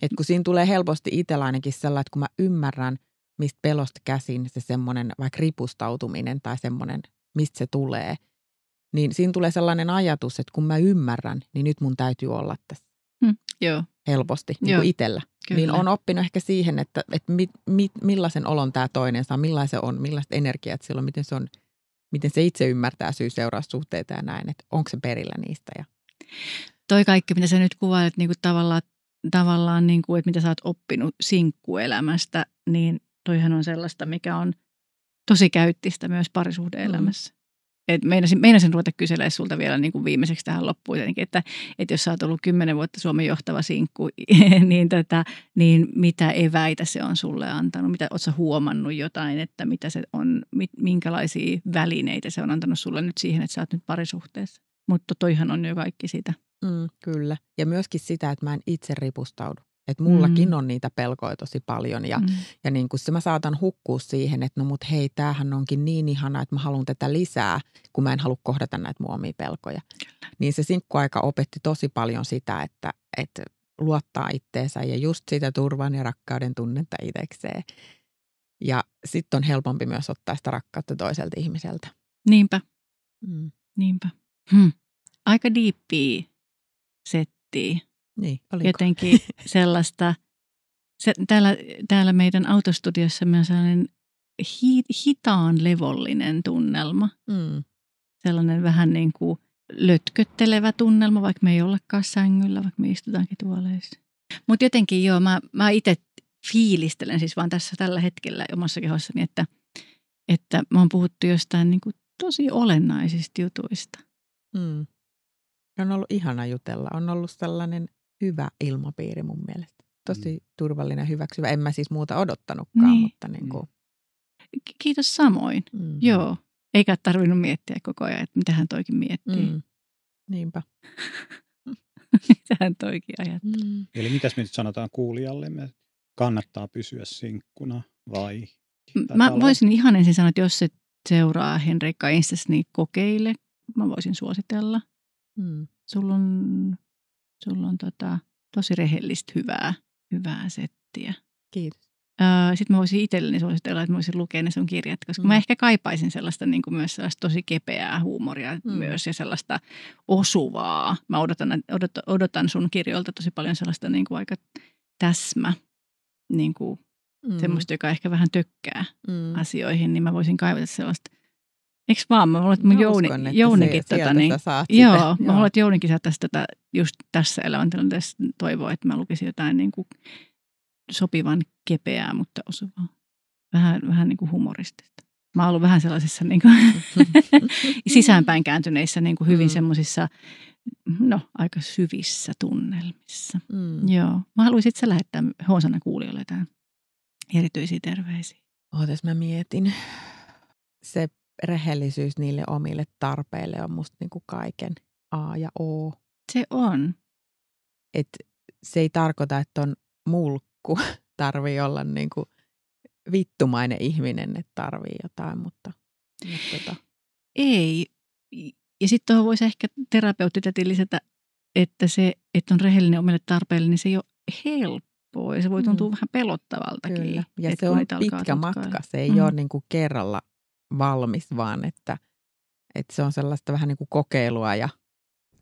Et kun siinä tulee helposti itsellä ainakin sellainen, että kun mä ymmärrän, mistä pelosta käsin se semmoinen vaikka ripustautuminen tai semmoinen, mistä se tulee, niin siinä tulee sellainen ajatus, että kun mä ymmärrän, niin nyt mun täytyy olla tässä Joo, helposti niin Joo, kuin itsellä. kyllä. Niin on oppinut ehkä siihen, että, että mit, mit, millaisen olon tämä toinen saa, millaisen on, millaista energiaa sillä on, miten se on, miten se itse ymmärtää syy-seuraussuhteita ja näin, että onko se perillä niistä. Ja, toi kaikki, mitä sä nyt kuvailet niin kuin tavallaan, tavallaan niin kuin, että mitä sä oot oppinut sinkkuelämästä, niin toihan on sellaista, mikä on tosi käyttistä myös parisuhdeelämässä. Et meinasin, meinasin ruveta kyselemään sulta vielä niin kuin viimeiseksi tähän loppuun jotenkin, että, että jos sä oot ollut kymmenen vuotta Suomen johtava sinkku, [LAUGHS] niin, tota, niin mitä eväitä se on sulle antanut? Mitä oot sä huomannut jotain, että mitä se on, minkälaisia välineitä se on antanut sulle nyt siihen, että sä oot nyt parisuhteessa? Mutta toihan on jo kaikki sitä. Mm, kyllä. Ja myöskin sitä, että mä en itse ripustaudu. Että mullakin mm. on niitä pelkoja tosi paljon ja, mm. ja niin kuin se mä saatan hukkua siihen, että no mut hei, tämähän onkin niin ihana, että mä haluan tätä lisää, kun mä en halua kohdata näitä mun omia pelkoja. Kyllä. Niin se sinkkuaika opetti tosi paljon sitä, että, että luottaa itteensä ja just sitä turvan ja rakkauden tunnetta itsekseen. Ja sitten on helpompi myös ottaa sitä rakkautta toiselta ihmiseltä. Niinpä. Mm. Niinpä. Hm. Aika diippiä settiä. Niin, oliko? Jotenkin sellaista, se, täällä, täällä meidän autostudiossa on sellainen hi, hitaan levollinen tunnelma. Mm. Sellainen vähän niin kuin lötköttelevä tunnelma, vaikka me ei olekaan sängyllä, vaikka me istutaankin tuoleissa. Mutta jotenkin joo, mä, mä itse fiilistelen siis vaan tässä tällä hetkellä omassa kehossani, että, että mä oon puhuttu jostain niin kuin tosi olennaisista jutuista. Mm. On ollut ihana jutella. On ollut sellainen hyvä ilmapiiri mun mielestä. Tosi mm. turvallinen hyväksyvä. En mä siis muuta odottanutkaan, niin. mutta niin kuin... Kiitos samoin. Mm. Joo. Eikä tarvinnut miettiä koko ajan, että mitä hän toikin miettii. Mm. Niinpä. [LAUGHS] mitä hän toikin ajattelee. Mm. Eli mitäs me nyt sanotaan kuulijalle? Me kannattaa pysyä sinkkuna vai? Mä voisin ihan ensin sanoa, että jos se seuraa Henrikka Instas, niin kokeile. Mä voisin suositella. Mm. Sulla on Sulla on tota, tosi rehellistä hyvää, hyvää settiä. Kiitos. Sitten mä voisin itselleni suositella, että mä voisin lukea ne sun kirjat, koska mm. mä ehkä kaipaisin sellaista niin kuin myös sellaista tosi kepeää huumoria mm. myös ja sellaista osuvaa. Mä odotan, odotan, odotan sun kirjoilta tosi paljon sellaista niin kuin aika täsmä, niin kuin mm. semmoista, joka ehkä vähän tökkää mm. asioihin, niin mä voisin kaivata sellaista – Eikö vaan? Mä luulen, että mun Jouni, uskon, että Jounikin, se, tota, niin, joo, sitä. mä joo. luulen, että Jounikin saattaisi tätä just tässä elämäntilanteessa toivoa, että mä lukisin jotain niin kuin sopivan kepeää, mutta osuvaa. Vähän, vähän niin kuin humoristista. Mä oon ollut vähän sellaisissa niin kuin [LAUGHS] sisäänpäin kääntyneissä niin kuin hyvin mm. semmoisissa, no aika syvissä tunnelmissa. Mm. Joo. Mä haluaisin itse lähettää Hoosana kuulijoille jotain erityisiä terveisiä. Ootas mä mietin. Se rehellisyys niille omille tarpeille on musta niin kuin kaiken A ja O. Se on. Et se ei tarkoita, että on mulkku, [LAUGHS] tarvii olla niin kuin vittumainen ihminen, että tarvii jotain, mutta, mutta tota. Ei. Ja sitten tuohon voisi ehkä terapeutti lisätä, että se, että on rehellinen omille tarpeille, niin se ei ole helppoa ja se voi tuntua mm. vähän pelottavaltakin. Kyllä. Ja se on pitkä matka, se ei mm. ole niin kuin kerralla valmis, vaan että, että se on sellaista vähän niin kuin kokeilua ja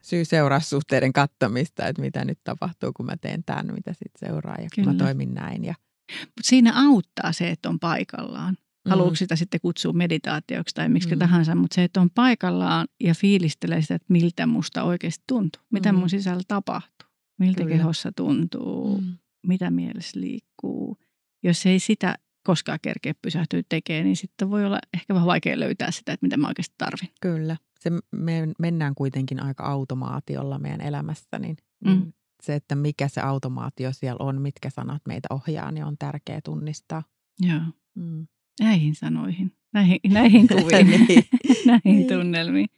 syy-seuraussuhteiden kattamista, että mitä nyt tapahtuu, kun mä teen tämän, mitä sitten seuraa ja Kyllä. kun mä toimin näin. Ja... Mut siinä auttaa se, että on paikallaan. Haluatko mm. sitä sitten kutsua meditaatioksi tai miksi mm. tahansa, mutta se, että on paikallaan ja fiilistelee sitä, että miltä musta oikeasti tuntuu, mitä mm. mun sisällä tapahtuu, miltä Kyllä. kehossa tuntuu, mm. mitä mielessä liikkuu. Jos ei sitä koskaan kerkeä pysähtyä tekemään, niin sitten voi olla ehkä vähän vaikea löytää sitä, että mitä mä oikeasti tarvin. Kyllä. Se me mennään kuitenkin aika automaatiolla meidän elämässä, niin, mm. niin se, että mikä se automaatio siellä on, mitkä sanat meitä ohjaa, niin on tärkeää tunnistaa. Joo. Mm. Näihin sanoihin, näihin, [LAUGHS] näihin kuviin, niin. [LAUGHS] näihin niin. tunnelmiin.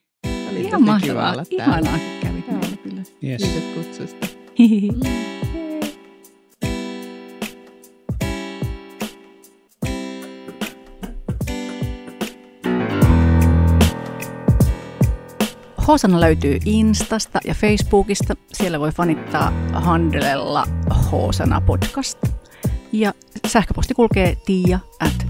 Oli Ihan mahtavaa. Ihanaa, kun kävit meillä kyllä. Yes. Kiitos kutsusta. [LAUGHS] Hosana löytyy Instasta ja Facebookista. Siellä voi fanittaa handelella Hosana podcast. Ja sähköposti kulkee tiia at.